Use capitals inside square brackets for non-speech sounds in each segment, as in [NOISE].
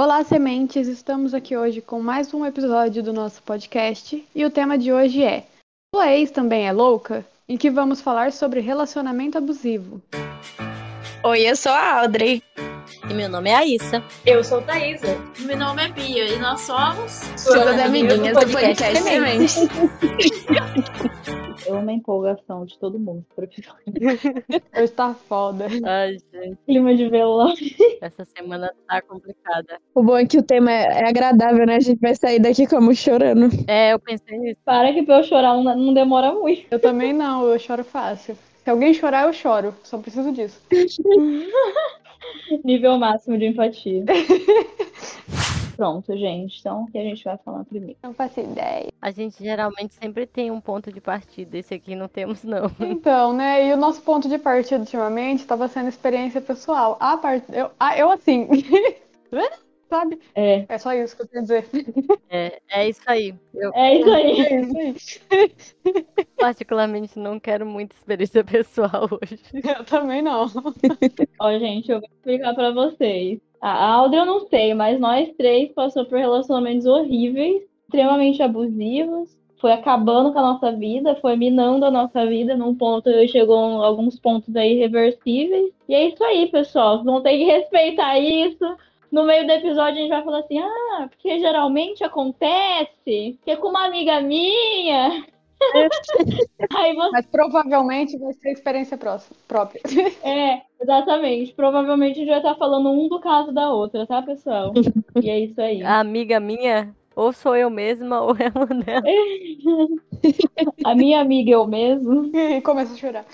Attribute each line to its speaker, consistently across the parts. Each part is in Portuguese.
Speaker 1: Olá, sementes! Estamos aqui hoje com mais um episódio do nosso podcast e o tema de hoje é Sua ex também é louca? Em que vamos falar sobre relacionamento abusivo.
Speaker 2: Oi, eu sou a Audrey.
Speaker 3: E meu nome é Aissa.
Speaker 4: Eu sou Thaisa.
Speaker 5: Meu nome é Bia e nós somos
Speaker 2: suas amiguinhas do podcast Sementes. [LAUGHS]
Speaker 6: Eu amo a empolgação de todo mundo por [LAUGHS]
Speaker 1: Eu está foda.
Speaker 3: Ai, gente.
Speaker 6: Clima de velório.
Speaker 3: Essa semana tá complicada.
Speaker 2: O bom é que o tema é agradável, né? A gente vai sair daqui como chorando.
Speaker 3: É, eu pensei nisso.
Speaker 6: Para que pra eu chorar não, não demora muito.
Speaker 1: Eu também não, eu choro fácil. Se alguém chorar, eu choro. Só preciso disso. [LAUGHS]
Speaker 6: Nível máximo de empatia. [LAUGHS] Pronto, gente. Então, o que a gente vai falar primeiro?
Speaker 1: Não faço ideia.
Speaker 3: A gente geralmente sempre tem um ponto de partida. Esse aqui não temos, não.
Speaker 1: Então, né? E o nosso ponto de partida ultimamente estava sendo experiência pessoal. A part... eu, a, eu assim. [LAUGHS] Sabe?
Speaker 6: É.
Speaker 1: É só isso que eu quero dizer.
Speaker 3: É, é isso aí. Eu,
Speaker 6: É isso aí. [LAUGHS]
Speaker 1: É isso aí.
Speaker 3: particularmente, não quero muita experiência pessoal hoje.
Speaker 1: Eu também não.
Speaker 6: Ó, gente, eu vou explicar pra vocês. A Audrey eu não sei, mas nós três passou por relacionamentos horríveis, extremamente abusivos. Foi acabando com a nossa vida, foi minando a nossa vida num ponto, chegou a alguns pontos aí irreversíveis. E é isso aí, pessoal. Vão ter que respeitar isso. No meio do episódio a gente vai falar assim, ah, porque geralmente acontece, que é com uma amiga minha. [LAUGHS] aí você
Speaker 1: Mas provavelmente vai ser experiência próxima, própria. [LAUGHS]
Speaker 6: É, exatamente. Provavelmente a gente vai estar falando um do caso da outra, tá, pessoal? E é isso aí.
Speaker 3: A amiga minha, ou sou eu mesma, ou é uma dela. [LAUGHS]
Speaker 6: A minha amiga eu mesmo.
Speaker 1: E começa a chorar.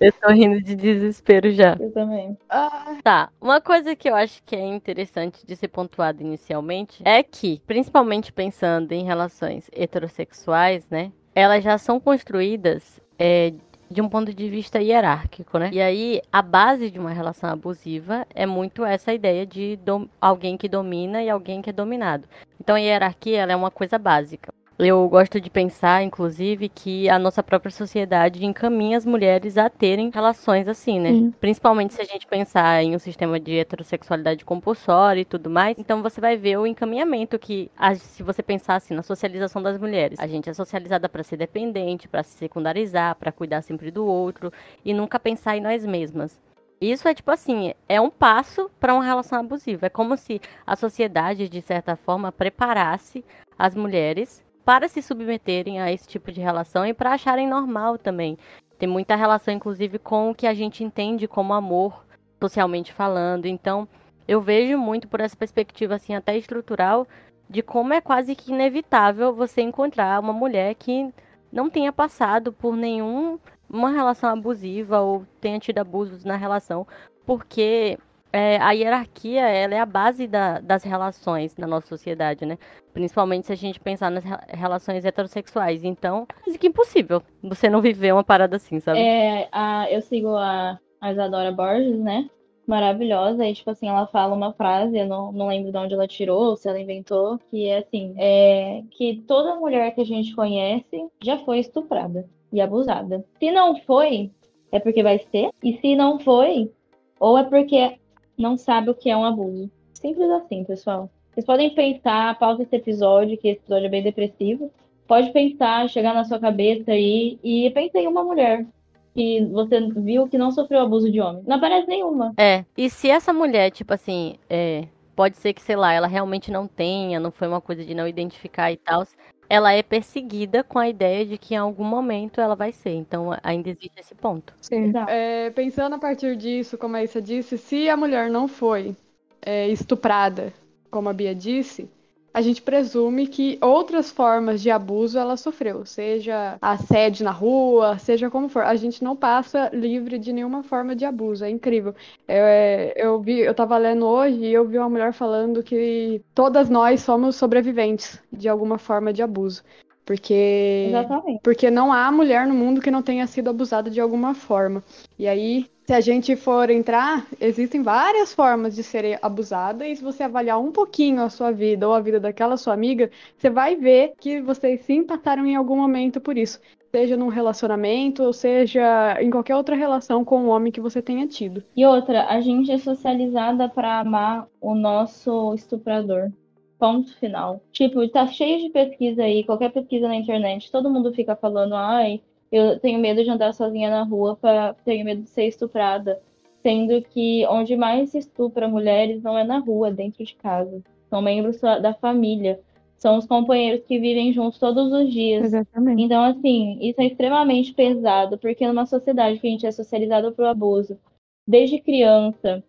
Speaker 3: Eu tô rindo de desespero já.
Speaker 6: Eu também.
Speaker 1: Ah,
Speaker 3: Tá, uma coisa que eu acho que é interessante de ser pontuado inicialmente é que, principalmente pensando em relações heterossexuais, né? Elas já são construídas é, de um ponto de vista hierárquico, né? E aí, a base de uma relação abusiva é muito essa ideia de alguém que domina e alguém que é dominado. Então, a hierarquia é uma coisa básica. Eu gosto de pensar, inclusive, que a nossa própria sociedade encaminha as mulheres a terem relações assim, né?
Speaker 2: Sim.
Speaker 3: Principalmente se a gente pensar em um sistema de heterossexualidade compulsória e tudo mais. Então você vai ver o encaminhamento que, se você pensar assim, na socialização das mulheres. A gente é socializada para ser dependente, para se secundarizar, para cuidar sempre do outro e nunca pensar em nós mesmas. Isso é tipo assim, é um passo para uma relação abusiva. É como se a sociedade, de certa forma, preparasse as mulheres para se submeterem a esse tipo de relação e para acharem normal também. Tem muita relação, inclusive, com o que a gente entende como amor, socialmente falando. Então, eu vejo muito por essa perspectiva, assim, até estrutural, de como é quase que inevitável você encontrar uma mulher que não tenha passado por nenhum uma relação abusiva ou tenha tido abusos na relação, porque é, a hierarquia ela é a base da- das relações na nossa sociedade, né? Principalmente se a gente pensar nas re- relações heterossexuais. Então, é que impossível você não viver uma parada assim, sabe?
Speaker 6: É, a, eu sigo a, a Isadora Borges, né? Maravilhosa. E, tipo assim, ela fala uma frase, eu não, não lembro de onde ela tirou, se ela inventou, que é assim, é, que toda mulher que a gente conhece já foi estuprada e abusada. Se não foi, é porque vai ser. E se não foi, ou é porque não sabe o que é um abuso. Simples assim, pessoal. Vocês podem pensar, pausa esse episódio, que esse episódio é bem depressivo. Pode pensar, chegar na sua cabeça aí e pensa em uma mulher que você viu que não sofreu abuso de homem. Não aparece nenhuma.
Speaker 3: É, e se essa mulher, tipo assim, é, pode ser que, sei lá, ela realmente não tenha, não foi uma coisa de não identificar e tal, ela é perseguida com a ideia de que em algum momento ela vai ser. Então ainda existe esse ponto.
Speaker 1: sim. É, pensando a partir disso, como a Issa disse, se a mulher não foi é, estuprada, como a Bia disse, a gente presume que outras formas de abuso ela sofreu, seja assédio na rua, seja como for. A gente não passa livre de nenhuma forma de abuso, é incrível. É, eu vi, eu tava lendo hoje e eu vi uma mulher falando que todas nós somos sobreviventes de alguma forma de abuso. Porque
Speaker 6: Exatamente.
Speaker 1: porque não há mulher no mundo que não tenha sido abusada de alguma forma. E aí Se a gente for entrar, existem várias formas de ser abusada, e se você avaliar um pouquinho a sua vida ou a vida daquela sua amiga, você vai ver que vocês sim passaram em algum momento por isso. Seja num relacionamento, ou seja em qualquer outra relação com o homem que você tenha tido.
Speaker 6: E outra, a gente é socializada pra amar o nosso estuprador. Ponto final. Tipo, tá cheio de pesquisa aí, qualquer pesquisa na internet, todo mundo fica falando, ai, eu tenho medo de andar sozinha na rua, pra, tenho medo de ser estuprada. Sendo que onde mais se estupra mulheres não é na rua, é dentro de casa. São membros da família. São os companheiros que vivem juntos todos os dias.
Speaker 2: Exatamente.
Speaker 6: Então, assim, isso é extremamente pesado, porque numa sociedade que a gente é socializado para o abuso, desde criança,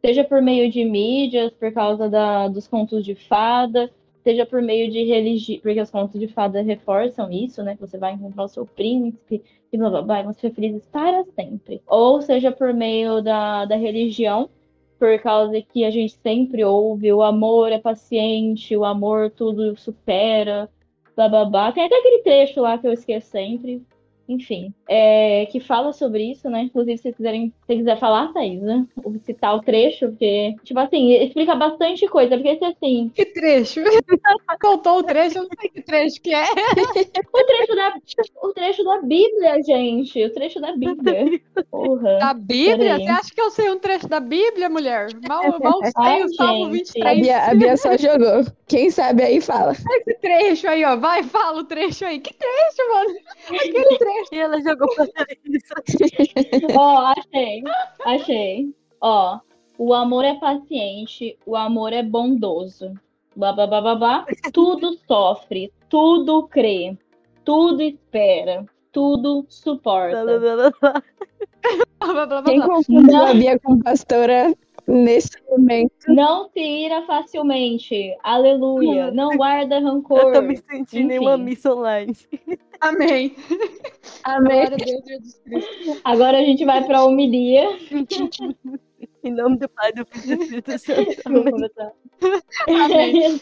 Speaker 6: seja por meio de mídias, por causa da, dos contos de fada, seja por meio de religião, porque os contos de fada reforçam isso, né? Você vai encontrar o seu príncipe e blá blá blá, vão ser felizes para sempre. Ou seja por meio da, da religião, por causa que a gente sempre ouve o amor é paciente, o amor tudo supera, blá blá blá. Tem até aquele trecho lá que eu esqueço sempre, enfim, é, que fala sobre isso, né? Inclusive, se quiserem, se quiser falar, Thaís, né? Citar o trecho, porque, tipo assim, explica bastante coisa, porque assim.
Speaker 1: Que trecho? [LAUGHS] Contou o trecho, eu não sei que trecho que é. [LAUGHS]
Speaker 6: O trecho da, o trecho da Bíblia, gente. O trecho da Bíblia. Porra.
Speaker 1: Da Bíblia? Você acha que eu sei um trecho da Bíblia, mulher? Mal, mal [LAUGHS]
Speaker 6: Ai,
Speaker 1: sei o Salmo
Speaker 6: gente.
Speaker 2: A
Speaker 1: 23.
Speaker 2: Bia, a Bia só jogou. Quem sabe aí fala.
Speaker 1: Esse trecho aí, ó. Vai, fala o trecho aí. Que trecho, mano? Aquele trecho. [LAUGHS]
Speaker 3: E ela jogou pra isso. [LAUGHS]
Speaker 6: Ó, achei. Achei. Ó, o amor é paciente, o amor é bondoso. Blá, blá, blá, blá, blá. Tudo sofre, tudo crê, tudo espera, tudo suporta.
Speaker 3: Blá, blá, blá, blá.
Speaker 1: Blá, blá, blá,
Speaker 2: Quem
Speaker 1: blá.
Speaker 2: confundiu a Bia com pastora nesse momento?
Speaker 6: Não se ira facilmente. Aleluia. Não guarda rancor.
Speaker 3: Eu tô me sentindo em uma
Speaker 6: Enfim.
Speaker 3: missa online.
Speaker 1: Amém. [LAUGHS]
Speaker 2: Amém.
Speaker 1: Glória a Deus, Jesus Cristo.
Speaker 6: Agora a gente vai pra homilia. [LAUGHS]
Speaker 3: Em nome do Pai, do Filho e do Espírito [LAUGHS] Santo.
Speaker 6: Vou
Speaker 3: Amém.
Speaker 6: começar.
Speaker 1: Amém.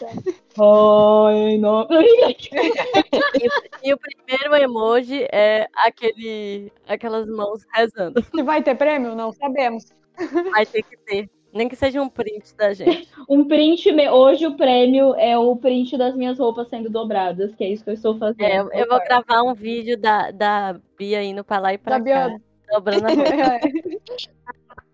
Speaker 1: [LAUGHS]
Speaker 6: Ai, não.
Speaker 3: E o primeiro emoji é aquele, aquelas mãos rezando.
Speaker 1: Vai ter prêmio? Não sabemos.
Speaker 3: Vai ter que ter. Nem que seja um print da gente. [LAUGHS]
Speaker 6: Um print, me- hoje o prêmio é o print das minhas roupas sendo dobradas, que é isso que eu estou fazendo.
Speaker 3: É, eu eu vou gravar um vídeo da, da Bia indo pra lá e pra
Speaker 1: Da
Speaker 3: cá.
Speaker 1: Bia-
Speaker 3: Dobrando a [LAUGHS] roupa.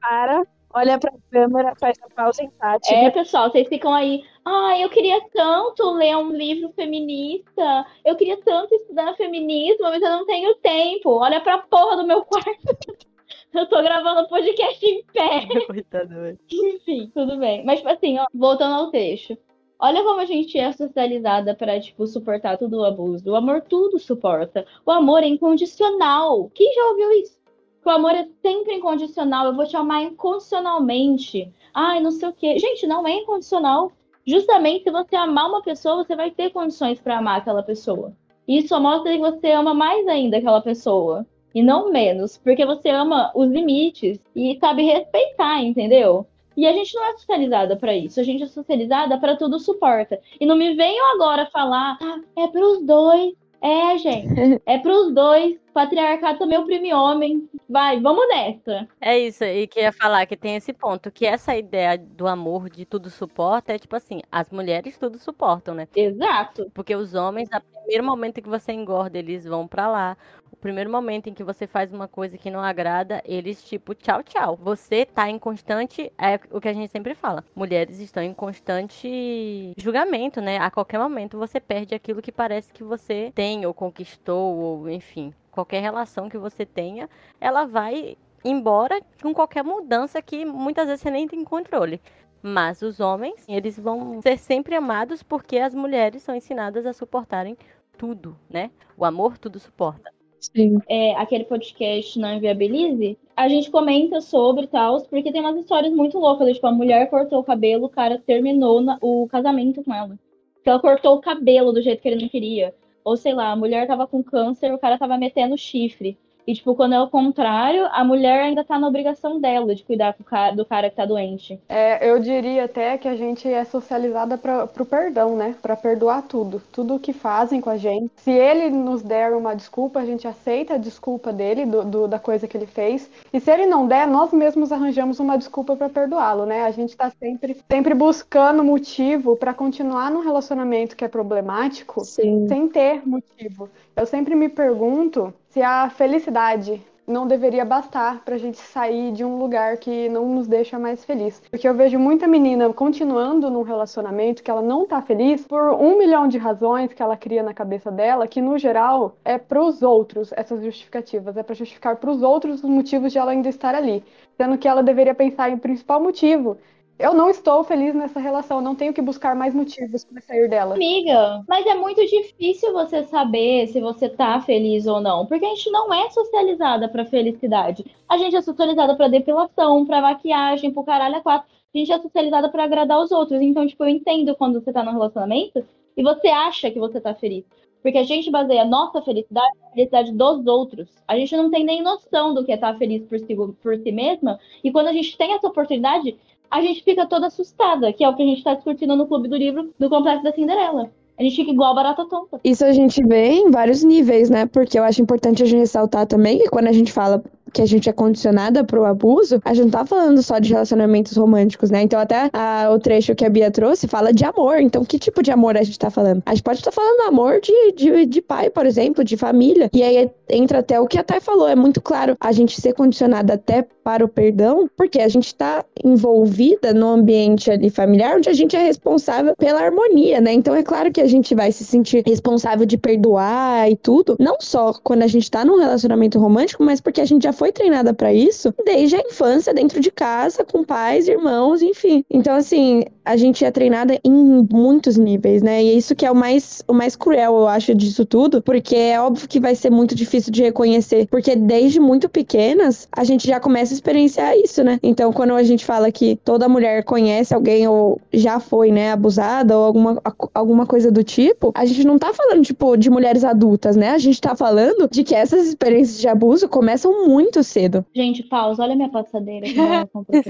Speaker 2: Para, olha pra câmera, faz a pausa empática.
Speaker 6: É, pessoal, vocês ficam aí. Ah, eu queria tanto ler um livro feminista. Eu queria tanto estudar feminismo, mas eu não tenho tempo. Olha pra porra do meu quarto. [LAUGHS] Eu tô gravando podcast em pé. [LAUGHS]
Speaker 3: Coitada, velho.
Speaker 6: Enfim, tudo bem. Mas, tipo assim, ó, voltando ao texto. Olha como a gente é socializada pra, tipo, suportar tudo o abuso. O amor tudo suporta. O amor é incondicional. Quem já ouviu isso? Que o amor é sempre incondicional. Eu vou te amar incondicionalmente. Ai, não sei o quê. Gente, não é incondicional. Justamente, se você amar uma pessoa, você vai ter condições pra amar aquela pessoa. Isso mostra que você ama mais ainda aquela pessoa. E não menos. Porque você ama os limites e sabe respeitar, entendeu? E a gente não é socializada pra isso. A gente é socializada pra tudo suporta. E não me venham agora falar, ah, é pros dois. É, gente. [LAUGHS] É pros dois. Patriarcado também oprime homem. Vai, vamos nessa.
Speaker 3: É isso, e que eu ia falar que tem esse ponto, que essa ideia do amor de tudo suporta é tipo assim, as mulheres tudo suportam, né?
Speaker 6: Exato.
Speaker 3: Porque os homens, a primeiro momento que você engorda, eles vão pra lá. O primeiro momento em que você faz uma coisa que não agrada, eles tipo, tchau, tchau. Você tá em constante, é o que a gente sempre fala. Mulheres estão em constante julgamento, né? A qualquer momento você perde aquilo que parece que você tem ou conquistou ou enfim, qualquer relação que você tenha, ela vai embora com qualquer mudança que muitas vezes você nem tem controle. Mas os homens, eles vão ser sempre amados porque as mulheres são ensinadas a suportarem tudo, né? O amor tudo suporta.
Speaker 2: Sim.
Speaker 6: É, aquele podcast Não Inviabilize, a gente comenta sobre tal, porque tem umas histórias muito loucas. Tipo, a mulher cortou o cabelo, o cara terminou na- o casamento com ela. Porque ela cortou o cabelo do jeito que ele não queria. Ou sei lá, a mulher tava com câncer, o cara tava metendo chifre. E, tipo, quando é o contrário, a mulher ainda tá na obrigação dela de cuidar do cara, que tá doente.
Speaker 1: É, eu diria até que a gente é socializada para pro perdão, né? Para perdoar tudo. Tudo o que fazem com a gente. Se ele nos der uma desculpa, a gente aceita a desculpa dele, do, do da coisa que ele fez. E se ele não der, nós mesmos arranjamos uma desculpa para perdoá-lo, né? A gente tá sempre, sempre buscando motivo para continuar num relacionamento que é problemático
Speaker 2: Sim.
Speaker 1: sem ter motivo. Eu sempre me pergunto se a felicidade não deveria bastar para a gente sair de um lugar que não nos deixa mais feliz. Porque eu vejo muita menina continuando num relacionamento que ela não tá feliz por um milhão de razões que ela cria na cabeça dela, que no geral é para os outros essas justificativas, é para justificar para os outros os motivos de ela ainda estar ali, sendo que ela deveria pensar em principal motivo eu não estou feliz nessa relação, não tenho que buscar mais motivos para sair dela.
Speaker 6: Amiga, mas é muito difícil você saber se você tá feliz ou não, porque a gente não é socializada para felicidade. A gente é socializada para depilação, para maquiagem, pro caralho a quatro. A gente é socializada para agradar os outros. Então, tipo, eu entendo quando você tá num relacionamento e você acha que você tá feliz. Porque a gente baseia a nossa felicidade na felicidade dos outros. A gente não tem nem noção do que é estar feliz por si, por si mesma. E quando a gente tem essa oportunidade, a gente fica toda assustada, que é o que a gente está discutindo no Clube do Livro do Complexo da Cinderela. A gente fica igual a barata tonta.
Speaker 2: Isso a gente vê em vários níveis, né? Porque eu acho importante a gente ressaltar também que quando a gente fala que a gente é condicionada pro abuso, a gente não tá falando só de relacionamentos românticos, né? Então, até a, o trecho que a Bia trouxe fala de amor. Então, que tipo de amor a gente tá falando? A gente pode estar tá falando amor de, de, de, pai, por exemplo, de família. E aí entra até o que a Thay falou. É muito claro a gente ser condicionada até para o perdão, porque a gente tá envolvida no ambiente ali familiar onde a gente é responsável pela harmonia, né? Então, é claro que a gente vai se sentir responsável de perdoar e tudo. Não só quando a gente tá num relacionamento romântico, mas porque a gente já foi treinada para isso desde a infância, dentro de casa, com pais, irmãos, enfim. Então, assim, a gente é treinada em muitos níveis, né? E é isso que é o mais, o mais cruel, eu acho, disso tudo, porque é óbvio que vai ser muito difícil de reconhecer, porque desde muito pequenas a gente já começa a experienciar isso, né? Então, quando a gente fala que toda mulher conhece alguém ou já foi, né, abusada ou alguma, alguma coisa do tipo, a gente não tá falando, tipo, de mulheres adultas, né? A gente tá falando de que essas experiências de abuso começam muito muito cedo.
Speaker 6: Gente, pausa, olha minha passadeira que ela [LAUGHS] comprou.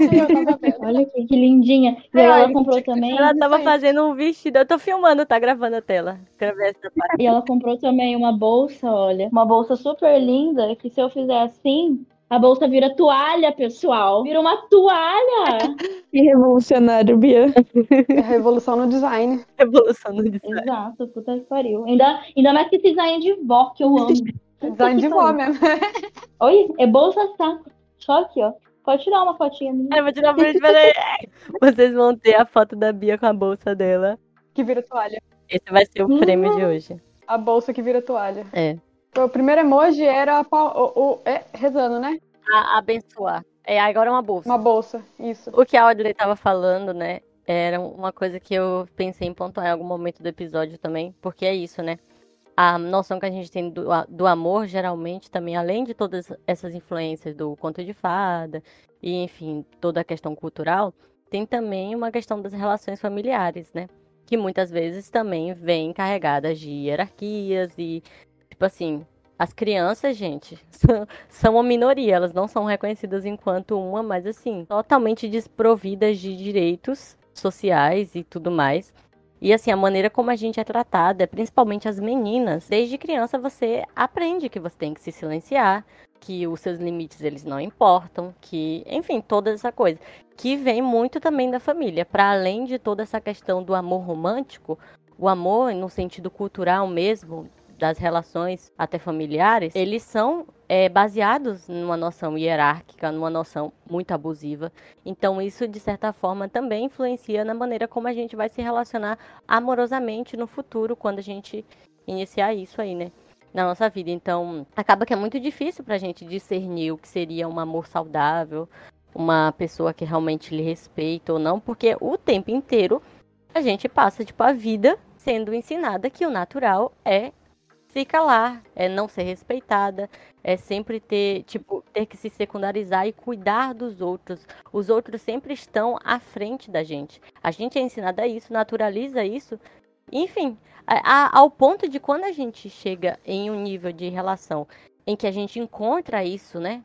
Speaker 6: olha que, que lindinha. E ela comprou também.
Speaker 3: Ela tava fazendo um vestido. Eu tô filmando, tá gravando a tela.
Speaker 6: E ela comprou também uma bolsa, olha. Uma bolsa super linda, que se eu fizer assim, a bolsa vira toalha, pessoal. Vira uma toalha. [LAUGHS]
Speaker 2: Que revolucionário, Bia.
Speaker 1: É revolução no design.
Speaker 3: Revolução no design.
Speaker 6: Exato, puta que pariu. Ainda, ainda mais que esse design de vó, que eu [LAUGHS] amo.
Speaker 1: Design de vó mesmo. [LAUGHS]
Speaker 6: Oi, é bolsa saco. Só aqui, ó. Pode tirar uma fotinha minha.
Speaker 3: É, vou tirar uma fotinha. Peraí. Vocês vão ter a foto da Bia com a bolsa dela.
Speaker 1: Que vira toalha.
Speaker 3: Esse vai ser o prêmio de hoje.
Speaker 1: A bolsa que vira toalha.
Speaker 3: É.
Speaker 1: O primeiro emoji era o, o, é, rezando, né?
Speaker 3: A, abençoar. É, agora é uma bolsa.
Speaker 1: Uma bolsa, isso.
Speaker 3: O que a Audrey tava falando, né? Era uma coisa que eu pensei em pontuar em algum momento do episódio também, porque é isso, né? A noção que a gente tem do, do amor, geralmente, também, além de todas essas influências do conto de fada, e enfim, toda a questão cultural, tem também uma questão das relações familiares, né? Que muitas vezes também vem carregadas de hierarquias e, tipo assim, as crianças, gente, [LAUGHS] são uma minoria, elas não são reconhecidas enquanto uma, mas assim, totalmente desprovidas de direitos sociais e tudo mais. E assim, a maneira como a gente é tratada, principalmente as meninas, desde criança você aprende que você tem que se silenciar, que os seus limites eles não importam, que, enfim, toda essa coisa, que vem muito também da família, para além de toda essa questão do amor romântico, o amor no sentido cultural mesmo, das relações até familiares, eles são é, baseados numa noção hierárquica, numa noção muito abusiva. Então, isso, de certa forma, também influencia na maneira como a gente vai se relacionar amorosamente no futuro, quando a gente iniciar isso aí, né? Na nossa vida. Então, acaba que é muito difícil para a gente discernir o que seria um amor saudável, uma pessoa que realmente lhe respeita ou não, porque o tempo inteiro a gente passa, tipo, a vida sendo ensinada que o natural é fica lá, é não ser respeitada, é sempre ter, tipo, ter que se secundarizar e cuidar dos outros. Os outros sempre estão à frente da gente. A gente é ensinada isso, naturaliza isso. Enfim, a, a, ao ponto de quando a gente chega em um nível de relação em que a gente encontra isso, né?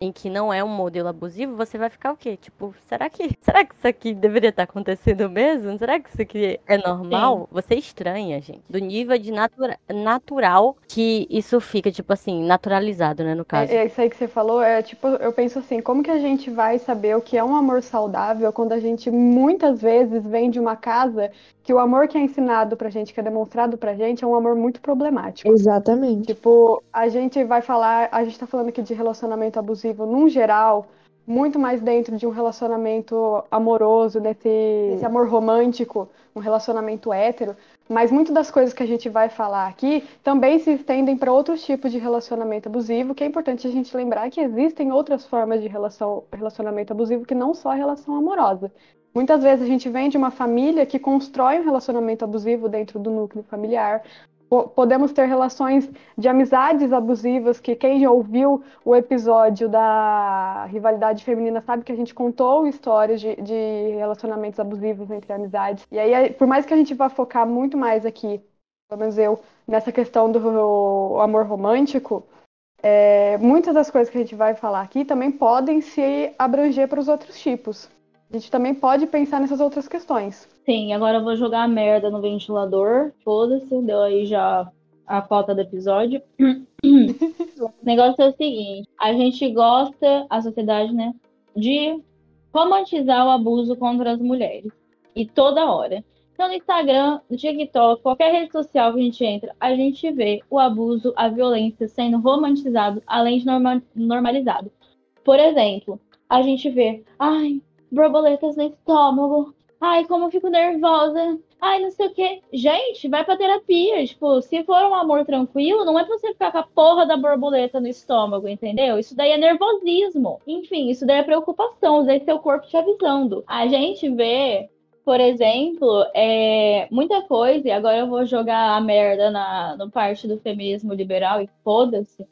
Speaker 3: Em que não é um modelo abusivo, você vai ficar o quê? Tipo, será que, [LAUGHS] será que isso aqui deveria estar acontecendo mesmo? Será que isso aqui é normal? Sim. Você estranha, gente. Do nível de natura natural que isso fica, tipo assim, naturalizado, né, no caso.
Speaker 1: É, é isso aí que você falou, é tipo, eu penso assim, como que a gente vai saber o que é um amor saudável quando a gente muitas vezes vem de uma casa que o amor que é ensinado pra gente, que é demonstrado pra gente, é um amor muito problemático.
Speaker 2: Exatamente.
Speaker 1: Tipo, a gente vai falar, a gente tá falando aqui de relacionamento abusivo num geral, muito mais dentro de um relacionamento amoroso, desse, desse amor romântico, um relacionamento hétero. Mas muitas das coisas que a gente vai falar aqui também se estendem para outros tipos de relacionamento abusivo, que é importante a gente lembrar que existem outras formas de relação, relacionamento abusivo que não só a relação amorosa. Muitas vezes a gente vem de uma família que constrói um relacionamento abusivo dentro do núcleo familiar. Podemos ter relações de amizades abusivas, que quem já ouviu o episódio da rivalidade feminina sabe que a gente contou histórias de, de relacionamentos abusivos entre amizades. E aí, por mais que a gente vá focar muito mais aqui, pelo menos eu, nessa questão do amor romântico, é, muitas das coisas que a gente vai falar aqui também podem se abranger para os outros tipos. A gente também pode pensar nessas outras questões.
Speaker 6: Sim, agora eu vou jogar a merda no ventilador. Foda-se, deu aí já a pauta do episódio. [LAUGHS] o negócio é o seguinte: a gente gosta, a sociedade, né, de romantizar o abuso contra as mulheres. E toda hora. Então, no Instagram, no TikTok, qualquer rede social que a gente entra, a gente vê o abuso, a violência sendo romantizado, além de norma normalizado. Por exemplo, a gente vê, ai, borboletas no estômago. Ai, como eu fico nervosa. Ai, não sei o quê. Gente, vai pra terapia. Tipo, se for um amor tranquilo, não é pra você ficar com a porra da borboleta no estômago, entendeu? Isso daí é nervosismo. Enfim, isso daí é preocupação. Isso é seu corpo te avisando. A gente vê por exemplo, é, muita coisa, e agora eu vou jogar a merda na, no parte do feminismo liberal e foda-se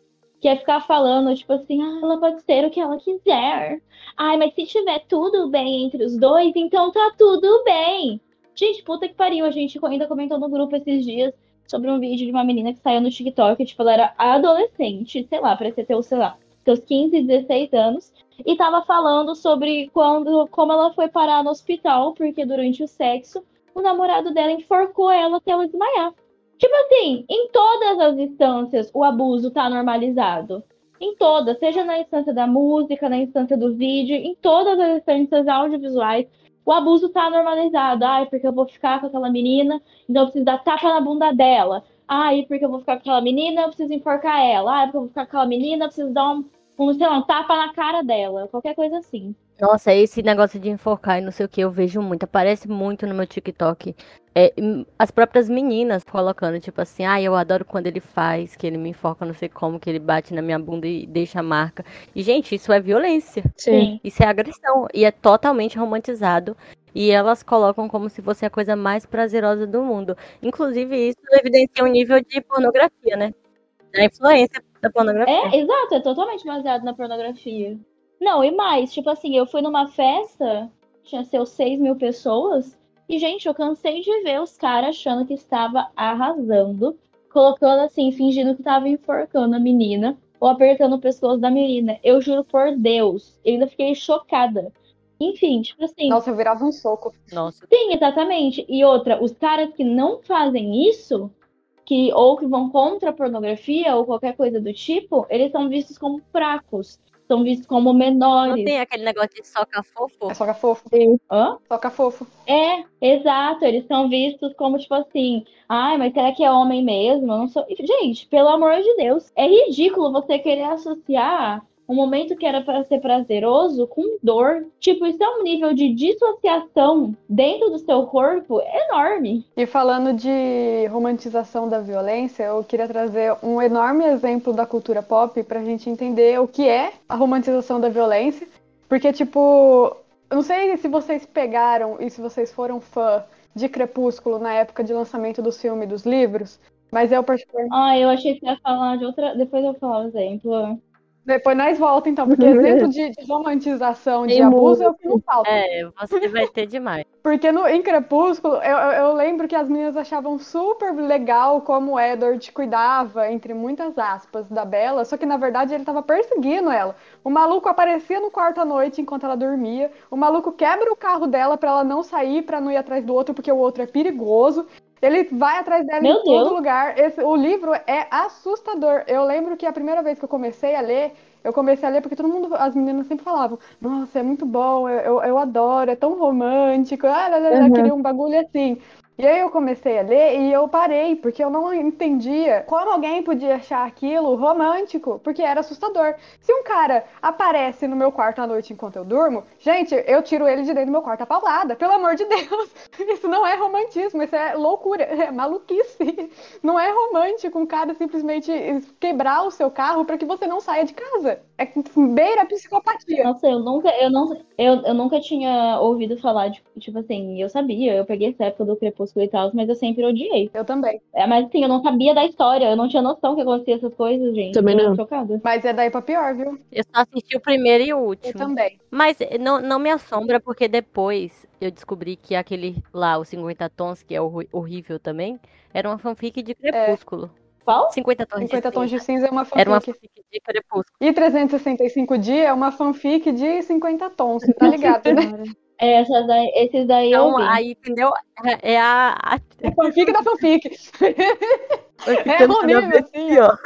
Speaker 6: que é ficar falando, tipo assim, ah, ela pode ser o que ela quiser. Ai, mas se tiver tudo bem entre os dois, então tá tudo bem. Gente, puta que pariu, a gente ainda comentou no grupo esses dias sobre um vídeo de uma menina que saiu no TikTok, tipo, ela era adolescente, sei lá, parecia ter, sei lá, seus 15, 16 anos, e tava falando sobre quando, como ela foi parar no hospital, porque durante o sexo, o namorado dela enforcou ela até ela desmaiar. Tipo assim, em todas as instâncias o abuso tá normalizado. Em todas, seja na instância da música, na instância do vídeo, em todas as instâncias audiovisuais, o abuso tá normalizado. Ai, porque eu vou ficar com aquela menina, então eu preciso dar tapa na bunda dela. Ai, porque eu vou ficar com aquela menina, eu preciso enforcar ela. Ai, porque eu vou ficar com aquela menina, eu preciso dar um, um, sei lá, um tapa na cara dela. Qualquer coisa assim.
Speaker 3: Nossa, esse negócio de enforcar e não sei o que, eu vejo muito. Aparece muito no meu TikTok. É, as próprias meninas colocando, tipo assim, ah, eu adoro quando ele faz, que ele me enforca, não sei como, que ele bate na minha bunda e deixa a marca. E, gente, isso é violência.
Speaker 2: Sim.
Speaker 3: Isso é agressão. E é totalmente romantizado. E elas colocam como se fosse a coisa mais prazerosa do mundo. Inclusive, isso evidencia um nível de pornografia, né? A influência da pornografia.
Speaker 6: É, exato, é totalmente baseado na pornografia. Não, e mais, tipo assim, eu fui numa festa, tinha seus 6 mil pessoas, e, gente, eu cansei de ver os caras achando que estava arrasando, colocando assim, fingindo que estava enforcando a menina, ou apertando o pescoço da menina. Eu juro por Deus, eu ainda fiquei chocada. Enfim, tipo assim.
Speaker 1: Nossa, eu virava um soco.
Speaker 3: Nossa.
Speaker 6: Sim, exatamente. E outra, os caras que não fazem isso, que ou que vão contra a pornografia ou qualquer coisa do tipo, eles são vistos como fracos são vistos como menores.
Speaker 3: Não tem aquele negócio de soca fofo?
Speaker 1: É soca fofo.
Speaker 6: Hã?
Speaker 1: Soca fofo.
Speaker 6: É, exato. Eles são vistos como, tipo assim, ai, mas será que é homem mesmo? Eu não sou. Gente, pelo amor de Deus, é ridículo você querer associar um momento que era para ser prazeroso com dor. Tipo, isso é um nível de dissociação dentro do seu corpo enorme.
Speaker 1: E falando de romantização da violência, eu queria trazer um enorme exemplo da cultura pop pra gente entender o que é a romantização da violência. Porque, tipo, eu não sei se vocês pegaram e se vocês foram fã de Crepúsculo na época de lançamento do filme e dos livros, mas eu particularmente.
Speaker 6: Ah, eu achei que ia falar de outra. Depois eu vou falar o exemplo.
Speaker 1: Depois nós volta, então, porque exemplo de, de romantização de
Speaker 2: Tem
Speaker 1: abuso é o que não falta.
Speaker 3: É, você vai ter demais. [LAUGHS]
Speaker 1: Porque no, em Crepúsculo, eu, eu- eu lembro que as meninas achavam super legal como o Edward cuidava, entre muitas aspas, da Bella, só que na verdade ele tava perseguindo ela. O maluco aparecia no quarto à noite enquanto ela dormia, o maluco quebra o carro dela pra ela não sair, pra não ir atrás do outro, porque o outro é perigoso. Ele vai atrás dela
Speaker 6: Meu
Speaker 1: em todo
Speaker 6: Deus.
Speaker 1: lugar. Esse- o livro é assustador. Eu lembro que a primeira vez que eu comecei a ler, eu comecei a ler porque todo mundo, as meninas sempre falavam: Nossa, é muito bom, eu, eu, eu adoro, é tão romântico. Ah, lá, lá,
Speaker 2: Uhum.
Speaker 1: queria um bagulho assim. E aí eu comecei a ler e eu parei, porque eu não entendia como alguém podia achar aquilo romântico, porque era assustador. Se um cara aparece no meu quarto à noite enquanto eu durmo, gente, eu tiro ele de dentro do meu quarto a paulada, pelo amor de Deus. [LAUGHS] Isso não é romantismo, isso é loucura, é maluquice. Não é romântico um cara simplesmente quebrar o seu carro para que você não saia de casa. É beira a psicopatia.
Speaker 6: Nossa, eu nunca, eu não, eu, eu nunca tinha ouvido falar de, tipo assim, eu sabia, eu peguei essa época do Crepúsculo e tal, mas eu sempre odiei.
Speaker 1: Eu também.
Speaker 6: É, mas assim, eu não sabia da história, eu não tinha noção que acontecia essas coisas, gente.
Speaker 2: Também
Speaker 6: Eu
Speaker 2: não.
Speaker 6: chocada.
Speaker 1: Mas é daí pra pior, viu?
Speaker 3: Eu só assisti o primeiro e o
Speaker 1: Eu
Speaker 3: último.
Speaker 1: também.
Speaker 3: Mas eh, não, não me assombra, porque depois eu descobri que aquele lá, o 50 Tons, que é horrível também, era uma fanfic de Crepúsculo.
Speaker 6: Qual?
Speaker 3: 50 Tons
Speaker 1: 50
Speaker 3: de
Speaker 1: tons de
Speaker 3: Cinza.
Speaker 1: cinza é uma
Speaker 3: Era uma
Speaker 1: fanfic.
Speaker 3: fanfic de Crepúsculo.
Speaker 1: E 365 dias é uma fanfic de 50 tons, você tá ligado, né?
Speaker 6: É, essas daí, esses daí eu
Speaker 3: Então,
Speaker 6: vi.
Speaker 3: aí, entendeu? É é a. a...
Speaker 1: É fanfic da fanfic. [LAUGHS] É horrível,
Speaker 3: vez
Speaker 1: assim.
Speaker 3: pior.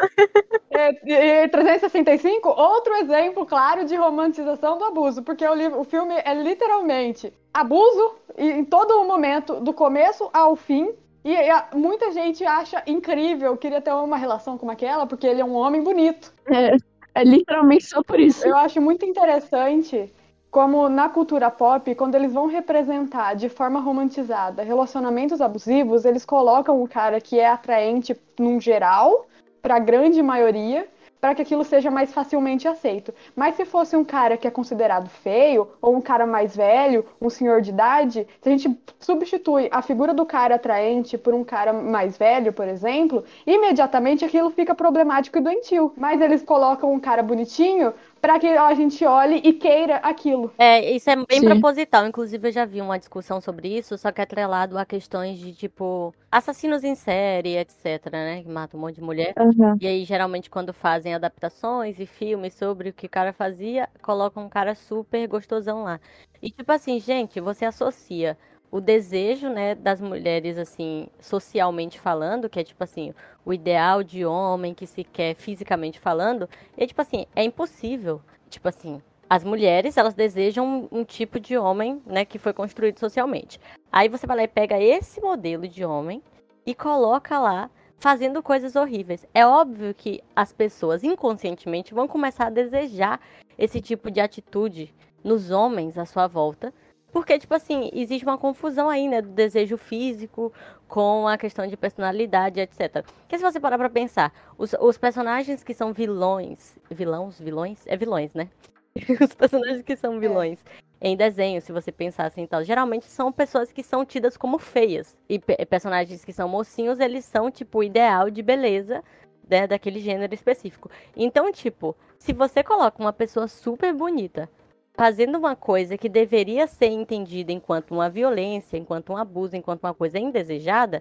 Speaker 1: É, e 365, outro exemplo claro de romantização do abuso, porque o, livro, o filme é literalmente abuso e- em todo o momento, do começo ao fim. E, e muita gente acha incrível, queria ter uma relação como aquela, porque ele é um homem bonito.
Speaker 2: É, é literalmente só por isso.
Speaker 1: Eu acho muito interessante como na cultura pop, quando eles vão representar de forma romantizada relacionamentos abusivos, eles colocam o cara que é atraente num geral, para a grande maioria, para que aquilo seja mais facilmente aceito. Mas se fosse um cara que é considerado feio, ou um cara mais velho, um senhor de idade, se a gente substitui a figura do cara atraente por um cara mais velho, por exemplo, imediatamente aquilo fica problemático e doentio. Mas eles colocam um cara bonitinho para que a gente olhe e queira aquilo.
Speaker 3: É, isso é bem
Speaker 2: Sim.
Speaker 3: proposital. Inclusive, eu já vi uma discussão sobre isso, só que atrelado a questões de, tipo, assassinos em série, etc, né? Que matam um monte de mulher.
Speaker 2: Aham.
Speaker 3: E aí, geralmente, quando fazem adaptações e filmes sobre o que o cara fazia, colocam um cara super gostosão lá. E, tipo assim, gente, você associa o desejo, né, das mulheres, assim, socialmente falando, que é, tipo assim, o ideal de homem que se quer fisicamente falando, e, tipo assim, é impossível. Tipo assim, as mulheres, elas desejam um, um tipo de homem, né, que foi construído socialmente. Aí você vai lá e pega esse modelo de homem e coloca lá fazendo coisas horríveis. É óbvio que as pessoas inconscientemente vão começar a desejar esse tipo de atitude nos homens à sua volta. Porque, tipo assim, existe uma confusão aí, né, do desejo físico com a questão de personalidade, etc. Porque se você parar pra pensar, os, os personagens que são vilões, vilãos, vilões? É vilões, né? [LAUGHS] os personagens que são vilões em desenho, se você pensar assim e tal, geralmente são pessoas que são tidas como feias. E pe- personagens que são mocinhos, eles são, tipo, o ideal de beleza né, daquele gênero específico. Então, tipo, se você coloca uma pessoa super bonita fazendo uma coisa que deveria ser entendida enquanto uma violência, enquanto um abuso, enquanto uma coisa indesejada,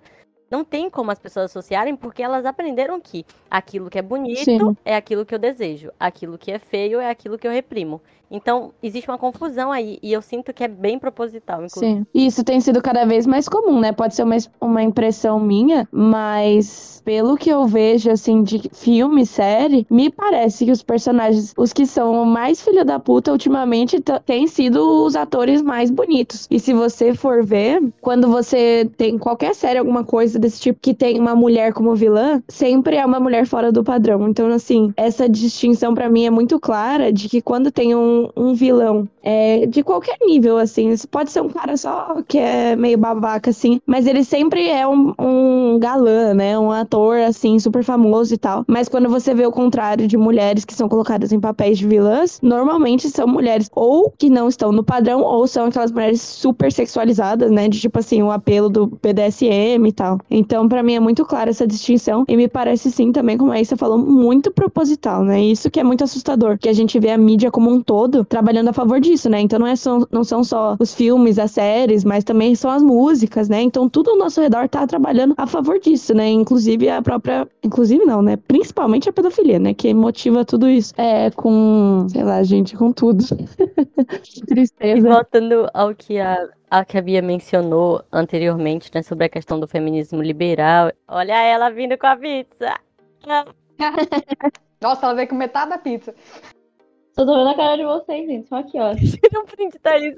Speaker 3: não tem como as pessoas associarem porque elas aprenderam que aquilo que é bonito
Speaker 2: Sim.
Speaker 3: é aquilo que eu desejo, aquilo que é feio é aquilo que eu reprimo. Então, existe uma confusão aí e eu sinto que é bem proposital, inclusive.
Speaker 2: Sim. Isso tem sido cada vez mais comum, né? Pode ser uma, uma impressão minha, mas pelo que eu vejo, assim, de filme, série, me parece que os personagens, os que são mais filha da puta, ultimamente, têm sido os atores mais bonitos. E se você for ver, quando você tem qualquer série, alguma coisa desse tipo, que tem uma mulher como vilã, sempre é uma mulher fora do padrão. Então, assim, essa distinção pra mim é muito clara de que quando tem um um, um vilão é, de qualquer nível, assim. Isso pode ser um cara só que é meio babaca, assim, mas ele sempre é um, um galã, né? Um ator, assim, super famoso e tal. Mas quando você vê o contrário de mulheres que são colocadas em papéis de vilãs, normalmente são mulheres ou que não estão no padrão, ou são aquelas mulheres super sexualizadas, né? De tipo assim, o apelo do BDSM e tal. Então, para mim é muito clara essa distinção e me parece sim também, como a Issa falou, muito proposital, né? Isso que é muito assustador, que a gente vê a mídia como um todo trabalhando a favor disso, né? Então não, é só, não são só os filmes, as séries, mas também são as músicas, né? Então tudo ao nosso redor tá trabalhando a favor disso, né? Inclusive a própria. Inclusive não, né? Principalmente a pedofilia, né? Que motiva tudo isso. É, com. Sei lá, gente, com tudo. [LAUGHS]
Speaker 3: E
Speaker 2: Tristeza.
Speaker 3: voltando ao que a, a que a Bia mencionou anteriormente, né, sobre a questão do feminismo liberal. Olha ela vindo com a pizza. [LAUGHS]
Speaker 1: Nossa, ela veio com metade da pizza.
Speaker 6: Só tô vendo a cara de vocês, gente. Só aqui, ó. [LAUGHS]
Speaker 3: Tira um print, Thaís.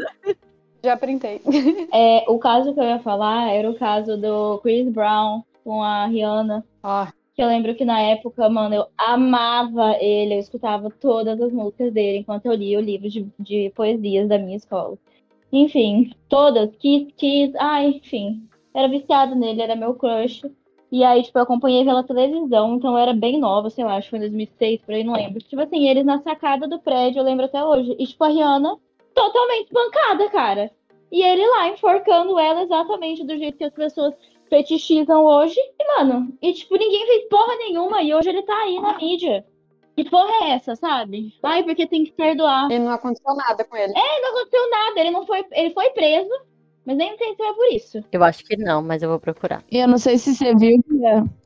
Speaker 1: Já printei. [LAUGHS]
Speaker 6: É, o caso que eu ia falar era o caso do Chris Brown com a Rihanna.
Speaker 1: Ó,
Speaker 6: Que eu lembro que na época, mano, eu amava ele, eu escutava todas as músicas dele enquanto eu lia o livro de, de poesias da minha escola. Enfim, todas, Kiss, Kiss, ai, enfim. Era viciado nele, era meu crush. E aí, tipo, eu acompanhei pela televisão, então eu era bem nova, sei lá, acho que foi em 2006, por aí, não lembro. Tipo assim, eles na sacada do prédio, eu lembro até hoje. E, tipo, a Rihanna totalmente espancada, cara. E ele lá, enforcando ela exatamente do jeito que as pessoas fetichizam hoje. E, mano, e tipo, ninguém fez porra nenhuma. E hoje ele tá aí na mídia. Que porra é essa, sabe? Ai, porque tem que perdoar.
Speaker 1: e não aconteceu nada com ele.
Speaker 6: Não aconteceu nada, ele não foi. Ele foi preso, mas nem sei se é por isso.
Speaker 3: Eu acho que não, mas eu vou procurar.
Speaker 2: E eu não sei se você viu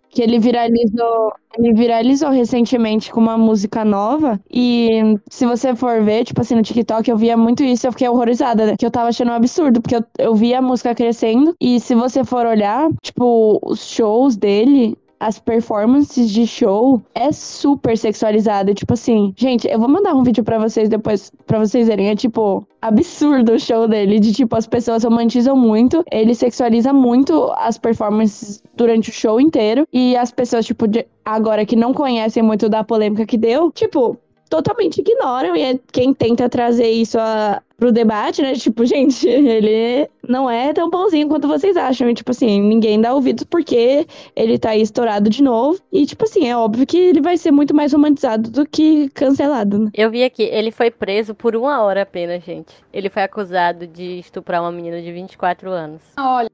Speaker 2: que ele viralizou, ele viralizou recentemente com uma música nova. E se você for ver, tipo assim, no TikTok, eu via muito isso e eu fiquei horrorizada, né? Que eu tava achando um absurdo, porque eu, eu via a música crescendo. E se você for olhar, tipo, os shows dele. As performances de show é super sexualizada. Tipo assim, gente, eu vou mandar um vídeo pra vocês depois, pra vocês verem. É tipo, absurdo o show dele. De tipo, as pessoas romantizam muito. Ele sexualiza muito as performances durante o show inteiro. E as pessoas, tipo, de- agora que não conhecem muito da polêmica que deu, tipo, totalmente ignoram. E é quem tenta trazer isso a, pro debate, né? Tipo, [LAUGHS] gente, ele não é tão bonzinho quanto vocês acham. E, tipo assim, ninguém dá ouvidos porque ele tá aí estourado de novo. E, tipo assim, é óbvio que ele vai ser muito mais romantizado do que cancelado, né?
Speaker 3: Eu vi aqui, ele foi preso por uma hora apenas, gente. Ele foi acusado de estuprar uma menina de 24 anos.
Speaker 1: Olha,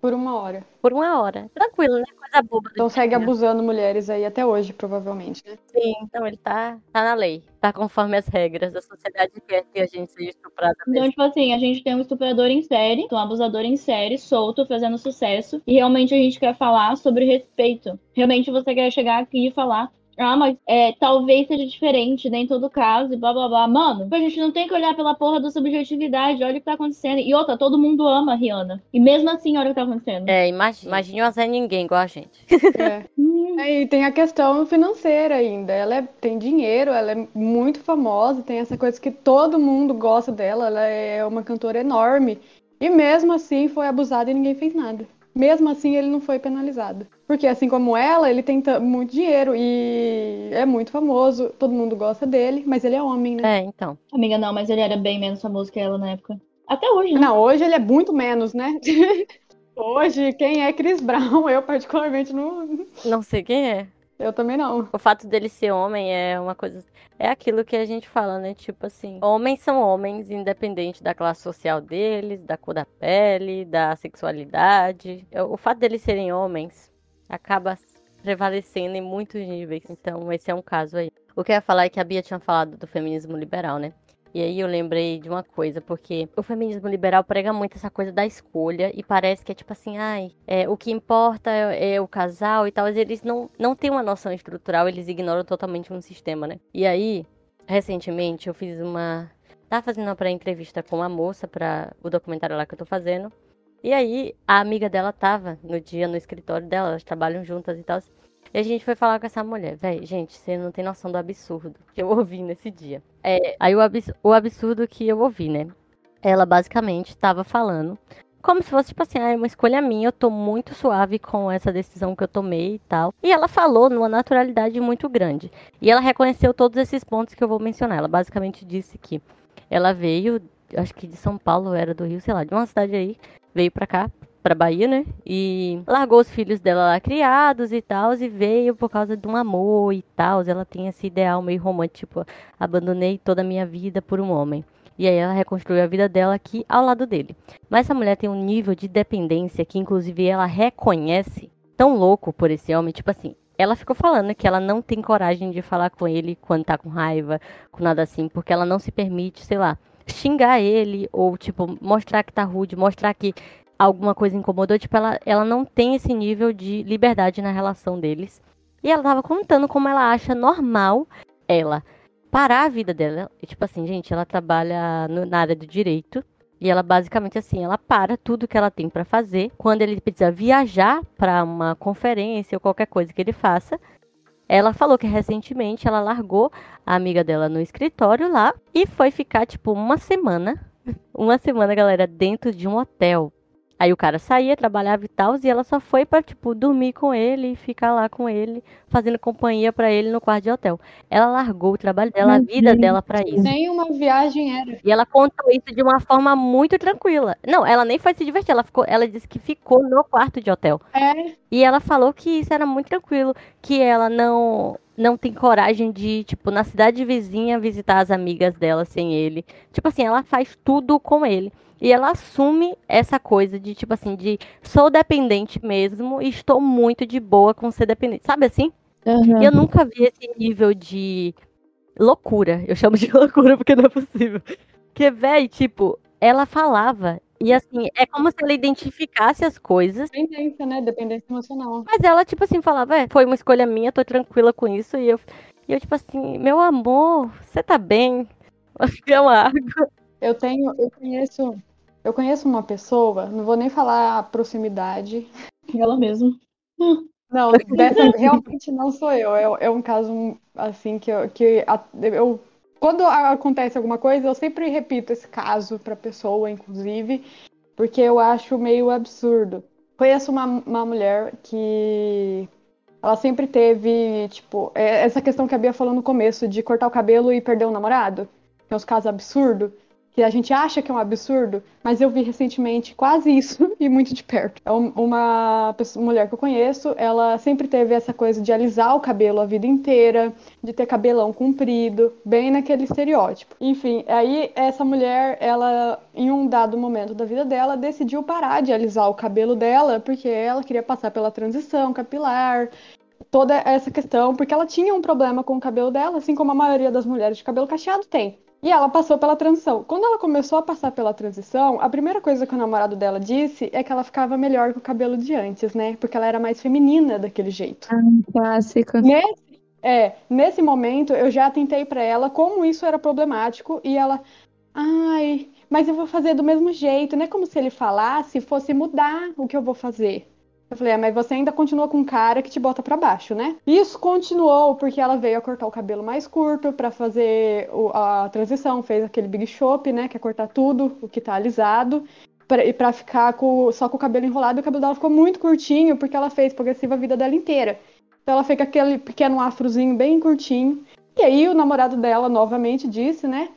Speaker 1: por uma hora.
Speaker 3: Por uma hora. Tranquilo, né? Coisa boba.
Speaker 1: Então segue
Speaker 3: dia.
Speaker 1: abusando mulheres aí até hoje, provavelmente, né?
Speaker 3: Sim, então ele tá, tá na lei. Tá conforme as regras da sociedade que quer que a gente seja estuprada mesmo.
Speaker 6: Então, tipo assim, a gente tem um estuprador em série, um abusador em série, solto, fazendo sucesso. E realmente a gente quer falar sobre respeito. Realmente você quer chegar aqui e falar. Ah, mas é, talvez seja diferente, nem todo caso, e blá blá blá. Mano, a gente não tem que olhar pela porra da subjetividade, olha o que tá acontecendo. E outra, todo mundo ama a Rihanna. E mesmo assim, olha o que tá acontecendo.
Speaker 3: É, imagina. Imagina uma Zé Ninguém igual a gente.
Speaker 1: É. [LAUGHS] É, E tem a questão financeira ainda. Ela é- tem dinheiro, ela é muito famosa, tem essa coisa que todo mundo gosta dela, ela é uma cantora enorme. E mesmo assim foi abusada e ninguém fez nada. Mesmo assim ele não foi penalizado. Porque assim como ela, ele tem muito dinheiro e é muito famoso, todo mundo gosta dele, mas ele é homem, né?
Speaker 3: É, então.
Speaker 6: amiga, não, mas ele era bem menos famoso que ela na época. Até hoje, né?
Speaker 1: Não, hoje ele é muito menos, né? [LAUGHS] Hoje, quem é Chris Brown, eu particularmente não.
Speaker 3: Não sei quem é.
Speaker 1: Eu também não.
Speaker 3: O fato dele ser homem é uma coisa. É aquilo que a gente fala, né? Tipo assim, homens são homens, independente da classe social deles, da cor da pele, da sexualidade. O fato deles serem homens acaba prevalecendo em muitos níveis. Então, esse é um caso aí. O que eu ia falar é que a Bia tinha falado do feminismo liberal, né? E aí eu lembrei de uma coisa, porque o feminismo liberal prega muito essa coisa da escolha e parece que é tipo assim, ai, é, o que importa é, é o casal e tal, mas eles não, não têm uma noção estrutural, eles ignoram totalmente um sistema, né? E aí, recentemente, eu fiz uma. Tava fazendo uma pré-entrevista com uma moça para o documentário lá que eu tô fazendo. E aí, a amiga dela tava no dia no escritório dela, elas trabalham juntas e tal. E a gente foi falar com essa mulher. Véi, gente, você não tem noção do absurdo [LAUGHS] que eu ouvi nesse dia. É, aí o, abs- o absurdo que eu ouvi, né? Ela basicamente estava falando como se fosse, tipo assim, ah, é uma escolha minha, eu tô muito suave com essa decisão que eu tomei e tal. E ela falou numa naturalidade muito grande. E ela reconheceu todos esses pontos que eu vou mencionar. Ela basicamente disse que ela veio, acho que de São Paulo, era do Rio, sei lá, de uma cidade aí, veio pra cá, pra Bahia, né? E largou os filhos dela lá criados e tal, e veio por causa de um amor e tal. Ela tem esse ideal meio romântico, tipo, abandonei toda a minha vida por um homem. E aí ela reconstruiu a vida dela aqui ao lado dele. Mas essa mulher tem um nível de dependência que, inclusive, ela reconhece tão louco por esse homem. Tipo assim, ela ficou falando que ela não tem coragem de falar com ele quando tá com raiva, com nada assim, porque ela não se permite, sei lá, xingar ele ou, tipo, mostrar que tá rude, mostrar que alguma coisa incomodou. Tipo, ela, ela não tem esse nível de liberdade na relação deles. E ela tava contando como ela acha normal ela parar a vida dela. E, tipo assim, gente, ela trabalha no, na área do direito. E ela basicamente assim, ela para tudo que ela tem para fazer. Quando ele precisa viajar para uma conferência ou qualquer coisa que ele faça, ela falou que recentemente ela largou a amiga dela no escritório lá e foi ficar tipo uma semana, [LAUGHS] uma semana, galera, dentro de um hotel Aí o cara saía, trabalhava e tal, e ela só foi pra, tipo, dormir com ele e ficar lá com ele, fazendo companhia para ele no quarto de hotel. Ela largou o trabalho dela, a vida dela para isso.
Speaker 1: Nem uma viagem era.
Speaker 3: E ela contou isso de uma forma muito tranquila. Não, ela nem foi se divertir, ela, ficou, ela disse que ficou no quarto de hotel.
Speaker 1: É.
Speaker 3: E ela falou que isso era muito tranquilo, que ela não não tem coragem de, tipo, na cidade vizinha visitar as amigas dela sem ele. Tipo assim, ela faz tudo com ele. E ela assume essa coisa de, tipo assim, de sou dependente mesmo e estou muito de boa com ser dependente. Sabe assim? Uhum. Eu nunca vi esse nível de loucura. Eu chamo de [LAUGHS] loucura porque não é possível. Porque, velho, tipo, ela falava. E assim, é como se ela identificasse as coisas.
Speaker 1: Dependência, né? Dependência emocional.
Speaker 3: Mas ela, tipo assim, falava, é, foi uma escolha minha, tô tranquila com isso. E eu, e eu tipo assim, meu amor, você tá bem? [LAUGHS] É uma água.
Speaker 1: Eu tenho, eu conheço eu conheço uma pessoa, não vou nem falar a proximidade.
Speaker 6: Ela mesma.
Speaker 1: Não, dessa realmente não sou eu. É, é um caso assim que eu, que eu quando acontece alguma coisa, eu sempre repito esse caso para pessoa, inclusive, porque eu acho meio absurdo. Conheço uma, uma mulher que ela sempre teve, tipo, é, essa questão que a Bia falou no começo, de cortar o cabelo e perder o namorado, que é uns casos absurdos que a gente acha que é um absurdo, mas eu vi recentemente quase isso [LAUGHS] e muito de perto. É uma pessoa, mulher que eu conheço, ela sempre teve essa coisa de alisar o cabelo a vida inteira, de ter cabelão comprido, bem naquele estereótipo. Enfim, aí essa mulher, ela em um dado momento da vida dela decidiu parar de alisar o cabelo dela porque ela queria passar pela transição capilar, toda essa questão, porque ela tinha um problema com o cabelo dela, assim como a maioria das mulheres de cabelo cacheado tem. E ela passou pela transição. Quando ela começou a passar pela transição, a primeira coisa que o namorado dela disse é que ela ficava melhor com o cabelo de antes, né? Porque ela era mais feminina daquele jeito.
Speaker 2: Ah, clássico.
Speaker 1: Nesse, é, nesse momento eu já tentei para ela como isso era problemático e ela, ai, mas eu vou fazer do mesmo jeito, não é como se ele falasse fosse mudar o que eu vou fazer. Eu falei, é, mas você ainda continua com um cara que te bota para baixo, né? Isso continuou porque ela veio a cortar o cabelo mais curto para fazer a transição, fez aquele big shop, né? Que é cortar tudo, o que tá alisado. Pra, e pra ficar com, só com o cabelo enrolado, o cabelo dela ficou muito curtinho, porque ela fez progressiva a vida dela inteira. Então ela com aquele pequeno afrozinho bem curtinho. E aí o namorado dela novamente disse, né?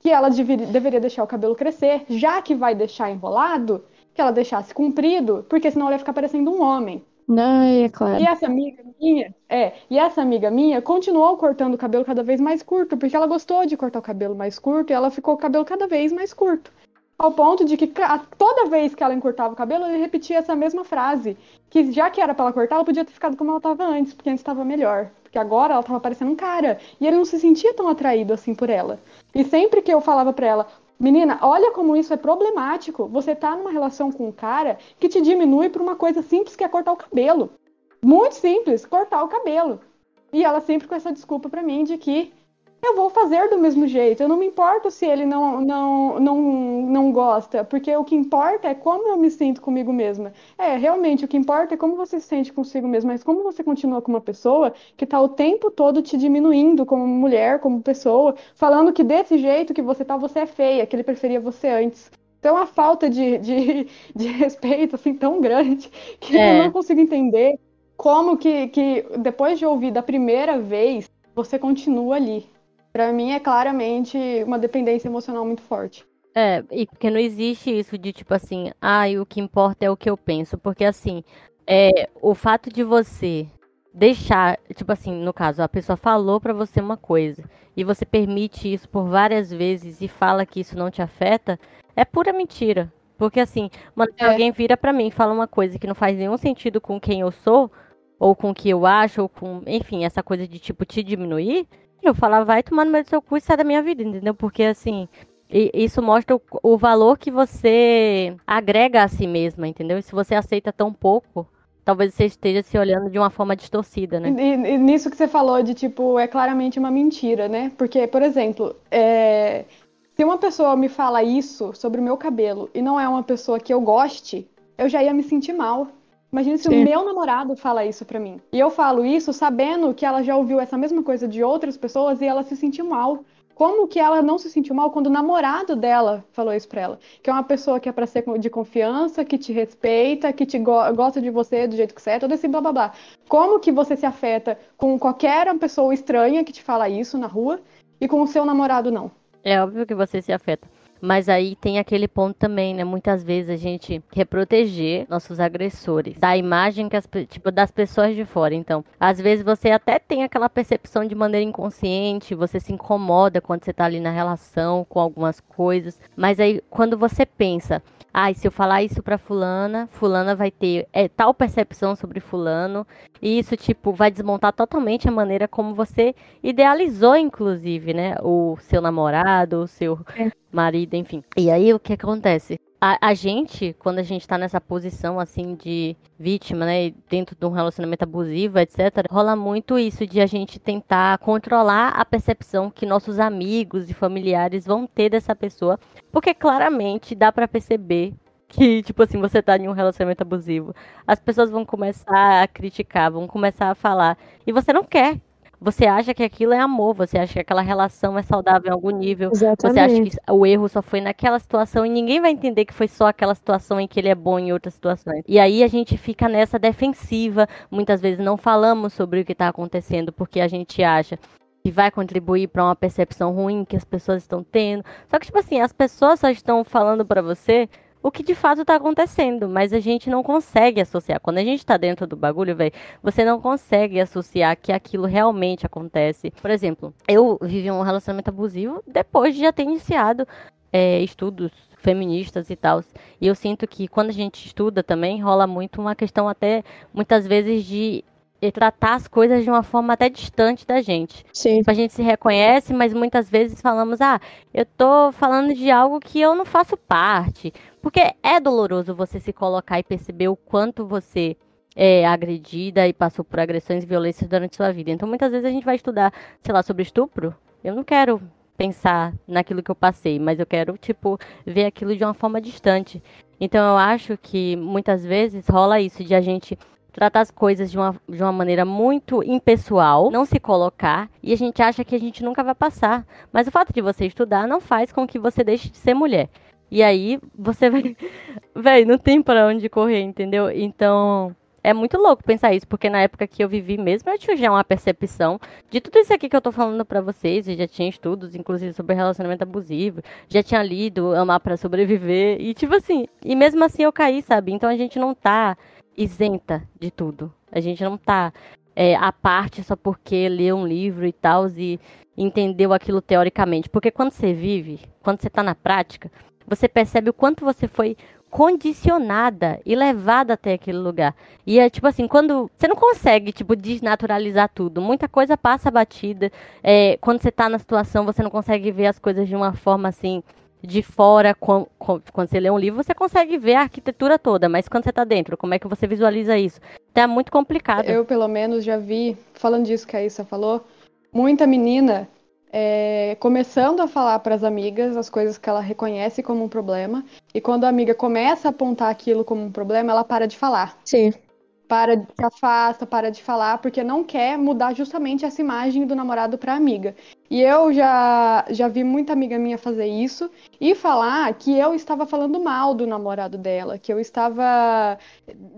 Speaker 1: Que ela deveria deixar o cabelo crescer, já que vai deixar enrolado, que ela deixasse comprido, porque senão ela ia ficar parecendo um homem.
Speaker 2: Não, é claro.
Speaker 1: E essa amiga minha, é, e essa amiga minha continuou cortando o cabelo cada vez mais curto, porque ela gostou de cortar o cabelo mais curto e ela ficou com o cabelo cada vez mais curto. Ao ponto de que toda vez que ela encurtava o cabelo, ele repetia essa mesma frase. Que já que era pra ela cortar, ela podia ter ficado como ela estava antes, porque antes estava melhor. Porque agora ela estava parecendo um cara. E ele não se sentia tão atraído assim por ela. E sempre que eu falava pra ela, Menina, olha como isso é problemático. Você tá numa relação com um cara que te diminui por uma coisa simples que é cortar o cabelo. Muito simples, cortar o cabelo. E ela sempre com essa desculpa para mim de que eu vou fazer do mesmo jeito. Eu não me importo se ele não, não, não, não gosta, porque o que importa é como eu me sinto comigo mesma. É, realmente, o que importa é como você se sente consigo mesma, mas como você continua com uma pessoa que está o tempo todo te diminuindo como mulher, como pessoa, falando que desse jeito que você tá, você é feia, que ele preferia você antes. Tem uma falta de, de, de respeito, assim, tão grande, que
Speaker 3: É.
Speaker 1: eu não consigo entender como que, que, depois de ouvir da primeira vez, você continua ali. Pra mim, é claramente uma dependência emocional muito forte.
Speaker 3: É, e porque não existe isso de tipo assim, ai, o que importa é o que eu penso. Porque assim, é, o fato de você deixar, tipo assim, no caso, a pessoa falou pra você uma coisa e você permite isso por várias vezes e fala que isso não te afeta, é pura mentira. Porque assim, mano, se
Speaker 1: É.
Speaker 3: alguém vira pra mim e fala uma coisa que não faz nenhum sentido com quem eu sou, ou com o que eu acho, ou com, enfim, essa coisa de tipo te diminuir, eu falar, vai tomar no meio do seu cu e sai da minha vida, entendeu? Porque assim, isso mostra o, o valor que você agrega a si mesma, entendeu? E se você aceita tão pouco, talvez você esteja se olhando de uma forma distorcida, né?
Speaker 1: E, e nisso que você falou de, tipo, é claramente uma mentira, né? Porque, por exemplo, é, se uma pessoa me fala isso sobre o meu cabelo e não é uma pessoa que eu goste, eu já ia me sentir mal. Imagina se
Speaker 2: Sim.
Speaker 1: o meu namorado fala isso pra mim. E eu falo isso sabendo que ela já ouviu essa mesma coisa de outras pessoas e ela se sentiu mal. Como que ela não se sentiu mal quando o namorado dela falou isso pra ela? Que é uma pessoa que é pra ser de confiança, que te respeita, que te go- gosta de você do jeito que você é, todo esse blá blá blá. Como que você se afeta com qualquer pessoa estranha que te fala isso na rua e com o seu namorado não?
Speaker 3: É óbvio que você se afeta. Mas aí tem aquele ponto também, né? Muitas vezes a gente quer proteger nossos agressores da imagem que as, tipo, das pessoas de fora. Então, às vezes você até tem aquela percepção de maneira inconsciente, você se incomoda quando você tá ali na relação com algumas coisas. Mas aí, quando você pensa, ai, se eu falar isso pra fulana, fulana vai ter é, tal percepção sobre fulano, e isso, tipo, vai desmontar totalmente a maneira como você idealizou, inclusive, né? O seu namorado, o seu
Speaker 2: É.
Speaker 3: marido, enfim. E aí, o que acontece? A, a gente, quando a gente tá nessa posição, assim, de vítima, né? Dentro de um relacionamento abusivo, etc., rola muito isso de a gente tentar controlar a percepção que nossos amigos e familiares vão ter dessa pessoa. Porque claramente dá pra perceber que, tipo assim, você tá em um relacionamento abusivo. As pessoas vão começar a criticar, vão começar a falar. E você não quer. Você acha que aquilo é amor, você acha que aquela relação é saudável em algum nível. Você acha
Speaker 2: Exatamente.
Speaker 3: que o erro só foi naquela situação e ninguém vai entender que foi só aquela situação em que ele é bom em outras situações. E aí a gente fica nessa defensiva, muitas vezes não falamos sobre o que está acontecendo porque a gente acha que vai contribuir para uma percepção ruim que as pessoas estão tendo. Só que tipo assim, as pessoas só estão falando para você o que de fato tá acontecendo, mas a gente não consegue associar. Quando a gente tá dentro do bagulho, velho, você não consegue associar que aquilo realmente acontece. Por exemplo, eu vivi um relacionamento abusivo depois de já ter iniciado é, estudos feministas e tal. E eu sinto que quando a gente estuda também, rola muito uma questão até, muitas vezes, de eh, tratar as coisas de uma forma até distante da gente.
Speaker 2: Sim.
Speaker 3: Tipo, A gente se reconhece, mas muitas vezes falamos, ah, eu tô falando de algo que eu não faço parte. Porque é doloroso você se colocar e perceber o quanto você é agredida e passou por agressões e violências durante sua vida. Então, muitas vezes a gente vai estudar, sei lá, sobre estupro. Eu não quero pensar naquilo que eu passei, mas eu quero, tipo, ver aquilo de uma forma distante. Então, eu acho que muitas vezes rola isso de a gente tratar as coisas de uma, de uma maneira muito impessoal, não se colocar, e a gente acha que a gente nunca vai passar. Mas o fato de você estudar não faz com que você deixe de ser mulher. E aí você vai. [LAUGHS] Véi, não tem pra onde correr, entendeu? Então. É muito louco pensar isso, porque na época que eu vivi mesmo, eu tinha já uma percepção de tudo isso aqui que eu tô falando pra vocês. Eu já tinha estudos, inclusive, sobre relacionamento abusivo. Já tinha lido Amar pra Sobreviver. E, tipo assim, e mesmo assim eu caí, sabe? Então a gente não tá isenta de tudo. A gente não tá é, à parte só porque leu um livro e tal e entendeu aquilo teoricamente. Porque quando você vive, quando você tá na prática, você percebe o quanto você foi condicionada e levada até aquele lugar. E é tipo assim, quando você não consegue, tipo, desnaturalizar tudo. Muita coisa passa batida. É, quando você tá na situação, você não consegue ver as coisas de uma forma assim de fora, com- com- quando você lê um livro, você consegue ver a arquitetura toda, mas quando você tá dentro, como é que você visualiza isso? Então é muito complicado.
Speaker 1: Eu, pelo menos, já vi, falando disso que a Issa falou, muita menina é, começando a falar para as amigas as coisas que ela reconhece como um problema, e quando a amiga começa a apontar aquilo como um problema, ela para de falar.
Speaker 2: Sim.
Speaker 1: Para se afasta, para de falar, porque não quer mudar justamente essa imagem do namorado para amiga. E eu já, já vi muita amiga minha fazer isso e falar que eu estava falando mal do namorado dela, que eu estava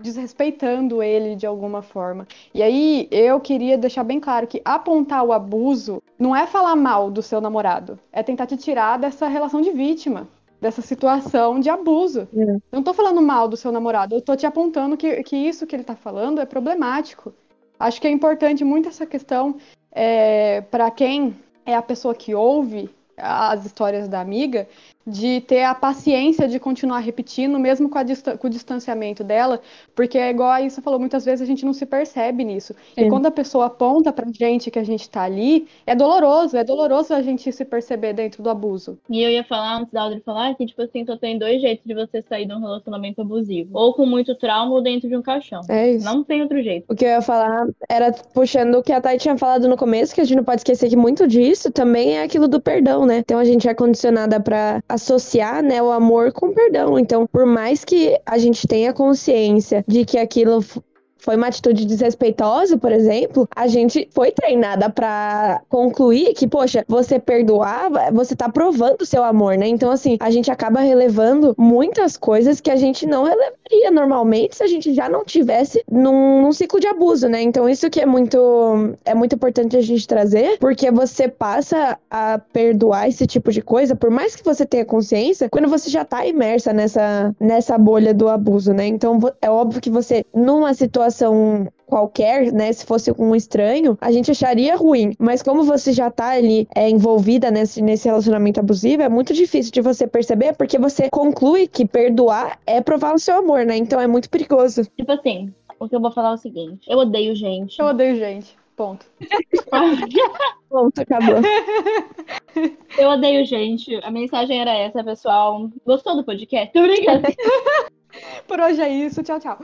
Speaker 1: desrespeitando ele de alguma forma. E aí eu queria deixar bem claro que apontar o abuso não é falar mal do seu namorado, é tentar te tirar dessa relação de vítima dessa situação de abuso. É. Não tô falando mal do seu namorado, eu tô te apontando que, que isso que ele tá falando é problemático. Acho que é importante muito essa questão é, para quem é a pessoa que ouve as histórias da amiga, de ter a paciência de continuar repetindo, mesmo com, com, o distanciamento dela, porque é igual a isso falou, muitas vezes a gente não se percebe nisso. Sim. E quando a pessoa aponta pra gente que a gente tá ali, é doloroso, é doloroso a gente se perceber dentro do abuso.
Speaker 6: E eu ia falar, antes da Audrey falar, que, tipo assim, só tem dois jeitos de você sair de um relacionamento abusivo. Ou com muito trauma ou dentro de um caixão.
Speaker 2: É isso.
Speaker 6: Não tem outro jeito.
Speaker 2: O que eu ia falar era puxando o que a Thay tinha falado no começo, que a gente não pode esquecer que muito disso também é aquilo do perdão, né? Então a gente é condicionada para associar, né, o amor com perdão. Então, por mais que a gente tenha consciência de que aquilo foi uma atitude desrespeitosa, por exemplo, a gente foi treinada para concluir que, poxa, você perdoar, você tá provando o seu amor, né? Então, assim, a gente acaba relevando muitas coisas que a gente não relevaria normalmente se a gente já não tivesse num, num ciclo de abuso, né? Então, isso que é muito, é muito importante a gente trazer, porque você passa a perdoar esse tipo de coisa, por mais que você tenha consciência, quando você já tá imersa nessa, nessa bolha do abuso, né? Então, é óbvio que você, numa situação situação qualquer, né, se fosse um estranho, a gente acharia ruim. Mas como você já tá ali é, envolvida nesse, nesse relacionamento abusivo, é muito difícil de você perceber, porque você conclui que perdoar é provar o seu amor, né? Então é muito perigoso.
Speaker 6: Tipo assim, o que eu vou falar é o seguinte: eu odeio gente.
Speaker 1: Eu odeio gente. Ponto. [LAUGHS]
Speaker 2: Ponto, acabou.
Speaker 6: Eu odeio gente. A mensagem era essa, pessoal. Gostou do podcast? Obrigada. [LAUGHS] [LAUGHS]
Speaker 1: Por hoje é isso, tchau, tchau.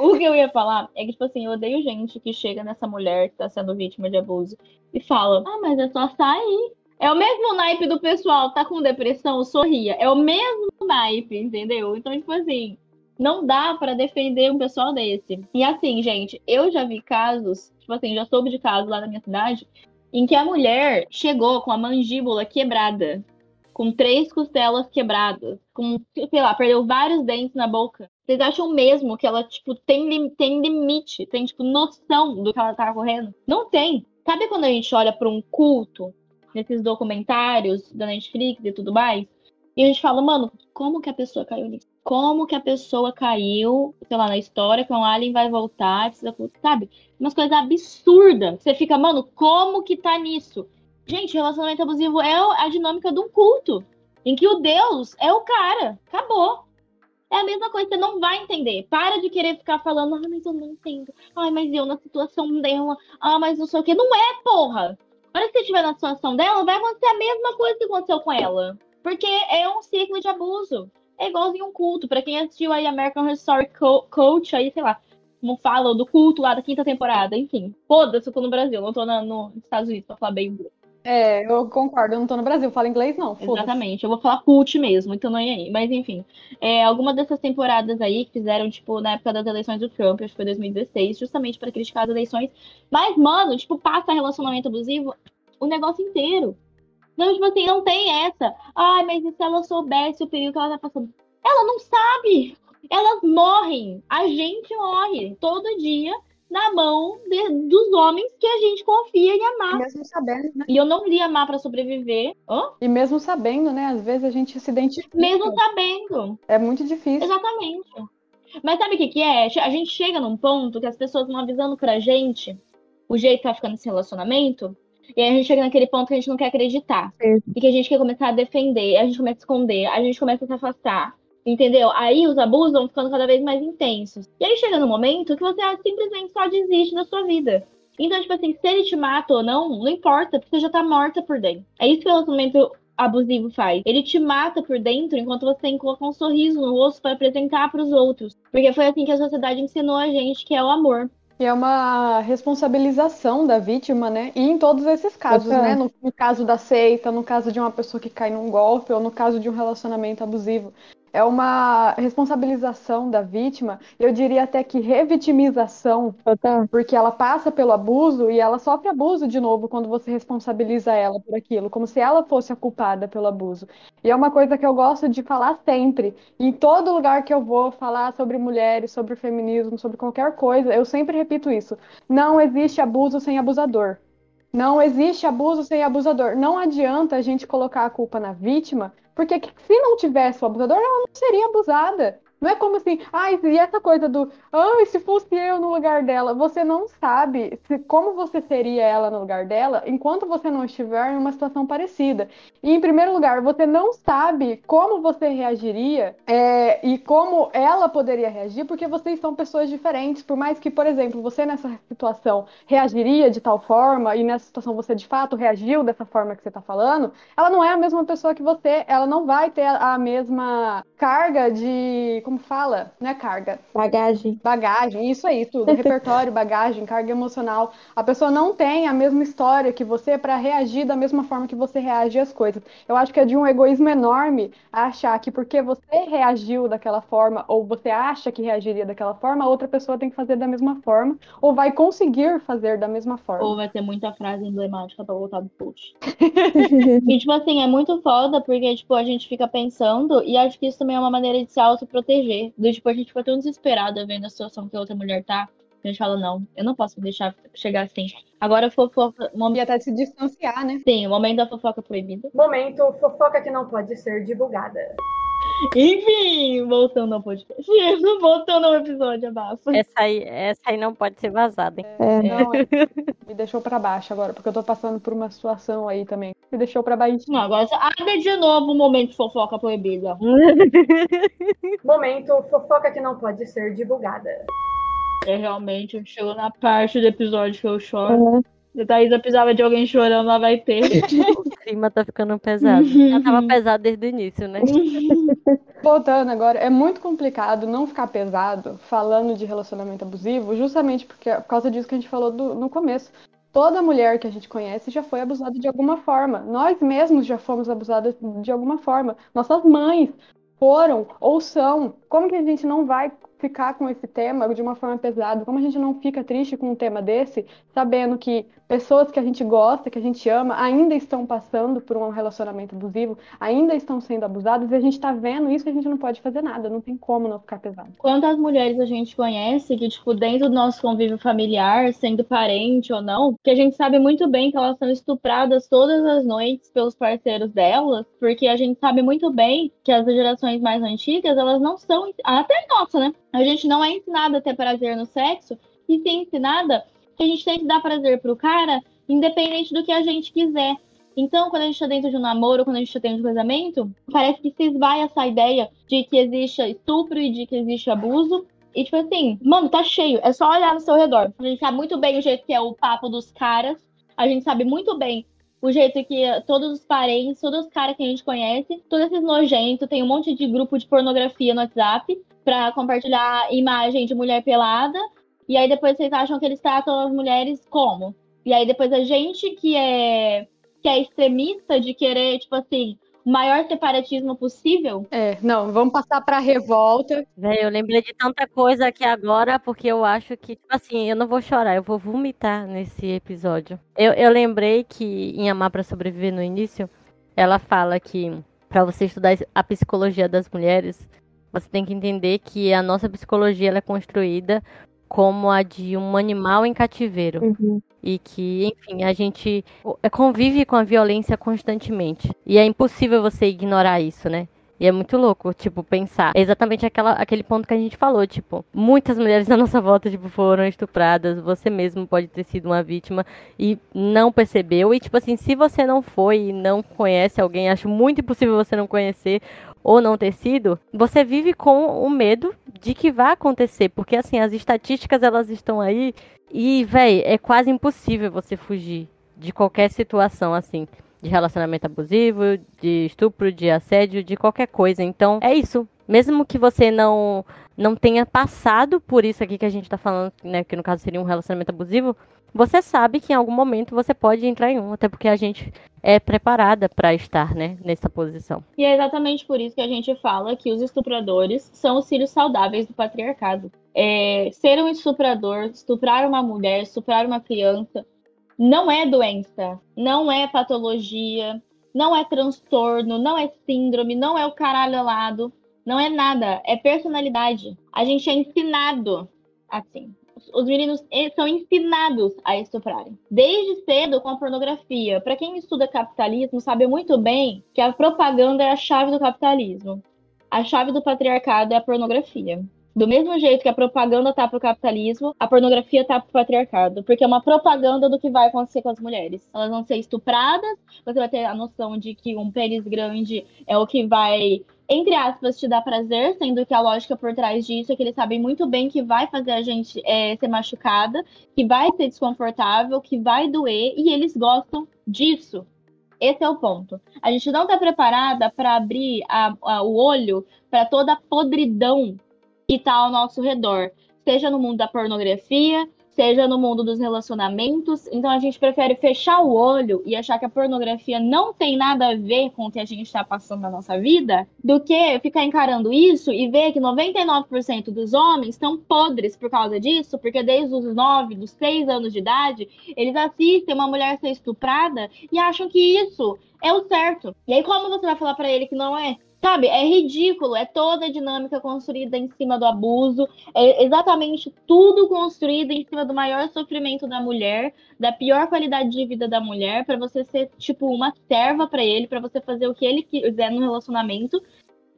Speaker 6: O que eu ia falar é que, tipo assim, eu odeio gente que chega nessa mulher que tá sendo vítima de abuso e fala: Ah, mas é só sair. É o mesmo naipe do pessoal, tá com depressão, sorria. É o mesmo naipe, entendeu? Então, tipo assim, não dá para defender um pessoal desse. E assim, gente, eu já vi casos, tipo assim, já soube de casos lá na minha cidade, em que a mulher chegou com a mandíbula quebrada com três costelas quebradas, com, sei lá, perdeu vários dentes na boca. Vocês acham mesmo que ela, tipo, tem, tem limite, tem, tipo, noção do que ela tá correndo? Não tem. Sabe quando a gente olha para um culto, nesses documentários da Netflix e tudo mais, e a gente fala, mano, como que a pessoa caiu nisso? Como que a pessoa caiu, sei lá, na história, que um alien vai voltar, sabe? Umas coisas absurdas. Você fica, mano, como que tá nisso? Gente, relacionamento abusivo é a dinâmica de um culto, em que o Deus é o cara. Acabou. É a mesma coisa, você não vai entender. Para de querer ficar falando, ah, mas eu não entendo. Ai, mas eu na situação dela. Ah, mas não sei o quê. Não é, porra. Para que você estiver na situação dela, vai acontecer a mesma coisa que aconteceu com ela. Porque é um ciclo de abuso. É igualzinho um culto. Para quem assistiu aí American Horror Story Co Coach, aí, sei lá, como fala, do culto lá da quinta temporada. Enfim, foda-se, eu tô no Brasil, não tô na, no, nos Estados Unidos pra falar bem inglês.
Speaker 1: É, eu concordo, eu não tô no Brasil, falo inglês não.
Speaker 6: Exatamente, eu vou falar cult mesmo, então não é aí. Mas enfim, é, algumas dessas temporadas aí que fizeram, tipo, na época das eleições do Trump, acho que foi 2016, justamente para criticar as eleições. Mas, mano, tipo, passa relacionamento abusivo o negócio inteiro. Então, tipo assim, não tem essa. Ai, mas e se ela soubesse o perigo que ela tá passando? Ela não sabe! Elas morrem. A gente morre todo dia na mão de, dos homens que a gente confia em amar.
Speaker 1: Mesmo sabendo, né?
Speaker 6: E eu não li amar para sobreviver. Hã?
Speaker 1: E mesmo sabendo, né? Às vezes a gente se identifica.
Speaker 6: Mesmo sabendo.
Speaker 1: É muito difícil.
Speaker 6: Exatamente. Mas sabe o que, que é? A gente chega num ponto que as pessoas vão avisando pra gente o jeito que tá ficando esse relacionamento. E aí a gente chega naquele ponto que a gente não quer acreditar. Sim. E que a gente quer começar a defender, a gente começa a esconder, a gente começa a se afastar. Entendeu? Aí os abusos vão ficando cada vez mais intensos. E aí chega no momento que você simplesmente só desiste da sua vida. Então, tipo assim, se ele te mata ou não, não importa, porque você já tá morta por dentro. É isso que o relacionamento abusivo faz. Ele te mata por dentro enquanto você tem que colocar um sorriso no rosto para apresentar para os outros. Porque foi assim que a sociedade ensinou a gente que é o amor.
Speaker 1: E é uma responsabilização da vítima, né? E em todos esses casos, né? No, no, caso da seita, no caso de uma pessoa que cai num golpe, ou no caso de um relacionamento abusivo é uma responsabilização da vítima, eu diria até que revitimização,
Speaker 2: Total.
Speaker 1: porque ela passa pelo abuso e ela sofre abuso de novo quando você responsabiliza ela por aquilo, como se ela fosse a culpada pelo abuso. E é uma coisa que eu gosto de falar sempre. Em todo lugar que eu vou falar sobre mulheres, sobre feminismo, sobre qualquer coisa, eu sempre repito isso. Não existe abuso sem abusador. Não existe abuso sem abusador. Não adianta a gente colocar a culpa na vítima, porque se não tivesse o abusador, ela não seria abusada. Não é como assim, ai, e essa coisa do, ai, se fosse eu no lugar dela. Você não sabe se, como você seria ela no lugar dela enquanto você não estiver em uma situação parecida. E, em primeiro lugar, você não sabe como você reagiria é, e como ela poderia reagir, porque vocês são pessoas diferentes. Por mais que, por exemplo, você nessa situação reagiria de tal forma e nessa situação você de fato reagiu dessa forma que você está falando, ela não é a mesma pessoa que você, ela não vai ter a mesma carga de. Como fala? Não é carga.
Speaker 2: Bagagem.
Speaker 1: Bagagem, isso aí, tudo. [LAUGHS] Repertório, bagagem, carga emocional. A pessoa não tem a mesma história que você para reagir da mesma forma que você reage às coisas. Eu acho que é de um egoísmo enorme achar que porque você reagiu daquela forma, ou você acha que reagiria daquela forma, a outra pessoa tem que fazer da mesma forma, ou vai conseguir fazer da mesma forma.
Speaker 6: Ou vai ter muita frase emblemática pra voltar do post. [LAUGHS] e, tipo assim, é muito foda porque, tipo, a gente fica pensando, e acho que isso também é uma maneira de se autoproteger. Do tipo, a gente fica tão desesperada vendo a situação que a outra mulher tá. que A gente fala, não, eu não posso me deixar chegar assim. Agora, fofoca.
Speaker 1: E
Speaker 6: Momento,
Speaker 1: até se distanciar, né?
Speaker 6: sim, o momento da fofoca proibida.
Speaker 4: Momento fofoca que não pode ser divulgada.
Speaker 6: Enfim, voltando ao podcast. voltando ao episódio, abafa.
Speaker 3: Essa aí, essa aí não pode ser vazada, hein?
Speaker 2: É.
Speaker 1: Não, é- me deixou pra baixo agora, porque eu tô passando por uma situação aí também. Me deixou pra baixo.
Speaker 6: Não, agora abre de novo o momento de fofoca proibida. [LAUGHS]
Speaker 4: Momento fofoca que não pode ser divulgada.
Speaker 6: É realmente, chegou na parte do episódio que eu choro. Se a Thaisa precisava de alguém chorando, ela vai ter. [LAUGHS]
Speaker 3: Clima tá ficando pesado. Já tava pesado desde o início, né? [LAUGHS]
Speaker 1: Voltando agora, é muito complicado não ficar pesado falando de relacionamento abusivo, justamente porque, por causa disso que a gente falou do- no começo. Toda mulher que a gente conhece já foi abusada de alguma forma. Nós mesmos já fomos abusadas de alguma forma. Nossas mães foram ou são. Como que a gente não vai ficar com esse tema de uma forma pesada? Como a gente não fica triste com um tema desse, sabendo que pessoas que a gente gosta, que a gente ama, ainda estão passando por um relacionamento abusivo, ainda estão sendo abusadas e a gente tá vendo isso e a gente não pode fazer nada, não tem como não ficar pesado.
Speaker 6: Quantas mulheres a gente conhece que, tipo, dentro do nosso convívio familiar, sendo parente ou não, que a gente sabe muito bem que elas são estupradas todas as noites pelos parceiros delas, porque a gente sabe muito bem que as gerações mais antigas, elas não são, até nossa, né? A gente não é ensinada a ter prazer no sexo, e sim ensinada que a gente tem que dar prazer pro cara, independente do que a gente quiser. Então, quando a gente tá dentro de um namoro, quando a gente tá dentro de um casamento, parece que se esvai essa ideia de que existe estupro e de que existe abuso. E, tipo assim, mano, tá cheio. É só olhar no seu redor. A gente sabe muito bem o jeito que é o papo dos caras. A gente sabe muito bem o jeito que todos os parentes, todos os caras que a gente conhece, todos esses nojentos, tem um monte de grupo de pornografia no WhatsApp pra compartilhar imagem de mulher pelada. E aí depois vocês acham que eles tratam as mulheres como? E aí depois a gente que é que é extremista de querer, tipo assim, maior separatismo possível.
Speaker 1: É, não, vamos passar pra revolta.
Speaker 3: Véi, eu lembrei de tanta coisa aqui agora, porque eu acho que, tipo assim, eu não vou chorar, eu vou vomitar nesse episódio. Eu, eu lembrei que em Amar pra Sobreviver no início, ela fala que pra você estudar a psicologia das mulheres, você tem que entender que a nossa psicologia ela é construída como a de um animal em cativeiro.
Speaker 2: Uhum.
Speaker 3: E que, enfim, a gente é, convive com a violência constantemente. E é impossível você ignorar isso, né? E é muito louco, tipo, pensar. É exatamente aquela, aquele ponto que a gente falou, tipo, muitas mulheres [LAUGHS] à nossa volta, tipo, foram estupradas, você mesmo pode ter sido uma vítima e não percebeu. E, tipo assim, se você não foi e não conhece alguém, acho muito impossível você não conhecer ou não ter sido, você vive com o medo de que vai acontecer, porque assim, as estatísticas elas estão aí e, véi, é quase impossível você fugir de qualquer situação assim, de relacionamento abusivo, de estupro, de assédio, de qualquer coisa. Então, é isso. Mesmo que você não não tenha passado por isso aqui que a gente tá falando, né, que no caso seria um relacionamento abusivo, você sabe que em algum momento você pode entrar em um, até porque a gente é preparada para estar, né, nessa posição.
Speaker 6: E é exatamente por isso que a gente fala que os estupradores são os filhos saudáveis do patriarcado. É, ser um estuprador, estuprar uma mulher, estuprar uma criança, não é doença, não é patologia, não é transtorno, não é síndrome, não é o caralho alado, não é nada, é personalidade. A gente é ensinado assim. Os meninos são ensinados a estuprarem. Desde cedo com a pornografia. Para quem estuda capitalismo, sabe muito bem que a propaganda é a chave do capitalismo. A chave do patriarcado é a pornografia. Do mesmo jeito que a propaganda tá pro capitalismo, a pornografia tá pro patriarcado. Porque é uma propaganda do que vai acontecer com as mulheres. Elas vão ser estupradas, você vai ter a noção de que um pênis grande é o que vai, entre aspas, te dar prazer, sendo que a lógica por trás disso é que eles sabem muito bem que vai fazer a gente é, ser machucada, que vai ser desconfortável, que vai doer, e eles gostam disso. Esse é o ponto. A gente não está preparada para abrir a, a, o olho para toda a podridão que está ao nosso redor, seja no mundo da pornografia, seja no mundo dos relacionamentos. Então a gente prefere fechar o olho e achar que a pornografia não tem nada a ver com o que a gente está passando na nossa vida, do que ficar encarando isso e ver que 99% dos homens estão podres por causa disso, porque desde os 9, dos 6 anos de idade, eles assistem uma mulher ser estuprada e acham que isso é o certo. E aí como você vai falar para ele que não é? Sabe, é ridículo, é toda a dinâmica construída em cima do abuso, é exatamente tudo construído em cima do maior sofrimento da mulher, da pior qualidade de vida da mulher, para você ser tipo uma serva para ele, para você fazer o que ele quiser no relacionamento,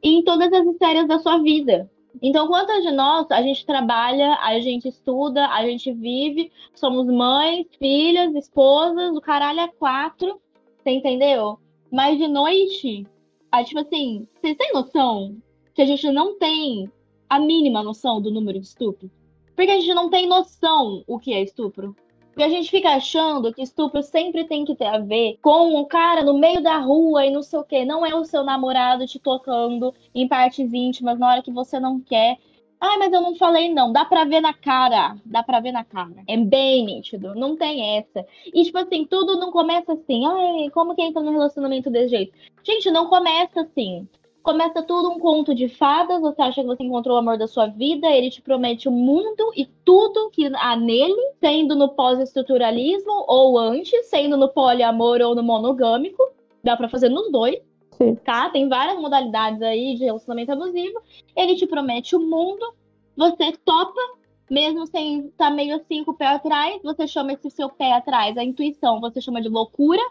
Speaker 6: e em todas as esferas da sua vida. Então, quantas de nós a gente trabalha, a gente estuda, a gente vive, somos mães, filhas, esposas, o caralho é quatro, você entendeu? Mas de noite ah, tipo assim, vocês têm noção que a gente não tem a mínima noção do número de estupro? Porque a gente não tem noção o que é estupro. Porque a gente fica achando que estupro sempre tem que ter a ver com um cara no meio da rua e não sei o quê. Não é o seu namorado te tocando em partes íntimas na hora que você não quer. Ah, mas eu não falei não. Dá pra ver na cara. Dá pra ver na cara. É bem nítido. Não tem essa. E, tipo assim, tudo não começa assim. Ai, como que entra no relacionamento desse jeito? Gente, não começa assim. Começa tudo um conto de fadas. Você acha que você encontrou o amor da sua vida. Ele te promete o mundo e tudo que há nele, sendo no pós-estruturalismo ou antes, sendo no poliamor ou no monogâmico. Dá pra fazer nos dois.
Speaker 2: Sim.
Speaker 6: Tá? Tem várias modalidades aí de relacionamento abusivo. Ele te promete o mundo, você topa, mesmo sem estar tá meio assim com o pé atrás, você chama esse seu pé atrás, a intuição, você chama de loucura.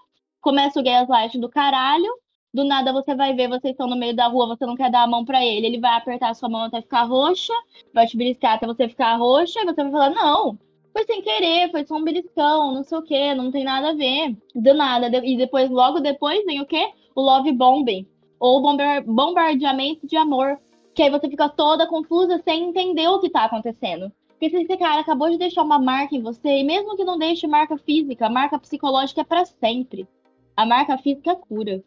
Speaker 6: Começa o gaslight do caralho. Do nada você vai ver, vocês estão no meio da rua, você não quer dar a mão para ele, ele vai apertar a sua mão até ficar roxa, vai te beliscar até você ficar roxa, e você vai falar: Não, foi sem querer, foi só um beliscão, não sei o que, não tem nada a ver. Do nada. E depois, logo depois, vem o quê? O love bombing, ou bombardeamento de amor. Que aí você fica toda confusa sem entender o que tá acontecendo. Porque se esse cara acabou de deixar uma marca em você, e mesmo que não deixe marca física, a marca psicológica é para sempre. A marca física cura.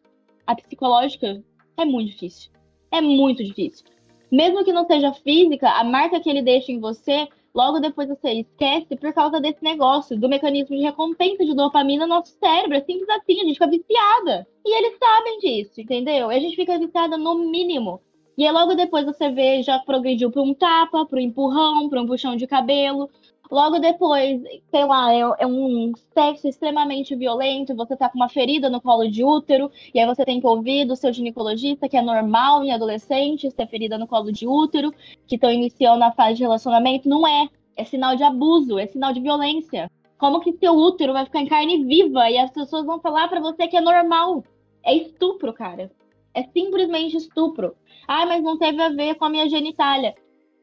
Speaker 6: A psicológica é muito difícil. É muito difícil. Mesmo que não seja física, a marca que ele deixa em você logo depois você esquece por causa desse negócio, do mecanismo de recompensa de dopamina no nosso cérebro. É simples assim, a gente fica viciada. E eles sabem disso, entendeu? E a gente fica viciada no mínimo. E aí logo depois você vê, já progrediu para um tapa, para um empurrão, para um puxão de cabelo. Logo depois, sei lá, é, é, um sexo extremamente violento, você tá com uma ferida no colo de útero, e aí você tem que ouvir do seu ginecologista que é normal em adolescentes ter ferida no colo de útero, que estão iniciando a fase de relacionamento. Não é. É sinal de abuso, é sinal de violência. Como que seu útero vai ficar em carne viva e as pessoas vão falar para você que é normal? É estupro, cara. É simplesmente estupro. Ah, mas não teve a ver com a minha genitália.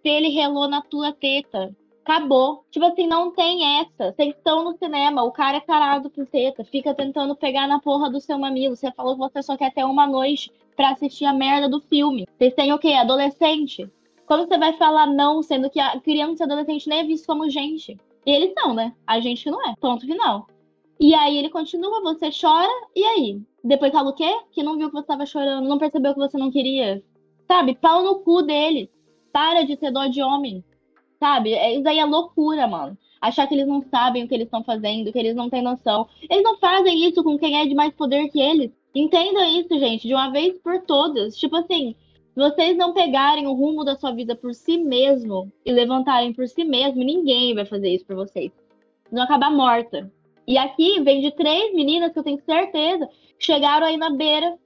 Speaker 6: Se ele relou na tua teta, Acabou. Tipo assim, não tem essa. Vocês estão no cinema, o cara é tarado por teta, fica tentando pegar na porra do seu mamilo. Você falou que você só quer ter uma noite pra assistir a merda do filme. Vocês têm o quê? Adolescente? Como você vai falar não, sendo que a criança e adolescente nem é visto como gente? E eles são, né? A gente não é. Ponto final. E aí ele continua, você chora, e aí? Depois fala o quê? Que não viu que você tava chorando, não percebeu que você não queria. Sabe? Pau no cu deles. Para de ter dó de homem. Sabe? É, isso aí é loucura, mano. Achar que eles não sabem o que eles estão fazendo, que eles não têm noção. Eles não fazem isso com quem é de mais poder que eles. Entenda isso, gente, de uma vez por todas. Tipo assim, se vocês não pegarem o rumo da sua vida por si mesmo e levantarem por si mesmo, ninguém vai fazer isso por vocês. Vocês vão acabar morta. E aqui vem de três meninas que eu tenho certeza que chegaram aí na beira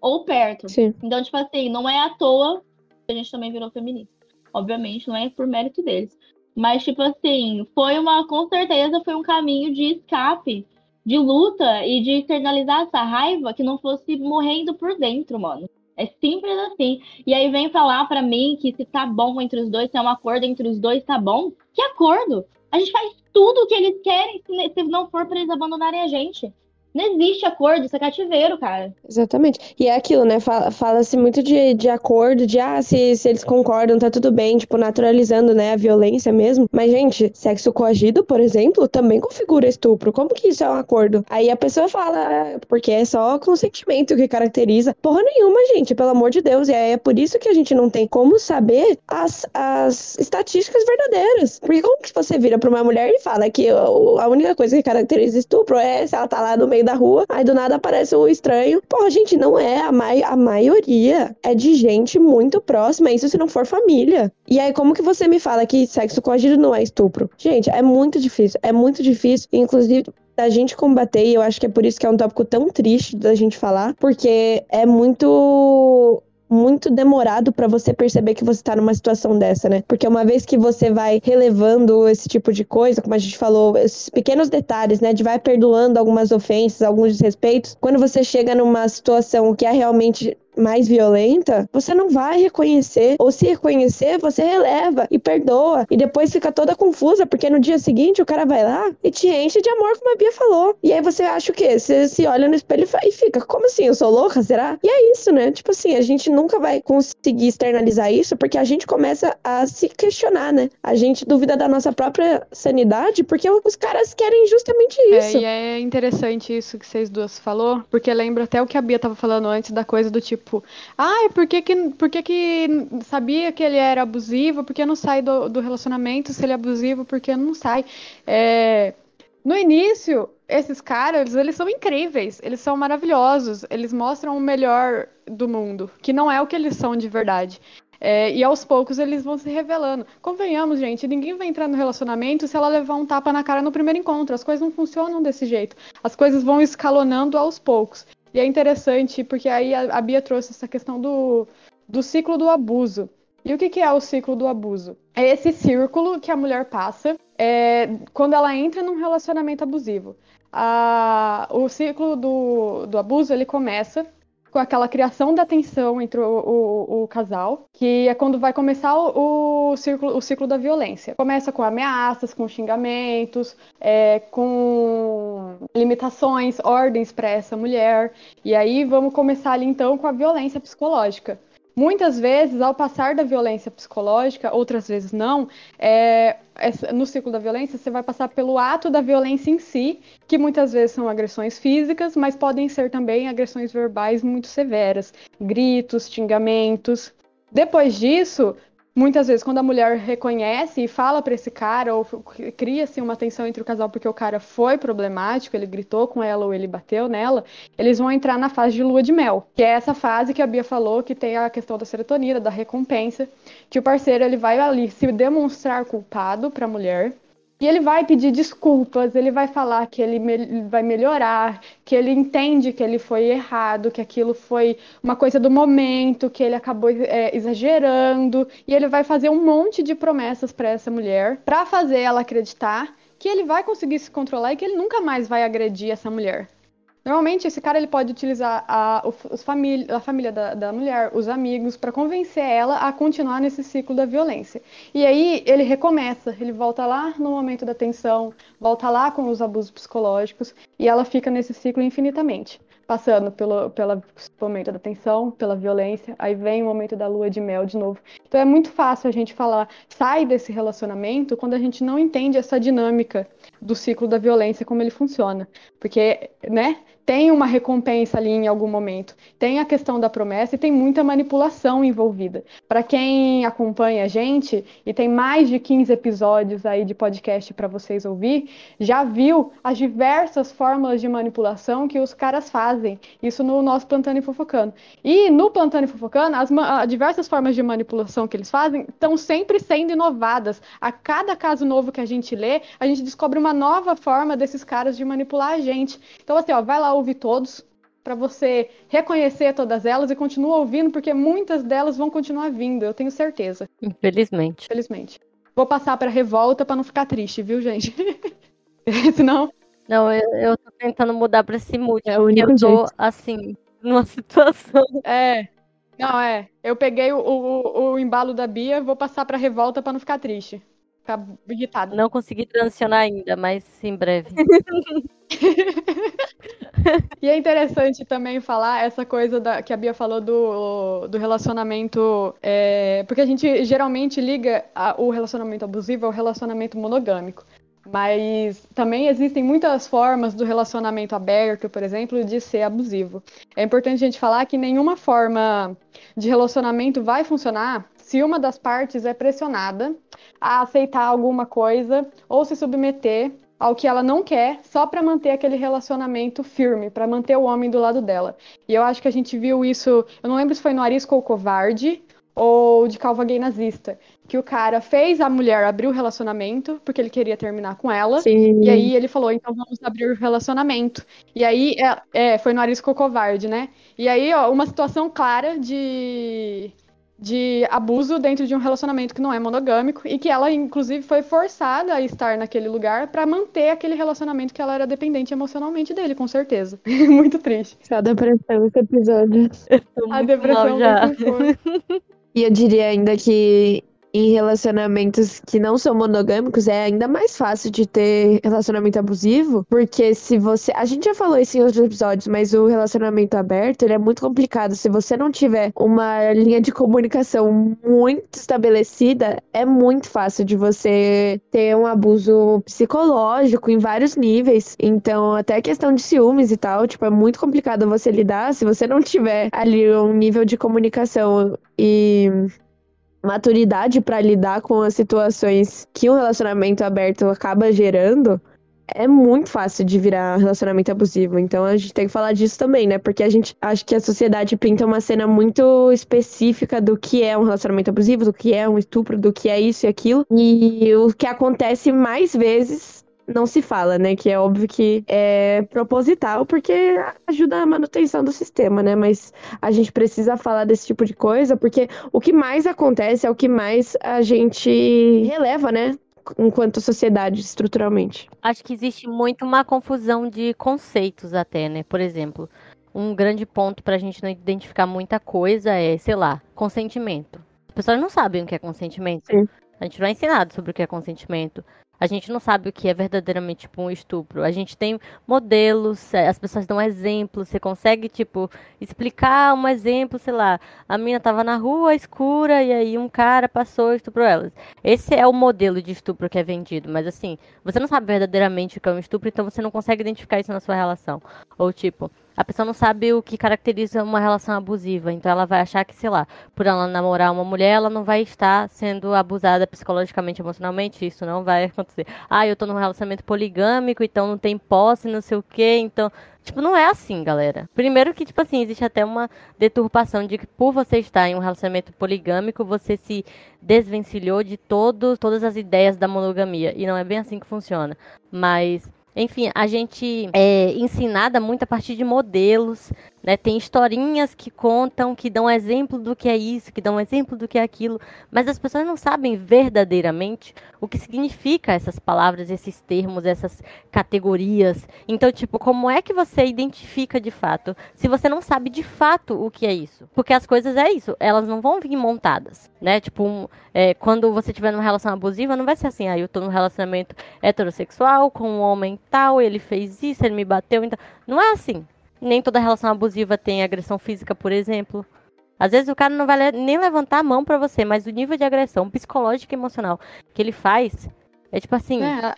Speaker 6: ou perto.
Speaker 2: Sim.
Speaker 6: Então, tipo assim, não é à toa que a gente também virou feminista. Obviamente, não é por mérito deles. Mas, tipo assim, foi uma, com certeza, foi um caminho de escape, de luta e de internalizar essa raiva que não fosse morrendo por dentro, mano. É simples assim. E aí vem falar para mim que se tá bom entre os dois, se é um acordo entre os dois, tá bom. Que acordo? A gente faz tudo o que eles querem se não for para eles abandonarem a gente. Não existe acordo, isso é cativeiro, cara.
Speaker 2: Exatamente. E é aquilo, né? Fala-se muito de, de acordo, de ah, se, se eles concordam, tá tudo bem, tipo, naturalizando, né, a violência mesmo. Mas, gente, sexo coagido, por exemplo, também configura estupro. Como que isso é um acordo? Aí a pessoa fala, ah, porque é só consentimento que caracteriza. Porra nenhuma, gente, pelo amor de Deus. E é por isso que a gente não tem como saber as, as estatísticas verdadeiras. Porque como que você vira pra uma mulher e fala que a única coisa que caracteriza estupro é se ela tá lá no meio da rua, aí do nada aparece um estranho. Pô, gente, não é. A, mai a maioria é de gente muito próxima, isso se não for família. E aí, como que você me fala que sexo coagido não é estupro? Gente, é muito difícil. É muito difícil. Inclusive, da gente combater, e eu acho que é por isso que é um tópico tão triste da gente falar, porque é muito muito demorado para você perceber que você tá numa situação dessa, né? Porque uma vez que você vai relevando esse tipo de coisa, como a gente falou, esses pequenos detalhes, né, de vai perdoando algumas ofensas, alguns desrespeitos, quando você chega numa situação que é realmente mais violenta, você não vai reconhecer. Ou se reconhecer, você releva e perdoa. E depois fica toda confusa, porque no dia seguinte o cara vai lá e te enche de amor, como a Bia falou. E aí você acha o quê? Você se olha no espelho e fica, como assim? Eu sou louca? Será? E é isso, né? Tipo assim, a gente nunca vai conseguir externalizar isso porque a gente começa a se questionar, né? A gente duvida da nossa própria sanidade porque os caras querem justamente isso.
Speaker 1: É, e é interessante isso que vocês duas falou, porque lembra até o que a Bia tava falando antes da coisa do tipo tipo, ai, por que que, por que que sabia que ele era abusivo, por que não sai do, do relacionamento se ele é abusivo, por que não sai? É, no início, esses caras, eles são incríveis, eles são maravilhosos, eles mostram o melhor do mundo, que não é o que eles são de verdade. É, e aos poucos eles vão se revelando. Convenhamos, gente, ninguém vai entrar no relacionamento se ela levar um tapa na cara no primeiro encontro. As coisas não funcionam desse jeito. As coisas vão escalonando aos poucos. E é interessante porque aí a, Bia trouxe essa questão do, do ciclo do abuso. E o que, que é o ciclo do abuso? É esse círculo que a mulher passa é, quando ela entra num relacionamento abusivo. A, o ciclo do, do abuso ele começa com aquela criação da tensão entre o, o, o, casal, que é quando vai começar o, o, círculo, o ciclo da violência. Começa com ameaças, com xingamentos, é, com limitações, ordens para essa mulher. E aí vamos começar ali então com a violência psicológica. Muitas vezes, ao passar da violência psicológica, outras vezes não, é, no ciclo da violência, você vai passar pelo ato da violência em si, que muitas vezes são agressões físicas, mas podem ser também agressões verbais muito severas, gritos, xingamentos. Depois disso, muitas vezes quando a mulher reconhece e fala para esse cara ou cria-se uma tensão entre o casal porque o cara foi problemático, ele gritou com ela ou ele bateu nela, eles vão entrar na fase de lua de mel, que é essa fase que a Bia falou que tem a questão da serotonina, da recompensa, que o parceiro ele vai ali se demonstrar culpado para a mulher e ele vai pedir desculpas, ele vai falar que ele me vai melhorar, que ele entende que ele foi errado, que aquilo foi uma coisa do momento, que ele acabou é, exagerando, e ele vai fazer um monte de promessas para essa mulher, para fazer ela acreditar que ele vai conseguir se controlar e que ele nunca mais vai agredir essa mulher. Normalmente, esse cara ele pode utilizar a, os família, a família da, da mulher, os amigos, para convencer ela a continuar nesse ciclo da violência. E aí ele recomeça, ele volta lá no momento da tensão, volta lá com os abusos psicológicos, e ela fica nesse ciclo infinitamente. Passando pelo, pelo momento da tensão, pela violência, aí vem o momento da lua de mel de novo. Então é muito fácil a gente falar, sai desse relacionamento quando a gente não entende essa dinâmica do ciclo da violência, como ele funciona. Porque, né, tem uma recompensa ali em algum momento. Tem a questão da promessa e tem muita manipulação envolvida. Para quem acompanha a gente e tem mais de 15 episódios aí de podcast para vocês ouvir, já viu as diversas fórmulas de manipulação que os caras fazem. Isso no nosso Plantando e Fofocando. E no Plantando e Fofocando, as diversas formas de manipulação que eles fazem estão sempre sendo inovadas. A cada caso novo que a gente lê, a gente descobre uma nova forma desses caras de manipular a gente. Então, assim, ó, vai lá ouvir todos para você reconhecer todas elas e continua ouvindo, porque muitas delas vão continuar vindo, eu tenho certeza,
Speaker 3: Infelizmente.
Speaker 1: infelizmente. Vou passar para revolta para não ficar triste, viu, gente? [LAUGHS] Senão,
Speaker 3: Não, eu, eu tô tentando mudar pra esse mood.
Speaker 2: É o
Speaker 3: porque
Speaker 2: único
Speaker 3: eu tô,
Speaker 2: jeito.
Speaker 3: assim, numa [LAUGHS] situação.
Speaker 1: é. Não, é. Eu peguei o, o, o embalo da Bia, vou passar para revolta para não ficar triste. Ficar irritada.
Speaker 3: Não consegui transicionar ainda, mas em breve. [LAUGHS] [LAUGHS]
Speaker 1: E é interessante também falar essa coisa da- que a Bia falou do, do relacionamento. é, porque a gente geralmente liga a- o relacionamento abusivo ao relacionamento monogâmico. Mas também existem muitas formas do relacionamento aberto, por exemplo, de ser abusivo. É importante a gente falar que nenhuma forma de relacionamento vai funcionar se uma das partes é pressionada a aceitar alguma coisa ou se submeter ao que ela não quer, só para manter aquele relacionamento firme, para manter o homem do lado dela. E eu acho que a gente viu isso, eu não lembro se foi no Arisco ou Covarde ou de Calva Gay Nazista, que o cara fez a mulher abrir o relacionamento porque ele queria terminar com ela.
Speaker 2: Sim.
Speaker 1: E aí ele falou, então vamos abrir o relacionamento. E aí, é, é, foi no Arisco Covarde, né? E aí, ó, uma situação clara de, de abuso dentro de um relacionamento que não é monogâmico e que ela, inclusive, foi forçada a estar naquele lugar para manter aquele relacionamento que ela era dependente emocionalmente dele, com certeza. [LAUGHS] Muito triste.
Speaker 2: Só depressão esse episódio.
Speaker 3: Tô
Speaker 1: A depressão
Speaker 3: mal já.
Speaker 2: E eu diria ainda que em relacionamentos que não são monogâmicos é ainda mais fácil de ter relacionamento abusivo, porque se você. A gente já falou isso em outros episódios, mas o relacionamento aberto ele é muito complicado. Se você não tiver uma linha de comunicação muito estabelecida, é muito fácil de você ter um abuso psicológico em vários níveis. Então, até questão de ciúmes e tal, tipo, é muito complicado você lidar se você não tiver ali um nível de comunicação e maturidade para lidar com as situações que um relacionamento aberto acaba gerando, é muito fácil de virar relacionamento abusivo. Então a gente tem que falar disso também, né? Porque a gente acha que a sociedade pinta uma cena muito específica do que é um relacionamento abusivo, do que é um estupro, do que é isso e aquilo. E o que acontece mais vezes não se fala, né? Que é óbvio que é proposital, porque ajuda a manutenção do sistema, né? Mas a gente precisa falar desse tipo de coisa, porque o que mais acontece é o que mais a gente releva, né? Enquanto sociedade, estruturalmente.
Speaker 3: Acho que existe muito uma confusão de conceitos até, né? Por exemplo, um grande ponto pra gente não identificar muita coisa é, sei lá, consentimento. As pessoas não sabem o que é consentimento.
Speaker 2: Sim.
Speaker 3: A gente não é ensinado sobre o que é consentimento. A gente não sabe o que é verdadeiramente tipo um estupro. A gente tem modelos, eh, as pessoas dão exemplos, você consegue, tipo, explicar um exemplo, sei lá, a mina tava na rua escura e aí um cara passou e estuprou elas. Esse é o modelo de estupro que é vendido, mas assim, você não sabe verdadeiramente o que é um estupro, então você não consegue identificar isso na sua relação. Ou tipo, a pessoa não sabe o que caracteriza uma relação abusiva, então ela vai achar que, sei lá, por ela namorar uma mulher, ela não vai estar sendo abusada psicologicamente, emocionalmente, isso não vai acontecer. Ah, eu tô num relacionamento poligâmico, então não tem posse, não sei o quê, então. Tipo, não é assim, galera. Primeiro que, tipo assim, existe até uma deturpação de que por você estar em um relacionamento poligâmico, você se desvencilhou de todo, todas as ideias da monogamia. E não é bem assim que funciona. Mas enfim, a gente é ensinada muito a partir de modelos, né? Tem historinhas que contam, que dão exemplo do que é isso, que dão exemplo do que é aquilo, mas as pessoas não sabem verdadeiramente o que significa essas palavras, esses termos, essas categorias. Então, tipo, como é que você identifica de fato, se você não sabe de fato o que é isso? Porque as coisas é isso, elas não vão vir montadas, né? Tipo, um, é, quando você tiver numa relação abusiva, não vai ser assim, ah, eu tô num relacionamento heterossexual com um homem tal, ele fez isso, ele me bateu, então. Não é assim. Nem toda relação abusiva tem agressão física, por exemplo. Às vezes o cara não vai nem levantar a mão pra você, mas o nível de agressão psicológica e emocional que ele faz é tipo assim,
Speaker 1: É,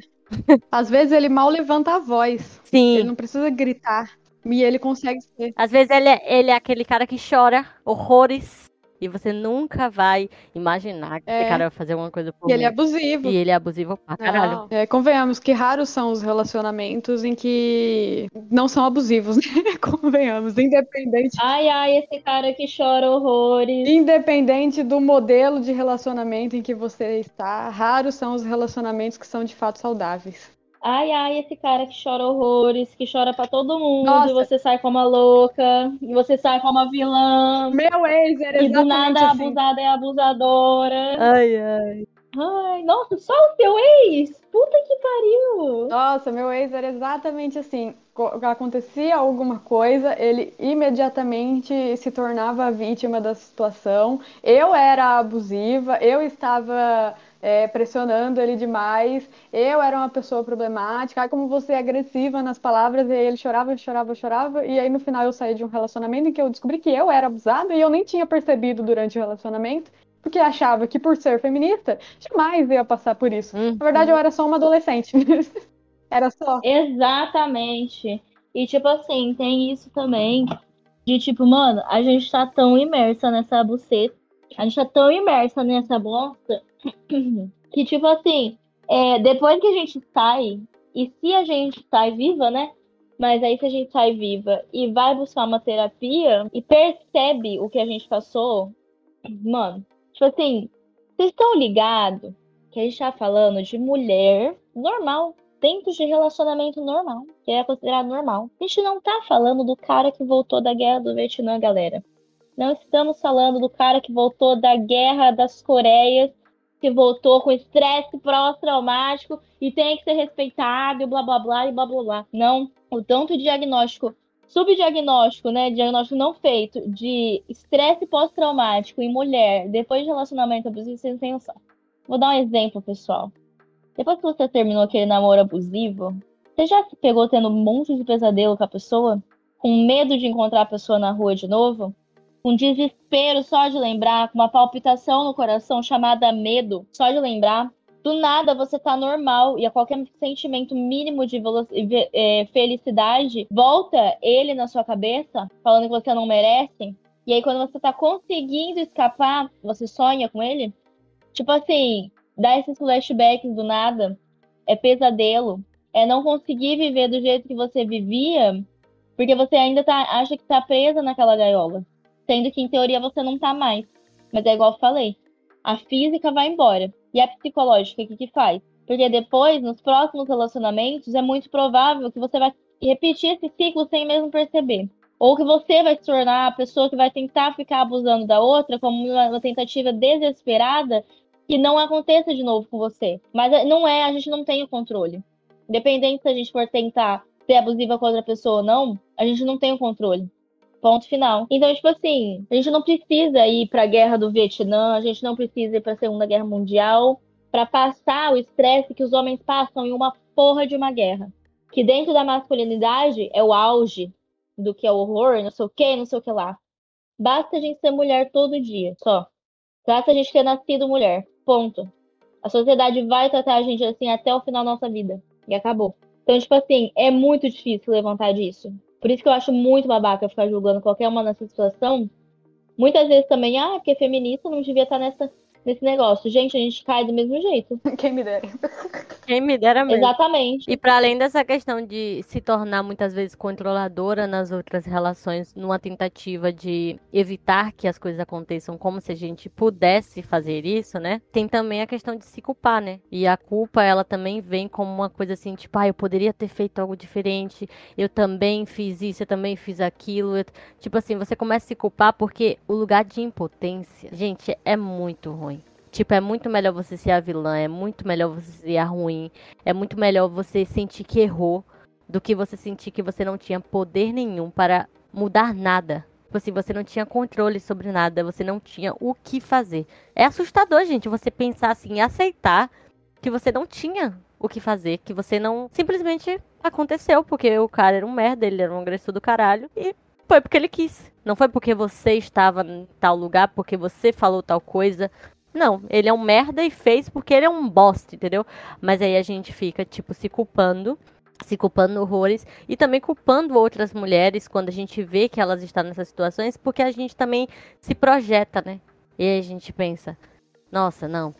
Speaker 1: Às vezes ele mal levanta a voz.
Speaker 3: Sim.
Speaker 1: Ele não precisa gritar. E ele consegue ser.
Speaker 3: Às vezes ele é, ele é aquele cara que chora horrores e você nunca vai imaginar que
Speaker 1: É.
Speaker 3: esse cara vai fazer alguma coisa por
Speaker 1: E ele é
Speaker 3: mim.
Speaker 1: abusivo.
Speaker 3: E ele é abusivo pra caralho.
Speaker 1: Não. É, convenhamos que raros são os relacionamentos em que não são abusivos, [LAUGHS] né? Convenhamos, independente,
Speaker 6: Ai, ai, esse cara que chora horrores.
Speaker 1: independente do modelo de relacionamento em que você está, raros são os relacionamentos que são de fato saudáveis.
Speaker 6: Ai, ai, esse cara que chora horrores, que chora pra todo mundo,
Speaker 1: Nossa.
Speaker 6: e você sai como a louca, e você sai como a vilã,
Speaker 1: Meu ex era
Speaker 6: e do nada a
Speaker 1: assim.
Speaker 6: abusada é abusadora.
Speaker 3: Ai, ai.
Speaker 6: Ai, nossa, só o seu ex? Puta que pariu!
Speaker 1: Nossa, meu ex era exatamente assim. Co- Acontecia alguma coisa, ele imediatamente se tornava a vítima da situação. Eu era abusiva, eu estava é, pressionando ele demais, eu era uma pessoa problemática. Como você é agressiva nas palavras, e aí ele chorava, chorava, chorava. E aí no final eu saí de um relacionamento em que eu descobri que eu era abusada e eu nem tinha percebido durante o relacionamento. Porque achava que por ser feminista, jamais ia passar por isso.
Speaker 3: Uhum.
Speaker 1: Na verdade, eu era só uma adolescente. [LAUGHS] Era só.
Speaker 6: Exatamente. E tipo assim, tem isso também de tipo, mano, a gente tá tão imersa nessa buceta, a gente tá tão imersa nessa bosta que tipo assim, é, depois que a gente sai, e se a gente sai viva, né? Mas aí se a gente sai viva e vai buscar uma terapia e percebe o que a gente passou, mano, tipo assim, vocês estão ligados que a gente tá falando de mulher normal, dentro de relacionamento normal, que é considerado normal. A gente não tá falando do cara que voltou da guerra do Vietnã, galera. Não estamos falando do cara que voltou da guerra das Coreias, que voltou com estresse pós-traumático e tem que ser respeitado e blá blá blá e blá blá blá. Não. O tanto de diagnóstico, subdiagnóstico, né? Diagnóstico não feito de estresse pós-traumático em mulher depois de relacionamento abusivo, vocês têm noção. Vou dar um exemplo, pessoal. Depois que você terminou aquele namoro abusivo, você já pegou tendo um monte de pesadelo com a pessoa? Com medo de encontrar a pessoa na rua de novo? Com desespero só de lembrar? Com uma palpitação no coração chamada medo só de lembrar? Do nada você tá normal e a qualquer sentimento mínimo de eh, felicidade volta ele na sua cabeça, falando que você não merece. E aí, quando você tá conseguindo escapar, você sonha com ele? Tipo assim, dar esses flashbacks do nada é pesadelo. É não conseguir viver do jeito que você vivia, porque você ainda tá, acha que tá presa naquela gaiola. Sendo que em teoria você não tá mais. Mas é igual eu falei. A física vai embora. E a psicológica, o que, que faz? Porque depois, nos próximos relacionamentos, é muito provável que você vai repetir esse ciclo sem mesmo perceber. Ou que você vai se tornar a pessoa que vai tentar ficar abusando da outra como uma, tentativa desesperada que não aconteça de novo com você. Mas é- não é, a gente não tem o controle. Independente se a gente for tentar ser abusiva com outra pessoa ou não, a gente não tem o controle. Ponto final. Então, tipo assim, a gente não precisa ir pra guerra do Vietnã, a gente não precisa ir pra Segunda Guerra Mundial pra passar o estresse que os homens passam em uma porra de uma guerra. Que dentro da masculinidade é o auge do que é o horror, não sei o que, não sei o que lá. Basta a gente ser mulher todo dia, só. Basta a gente ter nascido mulher. Ponto. A sociedade vai tratar a gente assim até o final da nossa vida. E acabou. Então, tipo assim, é muito difícil levantar disso. Por isso que eu acho muito babaca ficar julgando qualquer uma nessa situação. Muitas vezes também, ah, porque feminista não devia estar nessa, nesse negócio. Gente, a gente cai do mesmo jeito. [LAUGHS]
Speaker 1: Quem me dera.
Speaker 3: Quem me dera mesmo.
Speaker 6: Exatamente.
Speaker 3: E para além dessa questão de se tornar muitas vezes controladora nas outras relações, numa tentativa de evitar que as coisas aconteçam como se a gente pudesse fazer isso, né? Tem também a questão de se culpar, né? E a culpa, ela também vem como uma coisa assim, tipo, ah, eu poderia ter feito algo diferente, eu também fiz isso, eu também fiz aquilo. eu- Tipo assim, você começa a se culpar porque o lugar de impotência, gente, é muito ruim. Tipo, é muito melhor você ser a vilã, é muito melhor você ser a ruim, é muito melhor você sentir que errou do que você sentir que você não tinha poder nenhum para mudar nada. Tipo assim, você não tinha controle sobre nada, você não tinha o que fazer. É assustador, gente, você pensar assim, aceitar que você não tinha o que fazer, que você não. Simplesmente aconteceu, porque o cara era um merda, ele era um agressor do caralho, e foi porque ele quis. Não foi porque você estava em tal lugar, porque você falou tal coisa, Não, ele é um merda e fez porque ele é um bosta, entendeu? Mas aí a gente fica, tipo, se culpando, se culpando horrores e também culpando outras mulheres quando a gente vê que elas estão nessas situações, porque a gente também se projeta, né? E aí a gente pensa, nossa, não,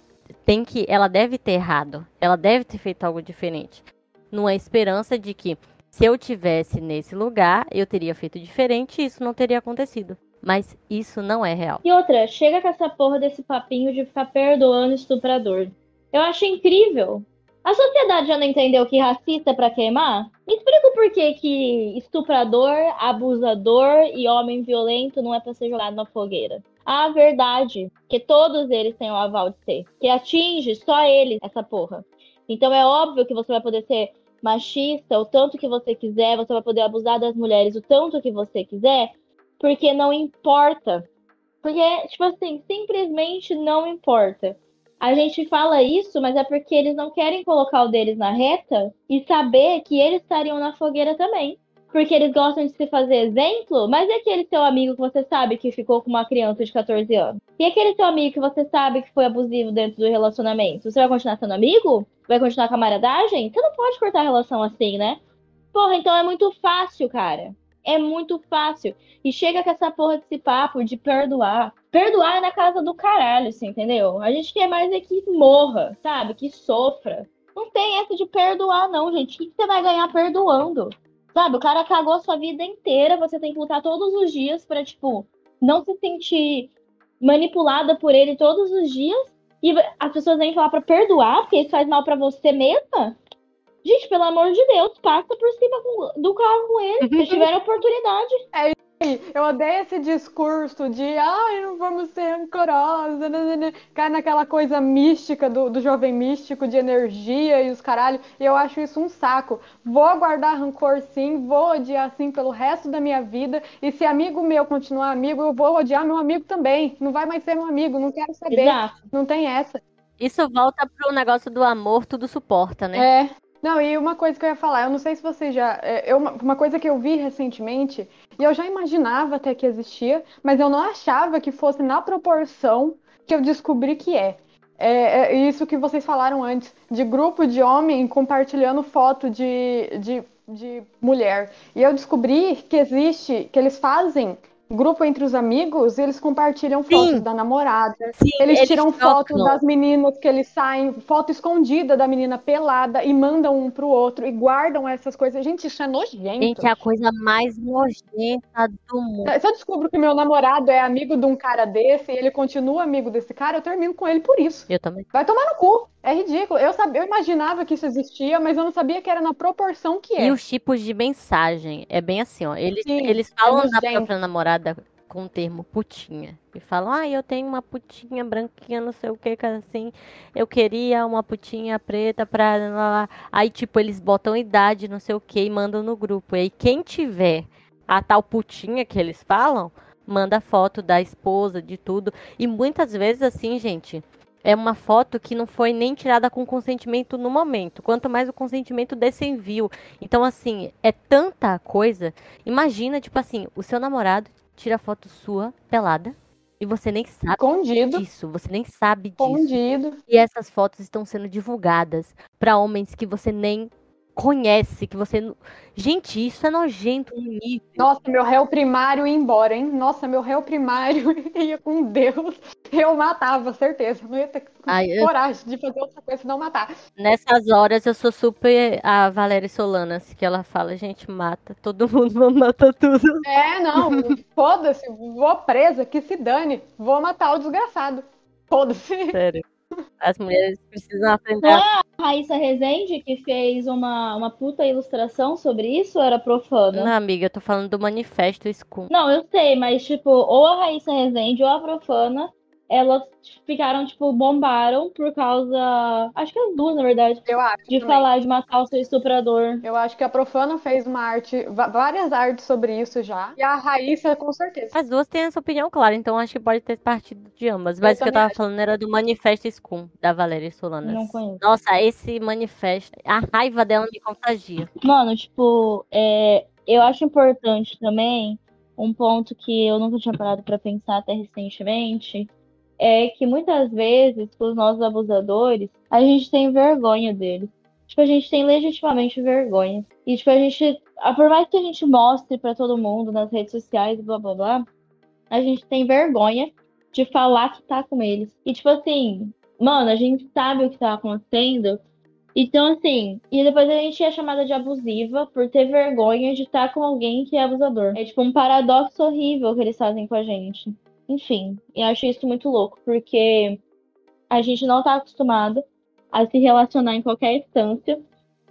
Speaker 3: tem que, ela deve ter errado, ela deve ter feito algo diferente. Numa esperança de que se eu tivesse nesse lugar, eu teria feito diferente e isso não teria acontecido. Mas isso não é real.
Speaker 6: E outra, chega com essa porra desse papinho de ficar perdoando estuprador. Eu acho incrível. A sociedade já não entendeu que racista é pra queimar? Me explica o porquê que estuprador, abusador e homem violento não é pra ser jogado na fogueira. A verdade, que todos eles têm o aval de ser. Que atinge só eles essa porra. Então é óbvio que você vai poder ser machista o tanto que você quiser, você vai poder abusar das mulheres o tanto que você quiser, porque não importa. Porque, tipo assim, simplesmente não importa. A gente fala isso, mas é porque eles não querem colocar o deles na reta e saber que eles estariam na fogueira também. Porque eles gostam de se fazer exemplo, mas é aquele seu amigo que você sabe que ficou com uma criança de 14 anos? E aquele seu amigo que você sabe que foi abusivo dentro do relacionamento? Você vai continuar sendo amigo? Vai continuar camaradagem? Você não pode cortar a relação assim, né? Porra, então é muito fácil, cara. É muito fácil. E chega com essa porra desse papo de perdoar. Perdoar é na casa do caralho, assim, entendeu? A gente quer mais é que morra, sabe? Que sofra. Não tem essa de perdoar, não, gente. O que você vai ganhar perdoando? Sabe? O cara cagou a sua vida inteira. Você tem que lutar todos os dias pra, tipo, não se sentir manipulada por ele todos os dias. E as pessoas vêm falar pra perdoar, porque isso faz mal para você mesma. Gente, pelo amor de Deus, passa por cima do carro com ele. Vocês [LAUGHS] tiveram oportunidade.
Speaker 1: É eu odeio esse discurso de ai, não vamos ser rancorosa, né, né, né. cai naquela coisa mística do, do jovem místico de energia e os caralho. E eu acho isso um saco. Vou guardar rancor sim, vou odiar sim pelo resto da minha vida. E se amigo meu continuar amigo, eu vou odiar meu amigo também. Não vai mais ser meu amigo, não quero saber.
Speaker 6: Exato.
Speaker 1: Não tem essa.
Speaker 3: Isso volta pro negócio do amor, tudo suporta, né?
Speaker 1: É. Não, e uma coisa que eu ia falar, eu não sei se vocês já. É, eu, uma coisa que eu vi recentemente, e eu já imaginava até que existia, mas eu não achava que fosse na proporção que eu descobri que é. É, é isso que vocês falaram antes, de grupo de homem compartilhando foto de, de, de mulher. E eu descobri que existe, que eles fazem grupo entre os amigos, eles compartilham
Speaker 3: Sim.
Speaker 1: fotos da namorada.
Speaker 3: Sim,
Speaker 1: Eles,
Speaker 3: eles
Speaker 1: tiram fotos das meninas que eles saem, foto escondida da menina pelada e mandam um pro outro e guardam essas coisas. Gente, isso é nojento.
Speaker 3: Gente, é a coisa mais nojenta do mundo.
Speaker 1: Se eu descubro que meu namorado é amigo de um cara desse e ele continua amigo desse cara, eu termino com ele por isso.
Speaker 3: Eu também.
Speaker 1: Vai tomar no cu. É ridículo. Eu, sabia, eu imaginava que isso existia, mas eu não sabia que era na proporção que é.
Speaker 3: E os tipos de mensagem. É bem assim, ó. Eles,
Speaker 1: Sim,
Speaker 3: eles falam
Speaker 1: é
Speaker 3: da
Speaker 1: nojento.
Speaker 3: própria namorada com o termo putinha. E falam, ah, eu tenho uma putinha branquinha, não sei o que, que assim. Eu queria uma putinha preta pra. lá, lá." Aí, tipo, eles botam idade, não sei o que, e mandam no grupo. E aí, quem tiver a tal putinha que eles falam, manda foto da esposa, de tudo. E muitas vezes, assim, gente. É uma foto que não foi nem tirada com consentimento no momento, quanto mais o consentimento desse envio. Então, assim, é tanta coisa. Imagina, tipo assim, o seu namorado tira foto sua pelada e você nem sabe
Speaker 1: Escondido.
Speaker 3: disso, você nem sabe disso.
Speaker 1: Escondido.
Speaker 3: E essas fotos estão sendo divulgadas pra homens que você nem conhece, que você. não- Gente, isso é nojento no nível.
Speaker 1: Nossa, meu réu primário ia embora, hein? Nossa, meu réu primário [LAUGHS] ia com Deus. Eu matava, certeza. Não ia ter
Speaker 3: Ai, eu-
Speaker 1: coragem de fazer outra coisa senão matar.
Speaker 3: Nessas horas eu sou super a Valéria Solanas, que ela fala, gente, mata, todo mundo [LAUGHS] vamos matar tudo.
Speaker 1: É, não. [LAUGHS] Foda-se. Vou presa, que se dane. Vou matar o desgraçado. Foda-se.
Speaker 3: Sério. As mulheres precisam aprender
Speaker 6: Não
Speaker 3: a
Speaker 6: é a Raíssa Rezende que fez uma, uma puta ilustração sobre isso ou era profana?
Speaker 3: Não, amiga, eu tô falando do manifesto Scum.
Speaker 6: Não, eu sei, mas tipo, ou a Raíssa Rezende ou a Profana, elas ficaram, tipo, bombaram por causa. Acho que as duas, na verdade.
Speaker 1: Eu acho.
Speaker 6: De
Speaker 1: também.
Speaker 6: falar de matar o seu estuprador.
Speaker 1: Eu acho que a Profana fez uma arte, várias artes sobre isso já. E a Raíssa, com certeza.
Speaker 3: As duas têm essa opinião clara, então acho que pode ter partido de ambas. Mas o que eu tava
Speaker 1: acho.
Speaker 3: falando era do manifesto Scum, da Valéria Solanas.
Speaker 6: Não conheço.
Speaker 3: Nossa, esse manifesto, a raiva dela me contagia.
Speaker 6: Mano, tipo, é, eu acho importante também um ponto que eu nunca tinha parado pra pensar até recentemente. É que muitas vezes, os nossos abusadores, a gente tem vergonha deles. Tipo, a gente tem legitimamente vergonha. E, tipo, a gente, por mais que a gente mostre para todo mundo nas redes sociais, blá blá blá, a gente tem vergonha de falar que tá com eles. E, tipo assim, mano, a gente sabe o que tá acontecendo. Então, assim, e depois a gente é chamada de abusiva por ter vergonha de estar com alguém que é abusador. É tipo um paradoxo horrível que eles fazem com a gente. Enfim, e acho isso muito louco, porque a gente não tá acostumado a se relacionar em qualquer instância,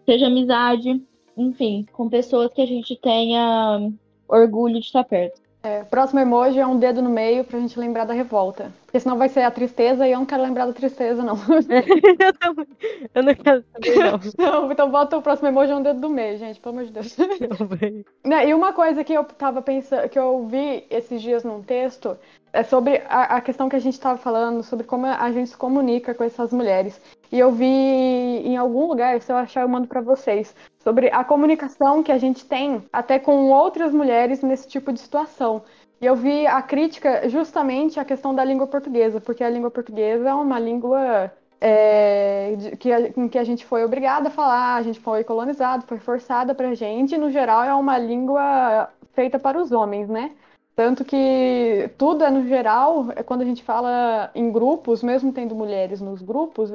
Speaker 6: seja amizade, enfim, com pessoas que a gente tenha orgulho de estar perto.
Speaker 1: É, próximo emoji é um dedo no meio pra gente lembrar da revolta. Porque senão vai ser a tristeza e eu não quero lembrar da tristeza, não. [LAUGHS]
Speaker 3: eu, também, eu não quero saber, não. [LAUGHS]
Speaker 1: não. Então bota o próximo emoji é um dedo do meio, gente, pelo amor de Deus. [LAUGHS] Não, e uma coisa que eu tava pensando, que eu vi esses dias num texto, é sobre a, a questão que a gente estava falando, sobre como a gente se comunica com essas mulheres. E eu vi em algum lugar, se eu achar, eu mando para vocês, sobre a comunicação que a gente tem até com outras mulheres nesse tipo de situação. E eu vi a crítica justamente à questão da língua portuguesa, porque a língua portuguesa é uma língua é, que, a, que a gente foi obrigada a falar, a gente foi colonizado, foi forçada pra gente, no geral é uma língua feita para os homens, né? Tanto que tudo é no geral, é quando a gente fala em grupos, mesmo tendo mulheres nos grupos,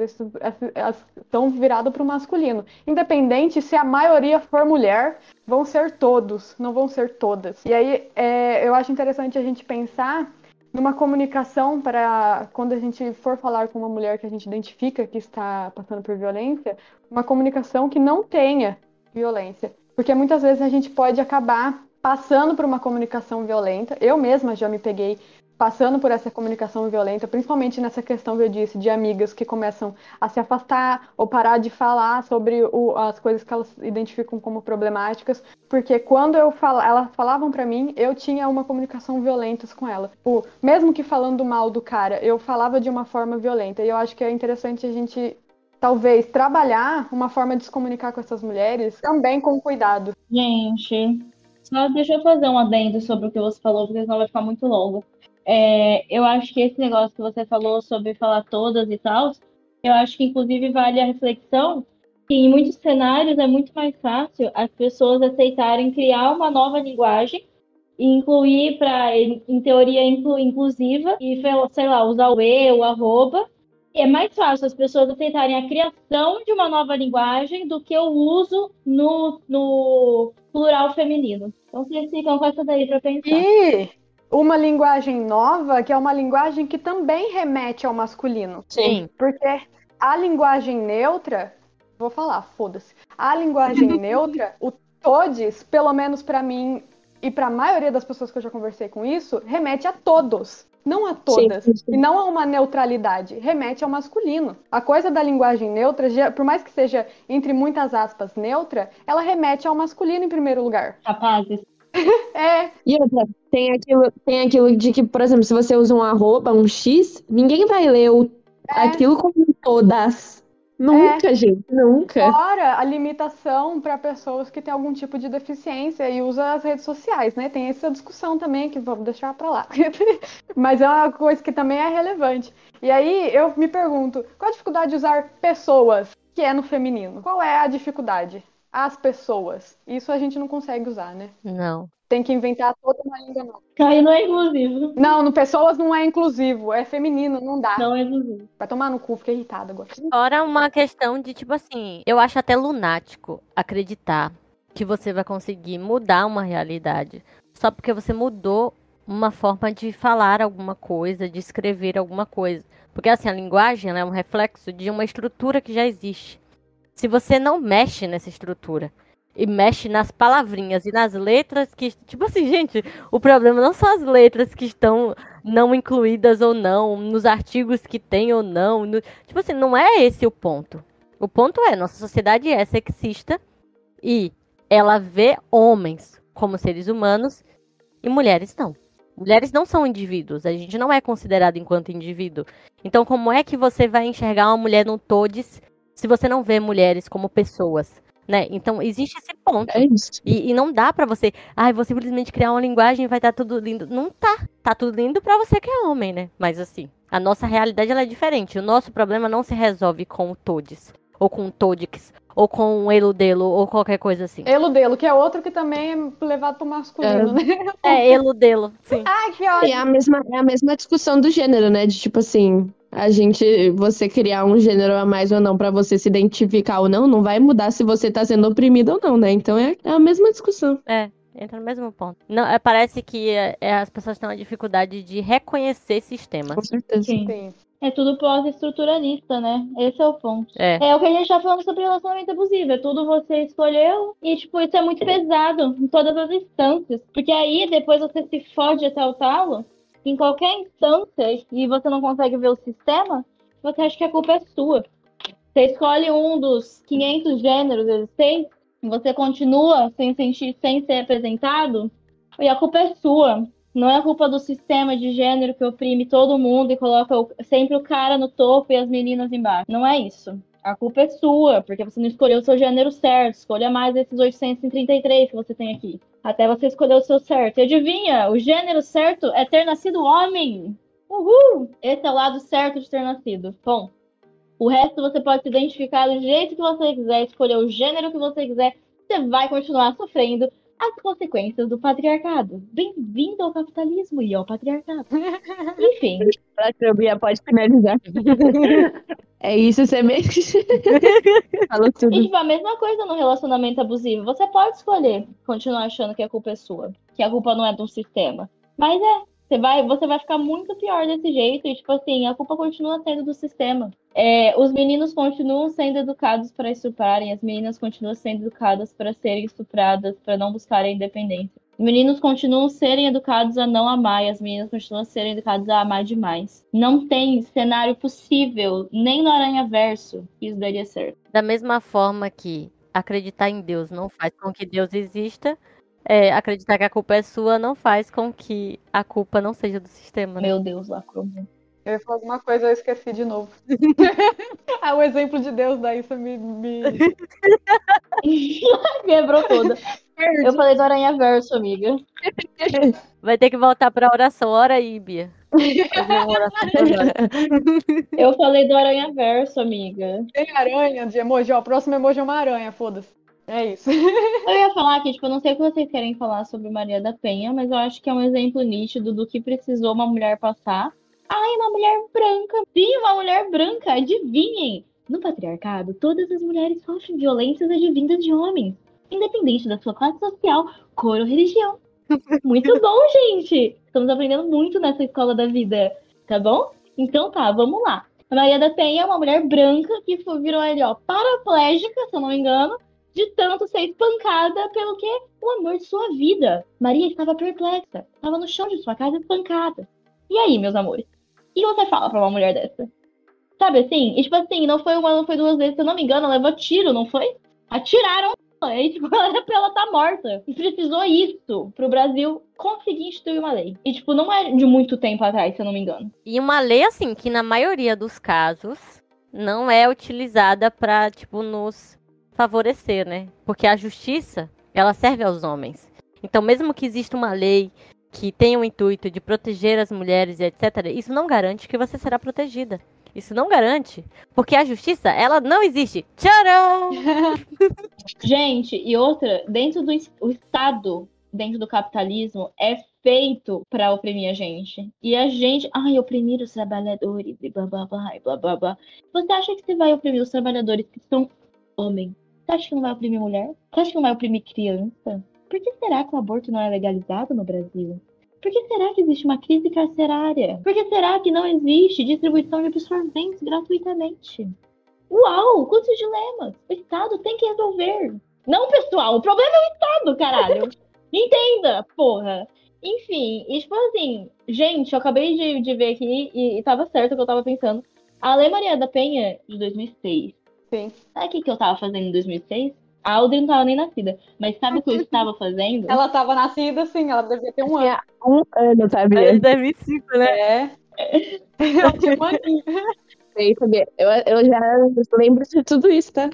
Speaker 1: elas estão viradas para o masculino. Independente se a maioria for mulher, vão ser todos, não vão ser todas. E aí é, eu acho interessante a gente pensar numa comunicação para quando a gente for falar com uma mulher que a gente identifica que está passando por violência, uma comunicação que não tenha violência. Porque muitas vezes a gente pode acabar passando por uma comunicação violenta. Eu mesma já me peguei passando por essa comunicação violenta, principalmente nessa questão que eu disse de amigas que começam a se afastar ou parar de falar sobre o, as coisas que elas identificam como problemáticas, porque quando eu fal, elas falavam para mim, eu tinha uma comunicação violenta com ela. O, mesmo que falando mal do cara, eu falava de uma forma violenta. E eu acho que é interessante a gente talvez trabalhar uma forma de se comunicar com essas mulheres também com cuidado.
Speaker 6: Gente, só deixa eu fazer um adendo sobre o que você falou, porque senão vai ficar muito longo. É, eu acho que esse negócio que você falou sobre falar todas e tal, eu acho que inclusive vale a reflexão que em muitos cenários é muito mais fácil as pessoas aceitarem criar uma nova linguagem e incluir para, em teoria, inclu, inclusiva e, sei lá, usar o e, o arroba, é mais fácil as pessoas aceitarem a criação de uma nova linguagem do que o uso no, no plural feminino. Então vocês ficam com essa daí para pensar.
Speaker 1: E uma linguagem nova, que é uma linguagem que também remete ao masculino.
Speaker 3: Sim.
Speaker 1: Porque a linguagem neutra, vou falar, foda-se. A linguagem [LAUGHS] neutra, o todes, pelo menos para mim e para a maioria das pessoas que eu já conversei com isso, remete a todos. Não a todas. Sim, sim. E não a uma neutralidade. Remete ao masculino. A coisa da linguagem neutra, por mais que seja, entre muitas aspas, neutra, ela remete ao masculino em primeiro lugar.
Speaker 6: Rapazes. [LAUGHS]
Speaker 1: é.
Speaker 2: E outra, tem aquilo, tem aquilo de que, por exemplo, se você usa um arroba, um X, ninguém vai ler o, é. aquilo como todas. Nunca, é. gente, nunca.
Speaker 1: Fora a limitação para pessoas que têm algum tipo de deficiência e usa as redes sociais, né? Tem essa discussão também que vamos deixar para lá. [LAUGHS] Mas é uma coisa que também é relevante. E aí eu me pergunto, qual a dificuldade de usar pessoas, que é no feminino? Qual é a dificuldade? As pessoas. Isso a gente não consegue usar, né?
Speaker 3: Não
Speaker 1: tem que inventar toda uma língua nova.
Speaker 6: Aí não é inclusivo.
Speaker 1: Não, no pessoas não é inclusivo, é feminino, não dá.
Speaker 6: Não é inclusivo.
Speaker 1: Vai tomar no cu, fiquei irritada agora.
Speaker 3: Fora uma questão de, tipo assim, eu acho até lunático acreditar que você vai conseguir mudar uma realidade só porque você mudou uma forma de falar alguma coisa, de escrever alguma coisa. Porque assim, a linguagem é um reflexo de uma estrutura que já existe. Se você não mexe nessa estrutura, e mexe nas palavrinhas e nas letras que. Tipo assim, gente, o problema não são as letras que estão não incluídas ou não, nos artigos que tem ou não. No, tipo assim, não é esse o ponto. O ponto é, nossa sociedade é sexista e ela vê homens como seres humanos e mulheres não. Mulheres não são indivíduos, a gente não é considerado enquanto indivíduo. Então, como é que você vai enxergar uma mulher no todes se você não vê mulheres como pessoas? Né? Então, existe esse ponto.
Speaker 2: É isso.
Speaker 3: E, e não dá para você, ai, ah, vou simplesmente criar uma linguagem e vai estar tá tudo lindo. Não tá. Tá tudo lindo para você que é homem, né? Mas assim, A nossa realidade ela é diferente. O nosso problema não se resolve com o todes, ou com o todix, ou com o eludelo, ou qualquer coisa assim.
Speaker 1: Eludelo, que é outro que também é levado pro masculino, né?
Speaker 3: É, eludelo, sim.
Speaker 1: Ai, que
Speaker 2: E
Speaker 1: ótimo.
Speaker 2: é a mesma, é a mesma discussão do gênero, né? De tipo assim, a gente, você criar um gênero a mais ou não pra você se identificar ou não, não vai mudar se você tá sendo oprimido ou não, né? Então é, é a mesma discussão.
Speaker 3: É, entra no mesmo ponto. Não, é, parece que é, é, as pessoas têm uma dificuldade de reconhecer sistemas.
Speaker 2: Com certeza.
Speaker 6: Sim.
Speaker 1: Sim.
Speaker 6: É tudo pós-estruturalista, né? Esse é o ponto.
Speaker 3: É.
Speaker 6: É o que a gente tá falando sobre relacionamento abusivo. É tudo você escolheu. E, tipo, isso é muito pesado em todas as instâncias. Porque aí, depois você se fode até o talo. Em qualquer instância e você não consegue ver o sistema, você acha que a culpa é sua. Você escolhe um dos 500 gêneros existentes, e você continua sem sentir, sem ser representado, e a culpa é sua. Não é culpa do sistema de gênero que oprime todo mundo e coloca o- sempre o cara no topo e as meninas embaixo. Não é isso. A culpa é sua, porque você não escolheu o seu gênero certo. Escolha mais esses 833 que você tem aqui. Até você escolher o seu certo. E adivinha? O gênero certo é ter nascido homem. Uhul! Esse é o lado certo de ter nascido. Bom, o resto você pode se identificar do jeito que você quiser, escolher o gênero que você quiser. Você vai continuar sofrendo as consequências do patriarcado. Bem-vindo ao capitalismo e ao patriarcado. [LAUGHS] Enfim,
Speaker 2: A Bia pode finalizar. é isso, você mesmo. [LAUGHS] Falou
Speaker 6: E,
Speaker 2: tudo.
Speaker 6: tipo, a mesma coisa no relacionamento abusivo. Você pode escolher continuar achando que a culpa é sua, que a culpa não é do sistema. Mas é, você vai, você vai ficar muito pior desse jeito. E, tipo assim, a culpa continua sendo do sistema. É, os meninos continuam sendo educados para estuprarem, as meninas continuam sendo educadas para serem estupradas, para não buscarem independência. Os meninos continuam serem educados a não amar, e as meninas continuam serem educadas a amar demais. Não tem cenário possível, nem no Aranha Verso, que isso daria certo.
Speaker 3: Da mesma forma que acreditar em Deus não faz com que Deus exista, é, acreditar que a culpa é sua não faz com que a culpa não seja do sistema. né?
Speaker 6: Meu Deus, lacrou.
Speaker 1: Eu ia falar alguma coisa, eu esqueci de novo. [LAUGHS] ah, o exemplo de Deus daí você me, me [LAUGHS]
Speaker 6: Quebrou toda. Eu falei do Aranha Verso, amiga. [LAUGHS]
Speaker 3: Vai ter que voltar pra oração. Ora aí, Bia.
Speaker 6: Eu falei do Aranha Verso, amiga.
Speaker 1: tem aranha de emoji. Ó, o próximo emoji é uma aranha, foda-se. É isso.
Speaker 6: Eu ia falar que, tipo, eu não sei o que vocês querem falar sobre Maria da Penha, mas eu acho que é um exemplo nítido do que precisou uma mulher passar. Ai, uma mulher branca. Sim, uma mulher branca. Adivinhem. No patriarcado, todas as mulheres sofrem violências advindas de homens, independente da sua classe social, cor ou religião. Muito [LAUGHS] bom, gente! Estamos aprendendo muito nessa escola da vida, tá bom? Então tá, vamos lá. A Maria da Penha é uma mulher branca que foi- virou ali, ó, paraplégica, se eu não me engano, de tanto ser espancada pelo que? O amor de sua vida. Maria estava perplexa, estava no chão de sua casa espancada. E aí, meus amores? O que você fala pra uma mulher dessa? Sabe assim? E tipo assim, não foi uma, não foi duas vezes, se eu não me engano, ela levou tiro, não foi? Atiraram ela, e tipo, [LAUGHS] ela ela estar morta. E precisou isso pro Brasil conseguir instituir uma lei. E tipo, não é de muito tempo atrás, se eu não me engano.
Speaker 3: E uma lei, assim, que na maioria dos casos não é utilizada pra, tipo, nos favorecer, né? Porque a justiça, ela serve aos homens. Então, mesmo que exista uma lei que tenha o intuito de proteger as mulheres e etc., isso não garante que você será protegida. Isso não garante, porque a justiça, ela não existe. Tcharam! [LAUGHS]
Speaker 6: Gente, e outra, dentro do o Estado, dentro do capitalismo, é feito pra oprimir a gente. E a gente, ai, oprimir os trabalhadores e blá blá blá e blá blá blá. Você acha que você vai oprimir os trabalhadores que são homens? Você acha que não vai oprimir mulher? Você acha que não vai oprimir criança? Por que será que o aborto não é legalizado no Brasil? Por que será que existe uma crise carcerária? Por que será que não existe distribuição de absorventes gratuitamente? Uau, quantos dilemas! O Estado tem que resolver. Não, pessoal, o problema é o Estado, caralho. [LAUGHS] Entenda, porra. Enfim, e tipo assim, gente, eu acabei de, de ver aqui e, e tava certo o que eu tava pensando. A Lei Maria da Penha, de 2006.
Speaker 1: Sim.
Speaker 6: Sabe o que, que eu tava fazendo em 2006? A Audrey não tava nem nascida. Mas sabe o que eu estava fazendo?
Speaker 1: Ela tava nascida, sim, ela devia ter um ano.
Speaker 2: Tinha um ano, sabia?
Speaker 3: Desde 2005, né?
Speaker 1: É. [LAUGHS] Ela tinha um aninho.
Speaker 2: Sei, sabia? Eu, eu já lembro de tudo isso, tá?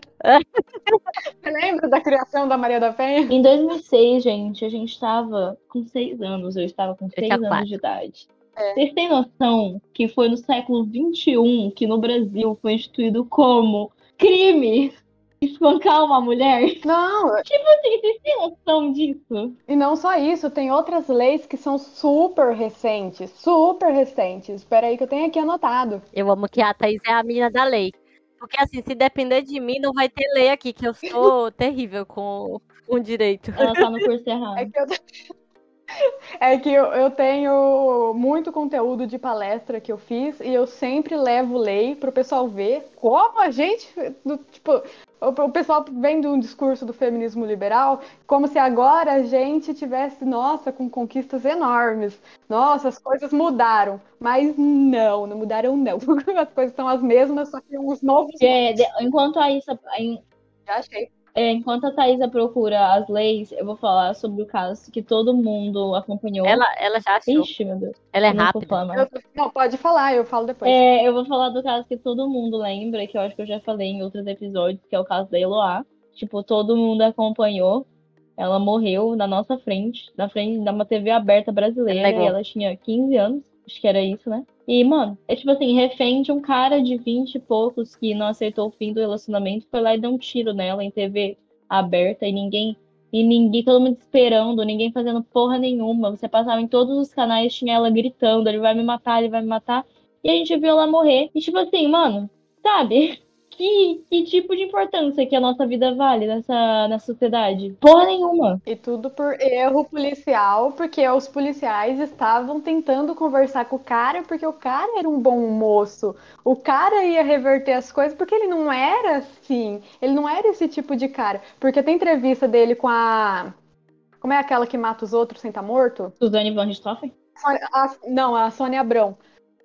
Speaker 1: Você lembra da criação da Maria da Penha?
Speaker 6: Em 2006, gente, a gente tava com seis anos. Eu estava com seis
Speaker 3: tinha
Speaker 6: anos
Speaker 3: quatro.
Speaker 6: de idade. Vocês têm noção que foi no século XXI que no Brasil foi instituído como crime espancar uma mulher?
Speaker 1: Não,
Speaker 6: Tipo assim, vocês têm noção disso?
Speaker 1: e não só isso, tem outras leis que são super recentes, super recentes. Espera aí que eu tenho aqui anotado.
Speaker 3: Eu amo que a Thaís é a menina da lei. Porque assim, se depender de mim, não vai ter lei aqui, que eu sou [LAUGHS] terrível com o direito.
Speaker 6: Ela tá no curso
Speaker 1: É
Speaker 6: errado.
Speaker 1: que eu, é que eu, eu tenho muito conteúdo de palestra que eu fiz e eu sempre levo lei pro pessoal ver como a gente, tipo, o, o pessoal vem de um discurso do feminismo liberal, como se agora a gente tivesse, nossa, com conquistas enormes. Nossa, as coisas mudaram. Mas não, não mudaram não. [LAUGHS] As coisas são as mesmas, só que uns novos.
Speaker 6: É, enquanto a em-
Speaker 1: Já achei.
Speaker 6: É, enquanto a Thaisa procura as leis, eu vou falar sobre o caso que todo mundo acompanhou.
Speaker 3: Ela, ela já achou.
Speaker 6: Ixi, meu Deus.
Speaker 3: Ela é
Speaker 6: não
Speaker 3: rápida.
Speaker 1: Eu- não, pode falar, eu falo depois.
Speaker 6: É, eu vou falar do caso que todo mundo lembra, que eu acho que eu já falei em outros episódios, que é o caso da Eloá. Tipo, todo mundo acompanhou. Ela morreu na nossa frente, na frente de uma TV aberta brasileira, e ela tinha 15 anos, acho que era isso, né? E, mano, é tipo assim, refém de um cara de 20 e poucos que não aceitou o fim do relacionamento, foi lá e deu um tiro nela em TV aberta e ninguém. E ninguém, todo mundo esperando, ninguém fazendo porra nenhuma. Você passava em todos os canais, tinha ela gritando, ele vai me matar, ele vai me matar. E a gente viu ela morrer. E tipo assim, mano, sabe? Que, que tipo de importância que a nossa vida vale nessa, nessa sociedade? Porra nenhuma.
Speaker 1: E tudo por erro policial, porque os policiais estavam tentando conversar com o cara, porque o cara era um bom moço. O cara ia reverter as coisas, porque ele não era assim. Ele não era esse tipo de cara. Porque tem entrevista dele com a. Como é aquela que mata os outros sem estar morto?
Speaker 6: Suzane Van Richthofen?
Speaker 1: A- não, a Sônia Abrão.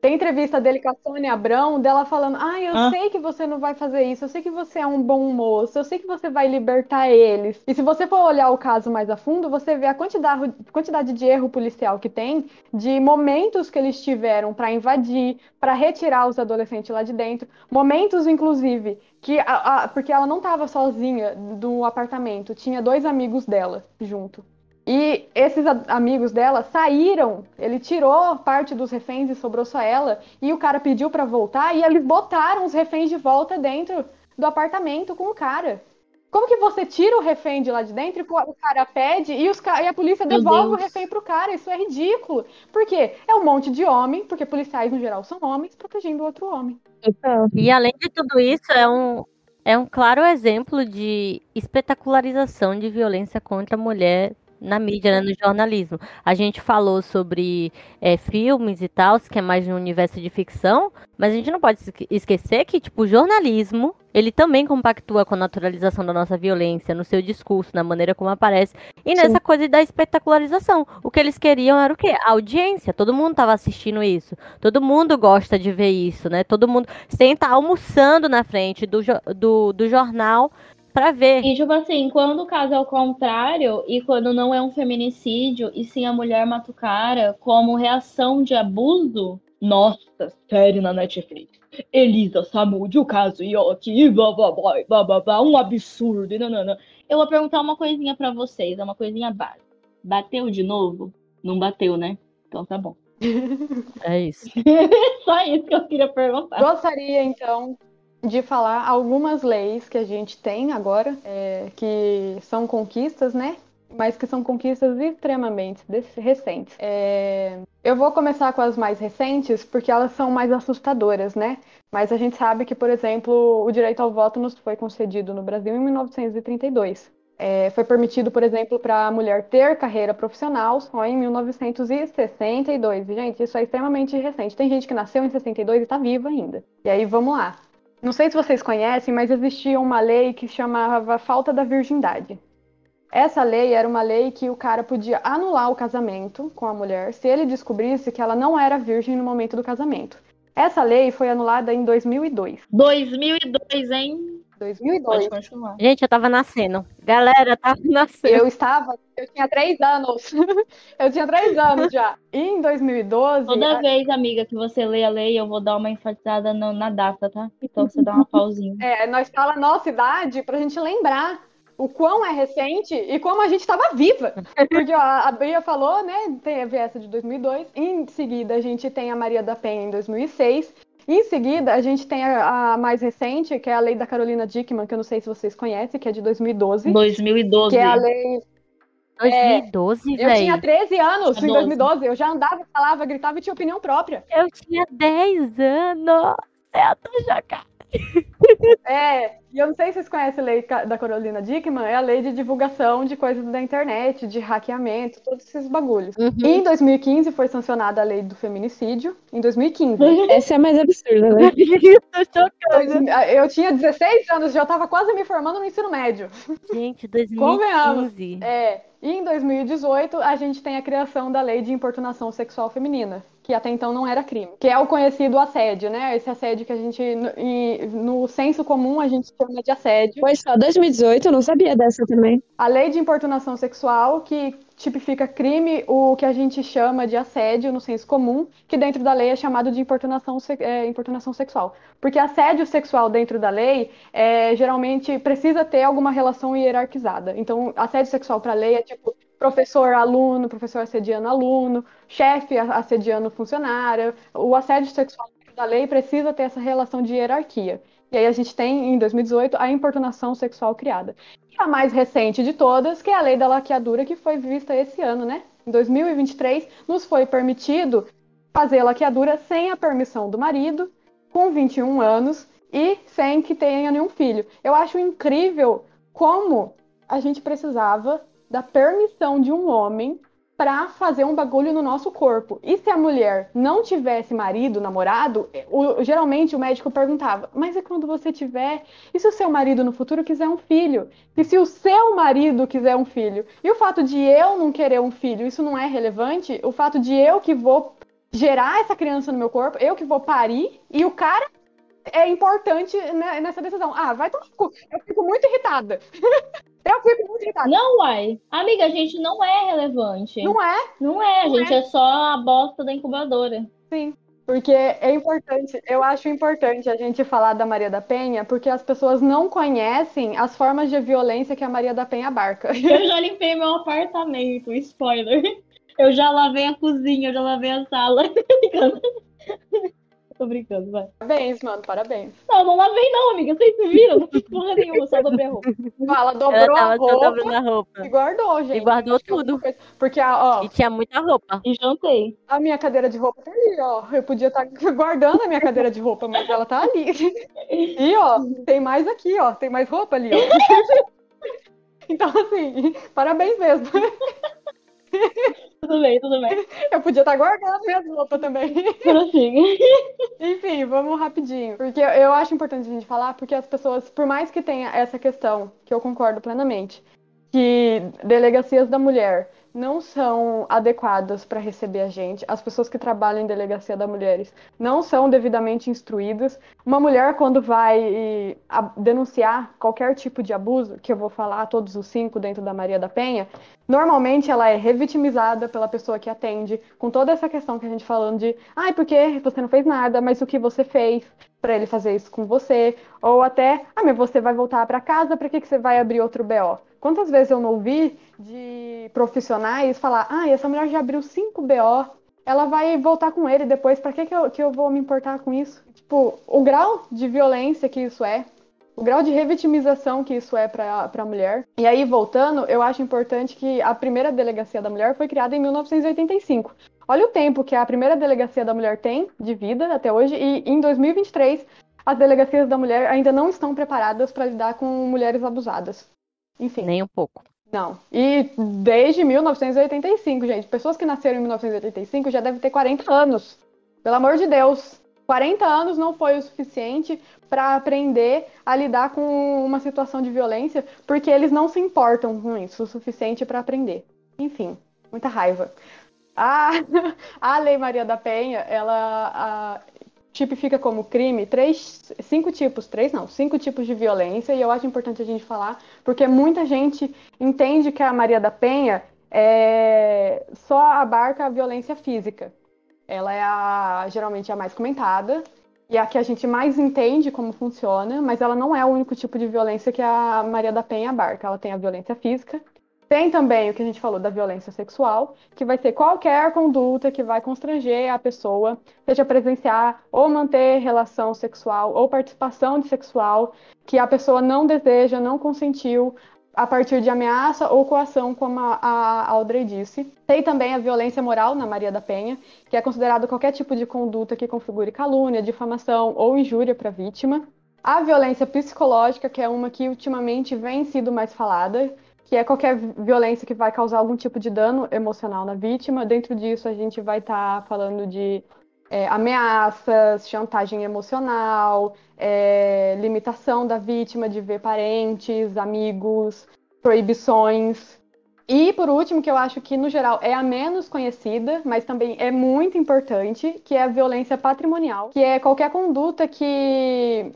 Speaker 1: Tem entrevista dele com a Sônia Abrão, dela falando: Ah, eu
Speaker 6: Ah.
Speaker 1: sei que você não vai fazer isso, eu sei que você é um bom moço, eu sei que você vai libertar eles. E se você for olhar o caso mais a fundo, você vê a quantidade, quantidade de erro policial que tem, de momentos que eles tiveram para invadir, para retirar os adolescentes lá de dentro, momentos, inclusive, que a- a- porque ela não estava sozinha do apartamento, tinha dois amigos dela junto. E esses amigos dela saíram, ele tirou parte dos reféns e sobrou só ela, e o cara pediu pra voltar e eles botaram os reféns de volta dentro do apartamento com o cara. Como que você tira o refém de lá de dentro e o cara pede e, os e a polícia devolve o refém pro cara? Isso é ridículo. Por quê? É um monte de homem, porque policiais no geral são homens, protegendo outro homem.
Speaker 2: Total.
Speaker 3: E além de tudo isso, é um, é um claro exemplo de espetacularização de violência contra a mulher na mídia, né, no jornalismo. A gente falou sobre é, filmes e tal, que é mais no universo de ficção, mas a gente não pode esque- esquecer que, tipo, o jornalismo, ele também compactua com a naturalização da nossa violência, no seu discurso, na maneira como aparece, e nessa coisa da espetacularização. O que eles queriam era o quê? A audiência. Todo mundo estava assistindo isso. Todo mundo gosta de ver isso, né? Todo mundo senta almoçando na frente do, do, do jornal pra ver.
Speaker 6: E, tipo assim, quando o caso é o contrário, e quando não é um feminicídio, e sim a mulher mata o cara como reação de abuso, nossa, série na Netflix. Elisa Samude, o caso Yoki, e blá blá blá, blá blá blá, um absurdo, e não, não, não. Eu vou perguntar uma coisinha pra vocês, é uma coisinha básica. Bateu de novo? Não bateu, né? Então tá bom. [LAUGHS]
Speaker 3: É isso. [LAUGHS]
Speaker 6: Só isso que eu queria perguntar.
Speaker 1: Gostaria, então, de falar algumas leis que a gente tem agora, é, que são conquistas, né? Mas que são conquistas extremamente recentes. É, eu vou começar com as mais recentes, porque elas são mais assustadoras, né? Mas a gente sabe que, por exemplo, o direito ao voto nos foi concedido no Brasil em 1932. É, foi permitido, por exemplo, para a mulher ter carreira profissional só em 1962. Gente, isso é extremamente recente. Tem gente que nasceu em 62 e está viva ainda. E aí, vamos lá. Não sei se vocês conhecem, mas existia uma lei que chamava falta da virgindade. Essa lei era uma lei que o cara podia anular o casamento com a mulher se ele descobrisse que ela não era virgem no momento do casamento. Essa lei foi anulada em 2002.
Speaker 6: 2002, hein?
Speaker 1: 2002.
Speaker 6: Pode continuar.
Speaker 3: Gente, eu tava nascendo. Galera, tava [LAUGHS] nascendo.
Speaker 1: Eu estava, eu tinha três anos. [LAUGHS] eu tinha três anos já. E em 2012,
Speaker 6: Toda
Speaker 1: a-
Speaker 6: vez, amiga, que você lê a lei, eu vou dar uma enfatizada no- na data, tá? Então você dá uma pausinha.
Speaker 1: é, nós fala a nossa idade pra gente lembrar. o quão é recente e como a gente estava viva. Porque ó, a Bia falou, né? Teve essa de 2002. Em seguida, a gente tem a Maria da Penha em 2006. Em seguida, a gente tem a, a mais recente, que é a lei da Carolina Dickman, que eu não sei se vocês conhecem, que é de 2012.
Speaker 6: 2012.
Speaker 1: Que é a lei
Speaker 3: 2012,
Speaker 1: Eu tinha
Speaker 3: velho.
Speaker 1: 13 anos em
Speaker 6: 12.
Speaker 1: 2012. Eu já andava, falava, gritava e tinha opinião própria.
Speaker 3: Eu tinha 10 anos. Eu tô chocada. [LAUGHS] [LAUGHS]
Speaker 1: É, e eu não sei se vocês conhecem a lei da Carolina Dickman, é a lei de divulgação de coisas da internet, de hackeamento, todos esses bagulhos.
Speaker 3: Uhum.
Speaker 1: E em 2015 foi sancionada a lei do feminicídio. Em 2015. [LAUGHS]
Speaker 2: Essa é a mais absurda, né?
Speaker 3: chocada. [LAUGHS]
Speaker 1: Eu tinha 16 anos, já estava quase me formando no ensino médio.
Speaker 3: Gente,
Speaker 1: Convenhamos.
Speaker 3: 2015.
Speaker 1: É, e em 2018 a gente tem a criação da lei de importunação sexual feminina, que até então não era crime, que é o conhecido assédio, né? Esse assédio que a gente, no, no senso comum, a gente chama de assédio.
Speaker 2: Foi só 2018, eu não sabia dessa também.
Speaker 1: A lei de importunação sexual, que tipifica crime, o que a gente chama de assédio no senso comum, que dentro da lei é chamado de importunação, é, importunação sexual. Porque assédio sexual dentro da lei, é, geralmente precisa ter alguma relação hierarquizada. Então, assédio sexual para a lei é tipo professor, aluno, professor assediando aluno, chefe assediando funcionário. O assédio sexual da lei precisa ter essa relação de hierarquia. E aí a gente tem, em 2018, a importunação sexual criada. E a mais recente de todas, que é a lei da laqueadura, que foi vista esse ano, né? Em 2023, nos foi permitido fazer laqueadura sem a permissão do marido, com 21 anos e sem que tenha nenhum filho. Eu acho incrível como a gente precisava da permissão de um homem para fazer um bagulho no nosso corpo. E se a mulher não tivesse marido, namorado, o- geralmente o médico perguntava: Mas e quando você tiver? E se o seu marido no futuro quiser um filho? E se o seu marido quiser um filho? E o fato de eu não querer um filho, isso não é relevante? O fato de eu que vou gerar essa criança no meu corpo, eu que vou parir, e o cara é importante nessa decisão. Ah, vai tomar cu. Eu fico muito irritada. [LAUGHS] eu muito irritada.
Speaker 6: Não, uai. Amiga, a gente não é relevante.
Speaker 1: Não é?
Speaker 6: Não é, a
Speaker 1: Não
Speaker 6: gente é. só a bosta da incubadora.
Speaker 1: Sim. Porque é importante, eu acho importante a gente falar da Maria da Penha, porque as pessoas não conhecem as formas de violência que a Maria da Penha abarca. [LAUGHS]
Speaker 6: Eu já limpei meu apartamento, spoiler. Eu já lavei a cozinha, eu já lavei a sala. [LAUGHS] Tô brincando. Vai.
Speaker 1: Parabéns, mano, parabéns.
Speaker 6: Não, não lavei não, amiga. Vocês se viram? Não fiz porra nenhuma, só dobrei a roupa.
Speaker 1: Ela
Speaker 3: Ela
Speaker 1: dobrou a roupa
Speaker 3: a roupa.
Speaker 1: e guardou, gente.
Speaker 3: E guardou tudo.
Speaker 1: Porque, a, ó,
Speaker 3: E tinha muita roupa.
Speaker 6: E jantei.
Speaker 1: a minha cadeira de roupa tá ali, ó. Eu podia estar [LAUGHS] guardando a minha cadeira de roupa, mas ela tá ali. [LAUGHS] E, ó, tem mais aqui, ó. Tem mais roupa ali, ó. [LAUGHS] Então, assim, parabéns mesmo.
Speaker 6: Tudo bem, tudo bem. [LAUGHS]
Speaker 1: Eu podia estar guardando minhas roupas também. [LAUGHS]
Speaker 6: Prossiga. [LAUGHS]
Speaker 1: Enfim, vamos rapidinho. Porque eu acho importante a gente falar, porque as pessoas, por mais que tenha essa questão, que eu concordo plenamente, que delegacias da mulher não são adequadas para receber a gente, as pessoas que trabalham em delegacia da mulheres não são devidamente instruídas. Uma mulher, quando vai denunciar qualquer tipo de abuso, que eu vou falar todos os cinco dentro da Maria da Penha, Normalmente ela é revitimizada pela pessoa que atende, com toda essa questão que a gente falando de, ai, porque você não fez nada, mas o que você fez para ele fazer isso com você? Ou até, ah, mas você vai voltar para casa, para que, que você vai abrir outro BO? Quantas vezes eu não ouvi de profissionais falar, ah, essa mulher já abriu cinco BO, ela vai voltar com ele depois, para que, que, eu, que eu vou me importar com isso? Tipo, o grau de violência que isso é, o grau de revitimização que isso é para a mulher. E aí, voltando, eu acho importante que a primeira delegacia da mulher foi criada em 1985. Olha o tempo que a primeira delegacia da mulher tem de vida até hoje, e em 2023, as delegacias da mulher ainda não estão preparadas para lidar com mulheres abusadas. Enfim.
Speaker 3: Nem um pouco.
Speaker 1: Não. E desde 1985, gente. Pessoas que nasceram em 1985 já devem ter 40 anos. Pelo amor de Deus. 40 anos não foi o suficiente para aprender a lidar com uma situação de violência, porque eles não se importam com isso o suficiente para aprender. Enfim, muita raiva. A, [LAUGHS] a Lei Maria da Penha, ela a, tipifica como crime três, cinco tipos, três não, cinco tipos de violência, e eu acho importante a gente falar, porque muita gente entende que a Maria da Penha é, só abarca a violência física. Ela é a, geralmente a mais comentada, e a que a gente mais entende como funciona, mas ela não é o único tipo de violência que a Maria da Penha abarca. Ela tem a violência física, tem também o que a gente falou da violência sexual, que vai ser qualquer conduta que vai constranger a pessoa, seja presenciar ou manter relação sexual ou participação de sexual, que a pessoa não deseja, não consentiu, a partir de ameaça ou coação, como a, Audrey disse. Tem também a violência moral na Maria da Penha, que é considerado qualquer tipo de conduta que configure calúnia, difamação ou injúria para a vítima. A violência psicológica, que é uma que ultimamente vem sido mais falada, que é qualquer violência que vai causar algum tipo de dano emocional na vítima. Dentro disso, a gente vai estar tá falando de é, ameaças, chantagem emocional, é, limitação da vítima de ver parentes, amigos, proibições. E por último, que eu acho que no geral é a menos conhecida, mas também é muito importante, que é a violência patrimonial, que é qualquer conduta que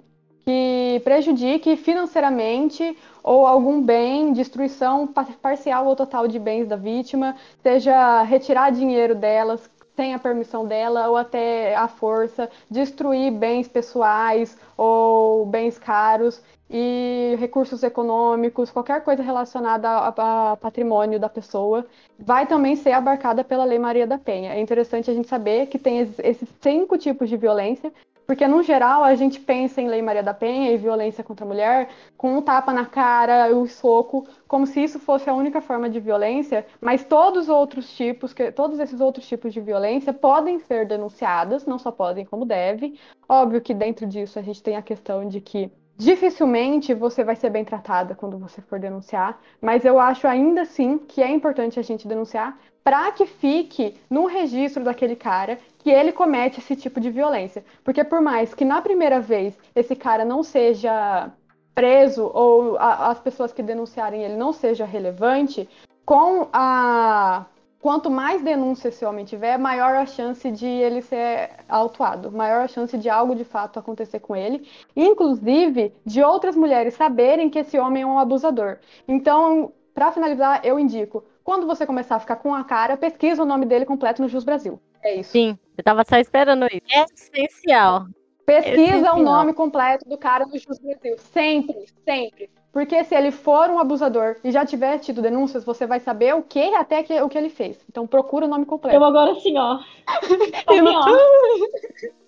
Speaker 1: que prejudique financeiramente ou algum bem, destruição parcial ou total de bens da vítima, seja retirar dinheiro delas sem a permissão dela ou até a força, destruir bens pessoais ou bens caros e recursos econômicos, qualquer coisa relacionada ao patrimônio da pessoa, vai também ser abarcada pela Lei Maria da Penha. É interessante a gente saber que tem esses cinco tipos de violência porque, no geral, a gente pensa em Lei Maria da Penha e violência contra a mulher com um tapa na cara, o soco, como se isso fosse a única forma de violência, mas todos os outros tipos, que, todos esses outros tipos de violência podem ser denunciadas, não só podem, como devem. Óbvio que dentro disso a gente tem a questão de que dificilmente você vai ser bem tratada quando você for denunciar, mas eu acho ainda assim que é importante a gente denunciar para que fique no registro daquele cara que ele comete esse tipo de violência. Porque por mais que na primeira vez esse cara não seja preso ou a, as pessoas que denunciarem ele não seja relevante, com a quanto mais denúncia esse homem tiver, maior a chance de ele ser autuado, maior a chance de algo de fato acontecer com ele, inclusive de outras mulheres saberem que esse homem é um abusador. Então, para finalizar, eu indico quando você começar a ficar com a cara, pesquisa o nome dele completo no Jus Brasil. É isso.
Speaker 3: Sim, eu tava só esperando isso. É essencial.
Speaker 1: Pesquisa é o nome completo do cara no Jus Brasil. Sempre, sempre. Porque se ele for um abusador e já tiver tido denúncias, você vai saber o que até que, o que ele fez. Então procura o nome completo.
Speaker 6: Eu agora [LAUGHS] assim, ó. Assim, ó.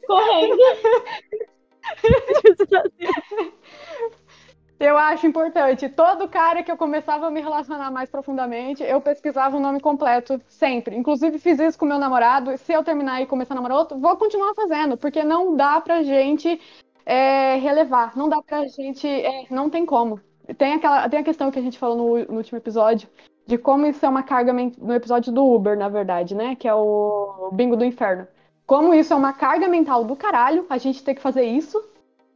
Speaker 6: Correndo. [LAUGHS]
Speaker 1: Eu acho importante. Todo cara que eu começava a me relacionar mais profundamente, eu pesquisava o nome completo sempre. Inclusive fiz isso com meu namorado. Se eu terminar e começar a namorar outro, vou continuar fazendo, porque não dá pra gente é, relevar. Não dá pra gente. É, não tem como. Tem, aquela, tem a questão que a gente falou no, no último episódio, de como isso é uma carga no episódio do Uber, na verdade, né? Que é o Bingo do Inferno. Como isso é uma carga mental do caralho, a gente tem que fazer isso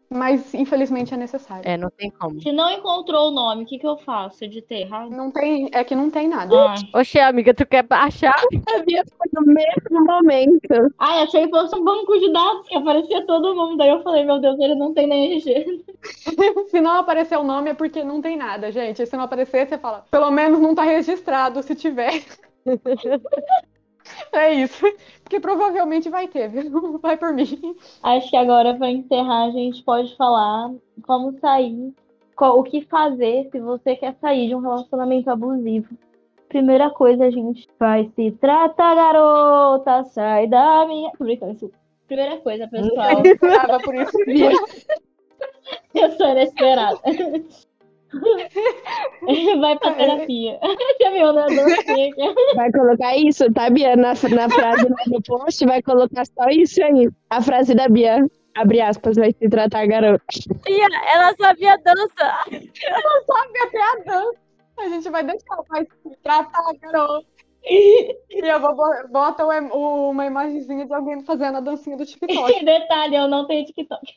Speaker 1: mas infelizmente é necessário.
Speaker 3: É, não tem como.
Speaker 6: Se não encontrou o nome, o que, que eu faço de ter errado?
Speaker 1: Não tem, é que não tem nada.
Speaker 3: Ah. Oxe, amiga, tu quer achar?
Speaker 2: Sabia foi no mesmo momento.
Speaker 6: Ah, achei que fosse um banco de dados que aparecia todo mundo. Aí eu falei, meu Deus, ele não tem nem RG. [LAUGHS]
Speaker 1: se não aparecer o nome é porque não tem nada, gente. Se não aparecer, você fala, pelo menos não tá registrado, se tiver. [LAUGHS] [LAUGHS] É isso. Porque provavelmente vai ter, viu? [LAUGHS] Vai por mim.
Speaker 6: Acho que agora, para encerrar, a gente pode falar como sair, o que fazer se você quer sair de um relacionamento abusivo. Primeira coisa, a gente vai se tratar, garota, sai da minha. Brincando, Primeira coisa, pessoal. [LAUGHS]
Speaker 1: Eu por isso.
Speaker 6: Eu sou inesperada. [LAUGHS] Vai pra terapia. [LAUGHS] Já viu, né?
Speaker 2: Vai colocar isso, tá, Bia? Na, na frase no post, vai colocar só isso aí. A frase da Bia. Abre aspas, vai se tratar garota.
Speaker 3: Bia, ela sabia dança.
Speaker 1: Ela sabe até a dança. A gente vai deixar, vai se tratar garota. E eu vou bota uma imagenzinha de alguém fazendo a dancinha do [LAUGHS] TikTok.
Speaker 6: Detalhe, eu não tenho TikTok.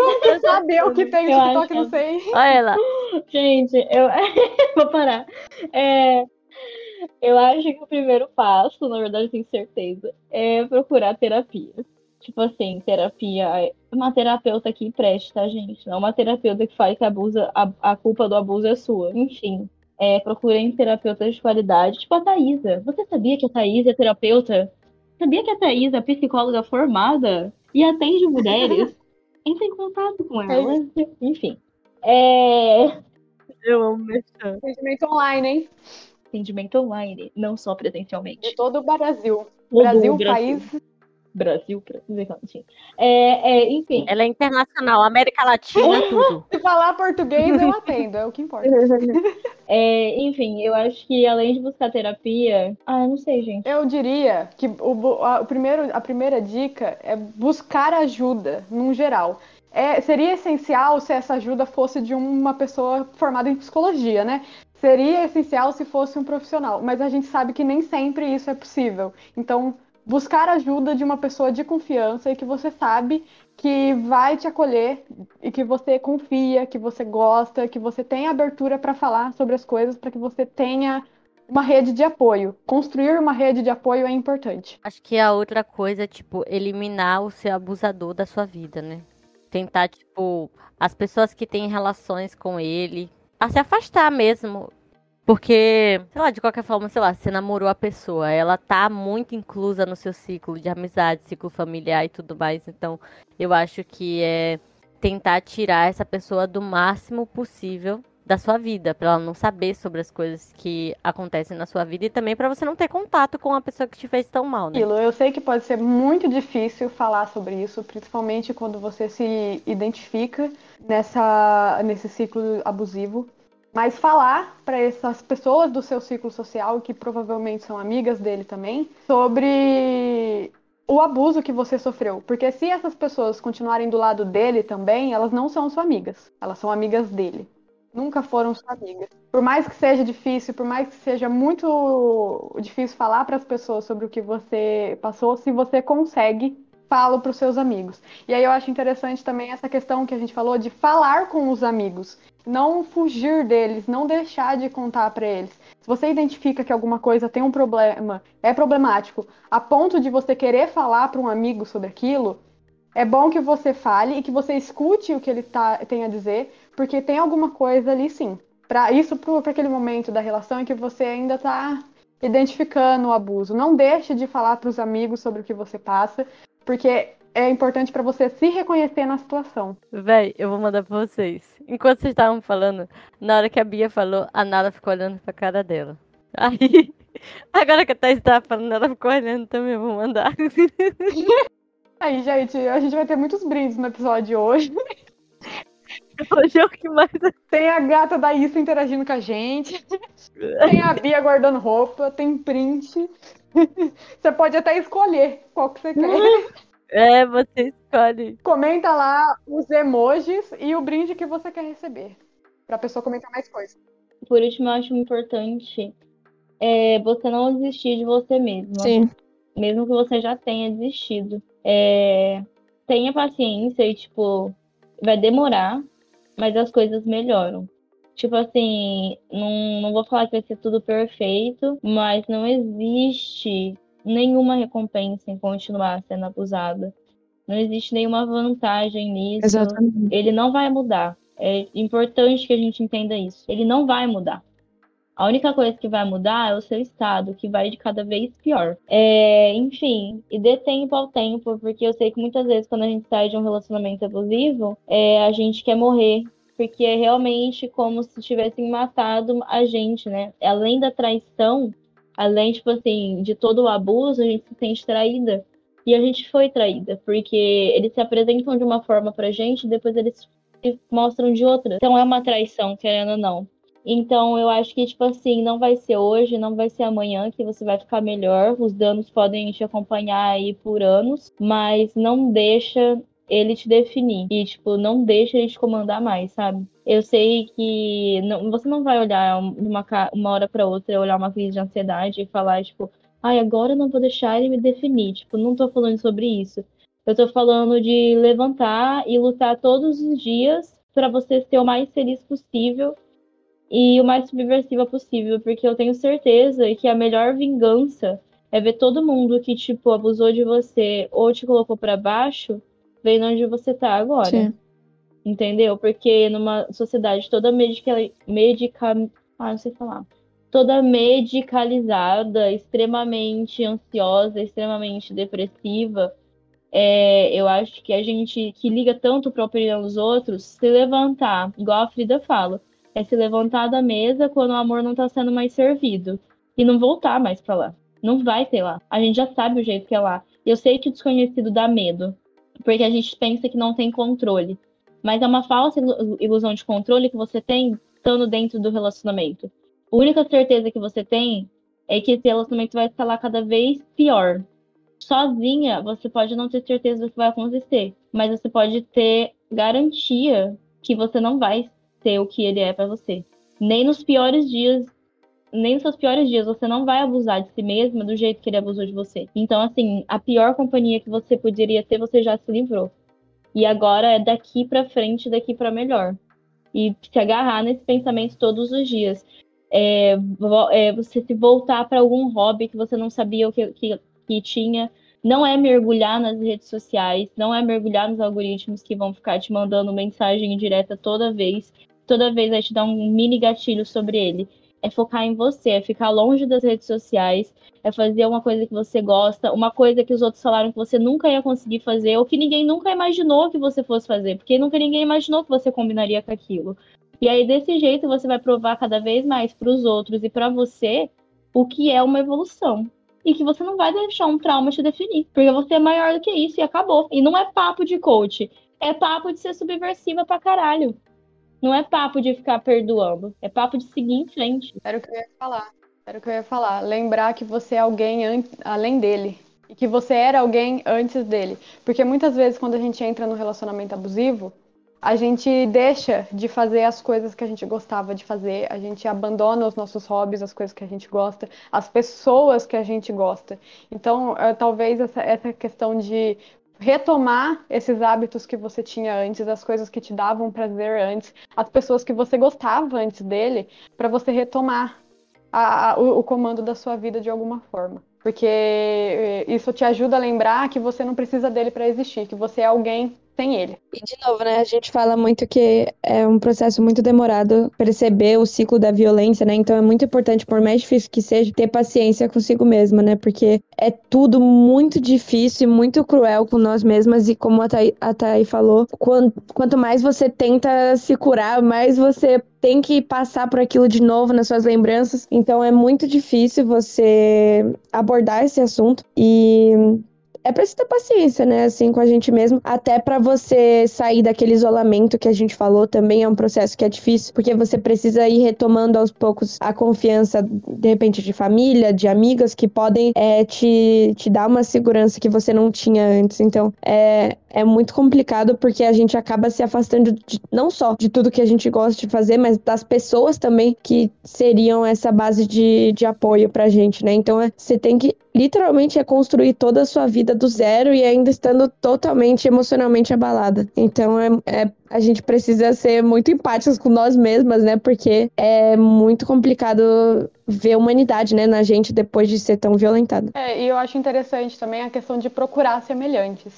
Speaker 1: Como você sabe o que tem no TikTok? Não sei.
Speaker 3: Olha ela.
Speaker 6: Gente, eu [LAUGHS] vou parar. É... Eu acho que o primeiro passo, na verdade, tenho certeza, é procurar terapia. Tipo assim, terapia. Uma terapeuta que preste, tá, gente? Não uma terapeuta que faz que abusa, a, a culpa do abuso é sua. Enfim. É, procurem terapeutas de qualidade, tipo a Thaisa. Você sabia que a Thaisa é terapeuta Sabia que a Thaís é psicóloga formada e atende mulheres? Entre em contato com ela. Enfim. É...
Speaker 3: Eu amo mexer.
Speaker 1: Atendimento online, hein?
Speaker 6: Atendimento online, não só presencialmente.
Speaker 1: De todo o Brasil.
Speaker 6: Todo
Speaker 1: Brasil,
Speaker 6: o
Speaker 1: país.
Speaker 6: Brasil, Brasil, enfim. É, é, enfim.
Speaker 3: Ela é internacional, América Latina, tudo.
Speaker 1: Se falar português, eu atendo, é o que importa. [LAUGHS]
Speaker 6: É, enfim, eu acho que além de buscar terapia. Ah, eu não sei, gente.
Speaker 1: Eu diria que o, a, o primeiro, a primeira dica é buscar ajuda, num geral. É, seria essencial se essa ajuda fosse de uma pessoa formada em psicologia, né? Seria essencial se fosse um profissional, mas a gente sabe que nem sempre isso é possível. Então, buscar ajuda de uma pessoa de confiança e que você sabe que vai te acolher e que você confia, que você gosta, que você tem abertura para falar sobre as coisas, para que você tenha uma rede de apoio. Construir uma rede de apoio é importante.
Speaker 3: Acho que a outra coisa é, tipo, eliminar o seu abusador da sua vida, né? Tentar, tipo, as pessoas que têm relações com ele, a se afastar mesmo. Porque, sei lá, de qualquer forma, sei lá, você namorou a pessoa, ela tá muito inclusa no seu ciclo de amizade, ciclo familiar e tudo mais. Então, eu acho que é tentar tirar essa pessoa do máximo possível da sua vida, pra ela não saber sobre as coisas que acontecem na sua vida e também pra você não ter contato com a pessoa que te fez tão mal, né?
Speaker 1: Eu sei que pode ser muito difícil falar sobre isso, principalmente quando você se identifica nessa, nesse ciclo abusivo. Mas falar para essas pessoas do seu ciclo social, que provavelmente são amigas dele também, sobre o abuso que você sofreu. Porque se essas pessoas continuarem do lado dele também, elas não são suas amigas. Elas são amigas dele. Nunca foram sua amiga. Por mais que seja difícil, por mais que seja muito difícil falar para as pessoas sobre o que você passou, se você consegue, fala para os seus amigos. E aí eu acho interessante também essa questão que a gente falou de falar com os amigos, não fugir deles, não deixar de contar para eles. Se você identifica que alguma coisa tem um problema, é problemático, a ponto de você querer falar para um amigo sobre aquilo, é bom que você fale e que você escute o que ele tá, tem a dizer, porque tem alguma coisa ali sim. Para isso, para aquele momento da relação em que você ainda está identificando o abuso. Não deixe de falar para os amigos sobre o que você passa, porque é importante para você se reconhecer na situação.
Speaker 3: Véi, eu vou mandar pra vocês. Enquanto vocês estavam falando, na hora que a Bia falou, a Nala ficou olhando pra cara dela. Aí, [LAUGHS] agora que a Thaís tava falando, ela ficou olhando também, eu vou mandar. [LAUGHS]
Speaker 1: Aí, gente, a gente vai ter muitos brindes no episódio de hoje. [LAUGHS]
Speaker 3: Hoje é o que mais.
Speaker 1: Tem a gata da Issa interagindo com a gente. Tem a Bia guardando roupa, tem print. [LAUGHS] Você pode até escolher qual que você quer.
Speaker 3: É, você escolhe.
Speaker 1: Comenta lá os emojis e o brinde que você quer receber. Pra pessoa comentar mais coisas.
Speaker 6: Por último, eu acho importante é, você não desistir de você mesma.
Speaker 2: Sim.
Speaker 6: Mesmo que você já tenha desistido. É, tenha paciência e, tipo, vai demorar, mas as coisas melhoram. Tipo assim, não, não vou falar que vai ser tudo perfeito, mas não existe nenhuma recompensa em continuar sendo abusada. Não existe nenhuma vantagem nisso.
Speaker 2: Exatamente.
Speaker 6: Ele não vai mudar. É importante que a gente entenda isso. Ele não vai mudar. A única coisa que vai mudar é o seu estado, que vai de cada vez pior. É, enfim, e dê tempo ao tempo, porque eu sei que muitas vezes quando a gente sai de um relacionamento abusivo, é, a gente quer morrer. Porque é realmente como se tivessem matado a gente, né? Além da traição, além, tipo assim, de todo o abuso, a gente se sente traída. E a gente foi traída, porque eles se apresentam de uma forma pra gente e depois eles se mostram de outra. Então é uma traição, querendo ou não. Então eu acho que, tipo assim, não vai ser hoje, não vai ser amanhã que você vai ficar melhor. Os danos podem te acompanhar aí por anos, mas não deixa ele te definir. E, tipo, não deixa ele te comandar mais, sabe? Eu sei que não, você não vai olhar uma, ca- uma hora pra outra, olhar uma crise de ansiedade e falar, tipo, ai, agora eu não vou deixar ele me definir. Tipo, não tô falando sobre isso. Eu tô falando de levantar e lutar todos os dias pra você ser o mais feliz possível e o mais subversiva possível, porque eu tenho certeza que a melhor vingança é ver todo mundo que, tipo, abusou de você ou te colocou pra baixo, vendo onde você tá agora.
Speaker 2: Sim.
Speaker 6: Entendeu? Porque numa sociedade toda medica... medica... Ah, não sei falar. toda medicalizada, extremamente ansiosa, extremamente depressiva, é, eu acho que a gente que liga tanto para a opinião dos outros, se levantar, igual a Frida fala, é se levantar da mesa quando o amor não está sendo mais servido e não voltar mais para lá. Não vai ter lá. A gente já sabe o jeito que é lá. Eu sei que o desconhecido dá medo, porque a gente pensa que não tem controle. Mas é uma falsa ilusão de controle que você tem estando dentro do relacionamento. A única certeza que você tem é que esse relacionamento vai escalar cada vez pior. Sozinha, você pode não ter certeza do que vai acontecer, mas você pode ter garantia que você não vai ser o que ele é para você. Nem nos piores dias, nem nos seus piores dias, você não vai abusar de si mesma do jeito que ele abusou de você. Então, assim, a pior companhia que você poderia ter, você já se livrou. E agora é daqui para frente, daqui para melhor. E se agarrar nesse pensamento todos os dias é, é, você se voltar para algum hobby que você não sabia o que, que, que tinha. Não é mergulhar nas redes sociais, não é mergulhar nos algoritmos que vão ficar te mandando mensagem direta toda vez, toda vez vai te dar um mini gatilho sobre ele. É focar em você, é ficar longe das redes sociais, é fazer uma coisa que você gosta, uma coisa que os outros falaram que você nunca ia conseguir fazer, ou que ninguém nunca imaginou que você fosse fazer, porque nunca ninguém imaginou que você combinaria com aquilo. E aí, desse jeito, você vai provar cada vez mais para os outros e para você o que é uma evolução. E que você não vai deixar um trauma te definir. Porque você é maior do que isso e acabou. E não é papo de coach. É papo de ser subversiva pra caralho. Não é papo de ficar perdoando. É papo de seguir em frente.
Speaker 1: Era o que eu ia falar. Era o que eu ia falar. Lembrar que você é alguém além dele. E que você era alguém antes dele. Porque muitas vezes, quando a gente entra no relacionamento abusivo, a gente deixa de fazer as coisas que a gente gostava de fazer, a gente abandona os nossos hobbies, as coisas que a gente gosta, as pessoas que a gente gosta. Então, é, talvez essa, essa questão de retomar esses hábitos que você tinha antes, as coisas que te davam prazer antes, as pessoas que você gostava antes dele, para você retomar a, a, o, o comando da sua vida de alguma forma. Porque é, isso te ajuda a lembrar que você não precisa dele para existir, que você é alguém sem ele.
Speaker 2: E de novo, né, a gente fala muito que é um processo muito demorado perceber o ciclo da violência, né? Então é muito importante, por mais difícil que seja, ter paciência consigo mesma, né? Porque é tudo muito difícil e muito cruel com nós mesmas e como a Thay, a Thay falou, quanto, quanto mais você tenta se curar, mais você tem que passar por aquilo de novo nas suas lembranças. Então é muito difícil você abordar esse assunto e é preciso ter paciência, né, assim, com a gente mesmo, até para você sair daquele isolamento que a gente falou, também é um processo que é difícil, porque você precisa ir retomando aos poucos a confiança, de repente, de família, de amigas, que podem é, te, te dar uma segurança que você não tinha antes. Então, é, é muito complicado porque a gente acaba se afastando de, não só de tudo que a gente gosta de fazer, mas das pessoas também que seriam essa base de, de apoio pra gente, né? Então, é, você tem que literalmente é construir toda a sua vida do zero e ainda estando totalmente emocionalmente abalada. Então é, é a gente precisa ser muito empáticos com nós mesmas, né? Porque é muito complicado ver humanidade, né, na gente depois de ser tão violentada.
Speaker 1: É, e eu acho interessante também a questão de procurar semelhantes.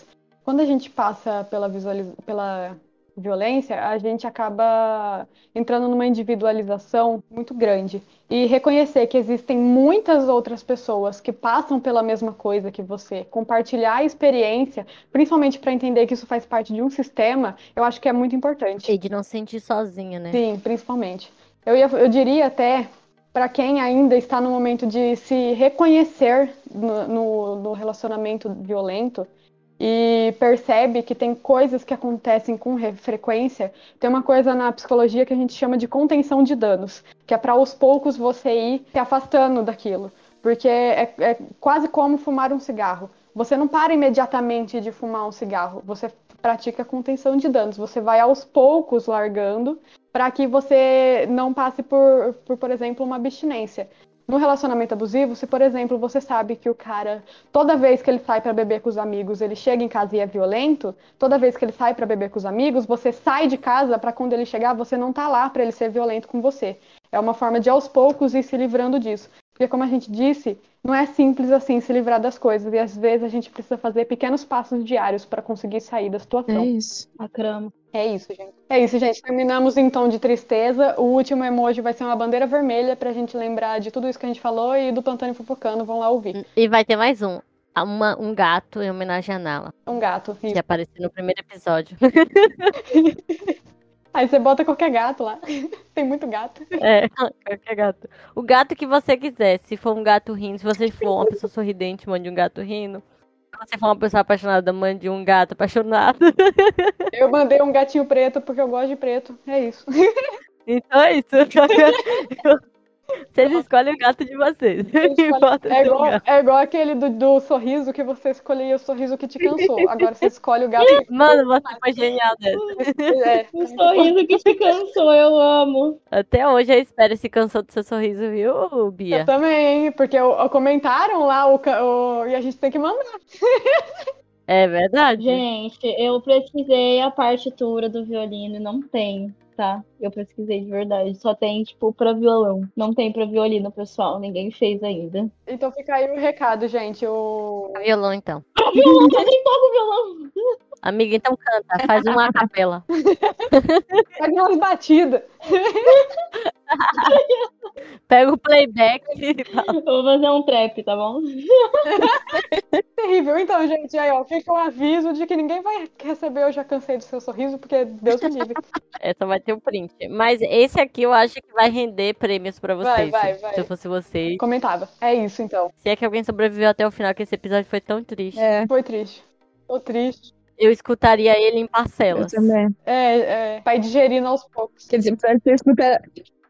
Speaker 1: Quando a gente passa pela, visualiz... pela violência, a gente acaba entrando numa individualização muito grande. E reconhecer que existem muitas outras pessoas que passam pela mesma coisa que você, compartilhar a experiência, principalmente para entender que isso faz parte de um sistema, eu acho que é muito importante.
Speaker 3: E de não se sentir sozinha, né?
Speaker 1: Sim, principalmente. Eu, ia, eu diria até para quem ainda está no momento de se reconhecer no, no, no relacionamento violento, e percebe que tem coisas que acontecem com frequência, tem uma coisa na psicologia que a gente chama de contenção de danos, que é para aos poucos você ir se afastando daquilo. Porque é, é quase como fumar um cigarro. Você não para imediatamente de fumar um cigarro, você pratica contenção de danos. Você vai aos poucos largando para que você não passe por, por, por exemplo, uma abstinência. No relacionamento abusivo, se por exemplo você sabe que o cara, toda vez que ele sai para beber com os amigos, ele chega em casa e é violento, toda vez que ele sai para beber com os amigos, você sai de casa para quando ele chegar, você não tá lá para ele ser violento com você. É uma forma de aos poucos ir se livrando disso. Porque como a gente disse, Não é simples assim se livrar das coisas. E às vezes a gente precisa fazer pequenos passos diários para conseguir sair da
Speaker 2: É
Speaker 1: situação.
Speaker 2: isso.
Speaker 6: A crama.
Speaker 1: É isso, gente. É isso, gente. Terminamos em tom de tristeza. O último emoji vai ser uma bandeira vermelha pra gente lembrar de tudo isso que a gente falou e do Plantão Fofocando. Vão lá ouvir.
Speaker 3: E vai ter mais um. Uma- um gato em homenagem a Nala,
Speaker 1: Um gato.
Speaker 3: que apareceu no primeiro episódio. [LAUGHS]
Speaker 1: Aí você bota qualquer gato lá. [LAUGHS] Tem muito gato.
Speaker 3: É, qualquer gato. O gato que você quiser. Se for um gato rindo, se você for uma pessoa sorridente, mande um gato rindo. Se você for uma pessoa apaixonada, mande um gato apaixonado. [LAUGHS]
Speaker 1: Eu mandei um gatinho preto porque eu gosto de preto. É isso. [LAUGHS]
Speaker 3: Então é isso. Vocês escolhem o gato de vocês. [LAUGHS] Bota
Speaker 1: É
Speaker 3: seu
Speaker 1: igual,
Speaker 3: gato.
Speaker 1: é igual aquele do, do sorriso que você escolhia o sorriso que te cansou. Agora você escolhe o gato. [LAUGHS]
Speaker 3: Mano, você foi genial dessa.
Speaker 1: É.
Speaker 6: O sorriso que te cansou, eu amo.
Speaker 3: Até hoje eu espero esse cansou do seu sorriso, viu,
Speaker 1: Eu
Speaker 3: Bia?
Speaker 1: também, porque o, o- comentaram lá o, o- e a gente tem que mandar.
Speaker 3: É verdade?
Speaker 6: Gente, eu pesquisei a partitura do violino e não tem, tá? Eu pesquisei de verdade. Só tem, tipo, pra violão. Não tem pra violino, pessoal. Ninguém fez ainda.
Speaker 1: Então fica aí o recado, gente. O...
Speaker 3: Violão, então.
Speaker 6: Violão, [LAUGHS] eu nem toco violão.
Speaker 3: Amiga, então canta. Faz uma capela. [LAUGHS]
Speaker 1: Pega umas batidas. [LAUGHS]
Speaker 3: Pega o playback e
Speaker 6: vou fazer um trap, tá bom? [LAUGHS]
Speaker 1: Terrível. Então, gente, aí, ó, fica o aviso de que ninguém vai receber Eu Já Cansei do Seu Sorriso, porque Deus me livre.
Speaker 3: Essa vai ter o print. Mas esse aqui eu acho que vai render prêmios pra
Speaker 1: Vai,
Speaker 3: vocês.
Speaker 1: vai, vai.
Speaker 3: Se eu fosse vocês.
Speaker 1: Comentava. É isso, então.
Speaker 3: Se é que alguém sobreviveu até o final, que esse episódio foi tão triste.
Speaker 2: É,
Speaker 1: Foi triste. Tô triste.
Speaker 3: Eu escutaria ele em
Speaker 2: eu
Speaker 3: parcelas.
Speaker 2: também.
Speaker 1: É, é, vai digerindo aos poucos.
Speaker 2: Quer dizer, pra você escutar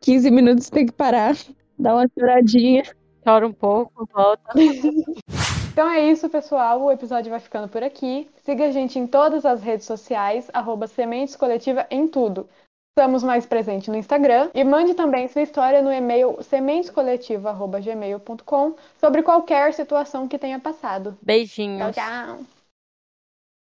Speaker 2: 15 minutos, tem que parar, dar uma choradinha.
Speaker 3: Chora um pouco, volta. [LAUGHS]
Speaker 1: Então é isso, pessoal. O episódio vai ficando por aqui. Siga a gente em todas as redes sociais, arroba Sementes Coletiva em tudo. Estamos mais presentes no Instagram. E mande também sua história no e-mail sementescoletiva.gmail.com sobre qualquer situação que tenha passado.
Speaker 3: Beijinhos.
Speaker 1: Tchau, tchau.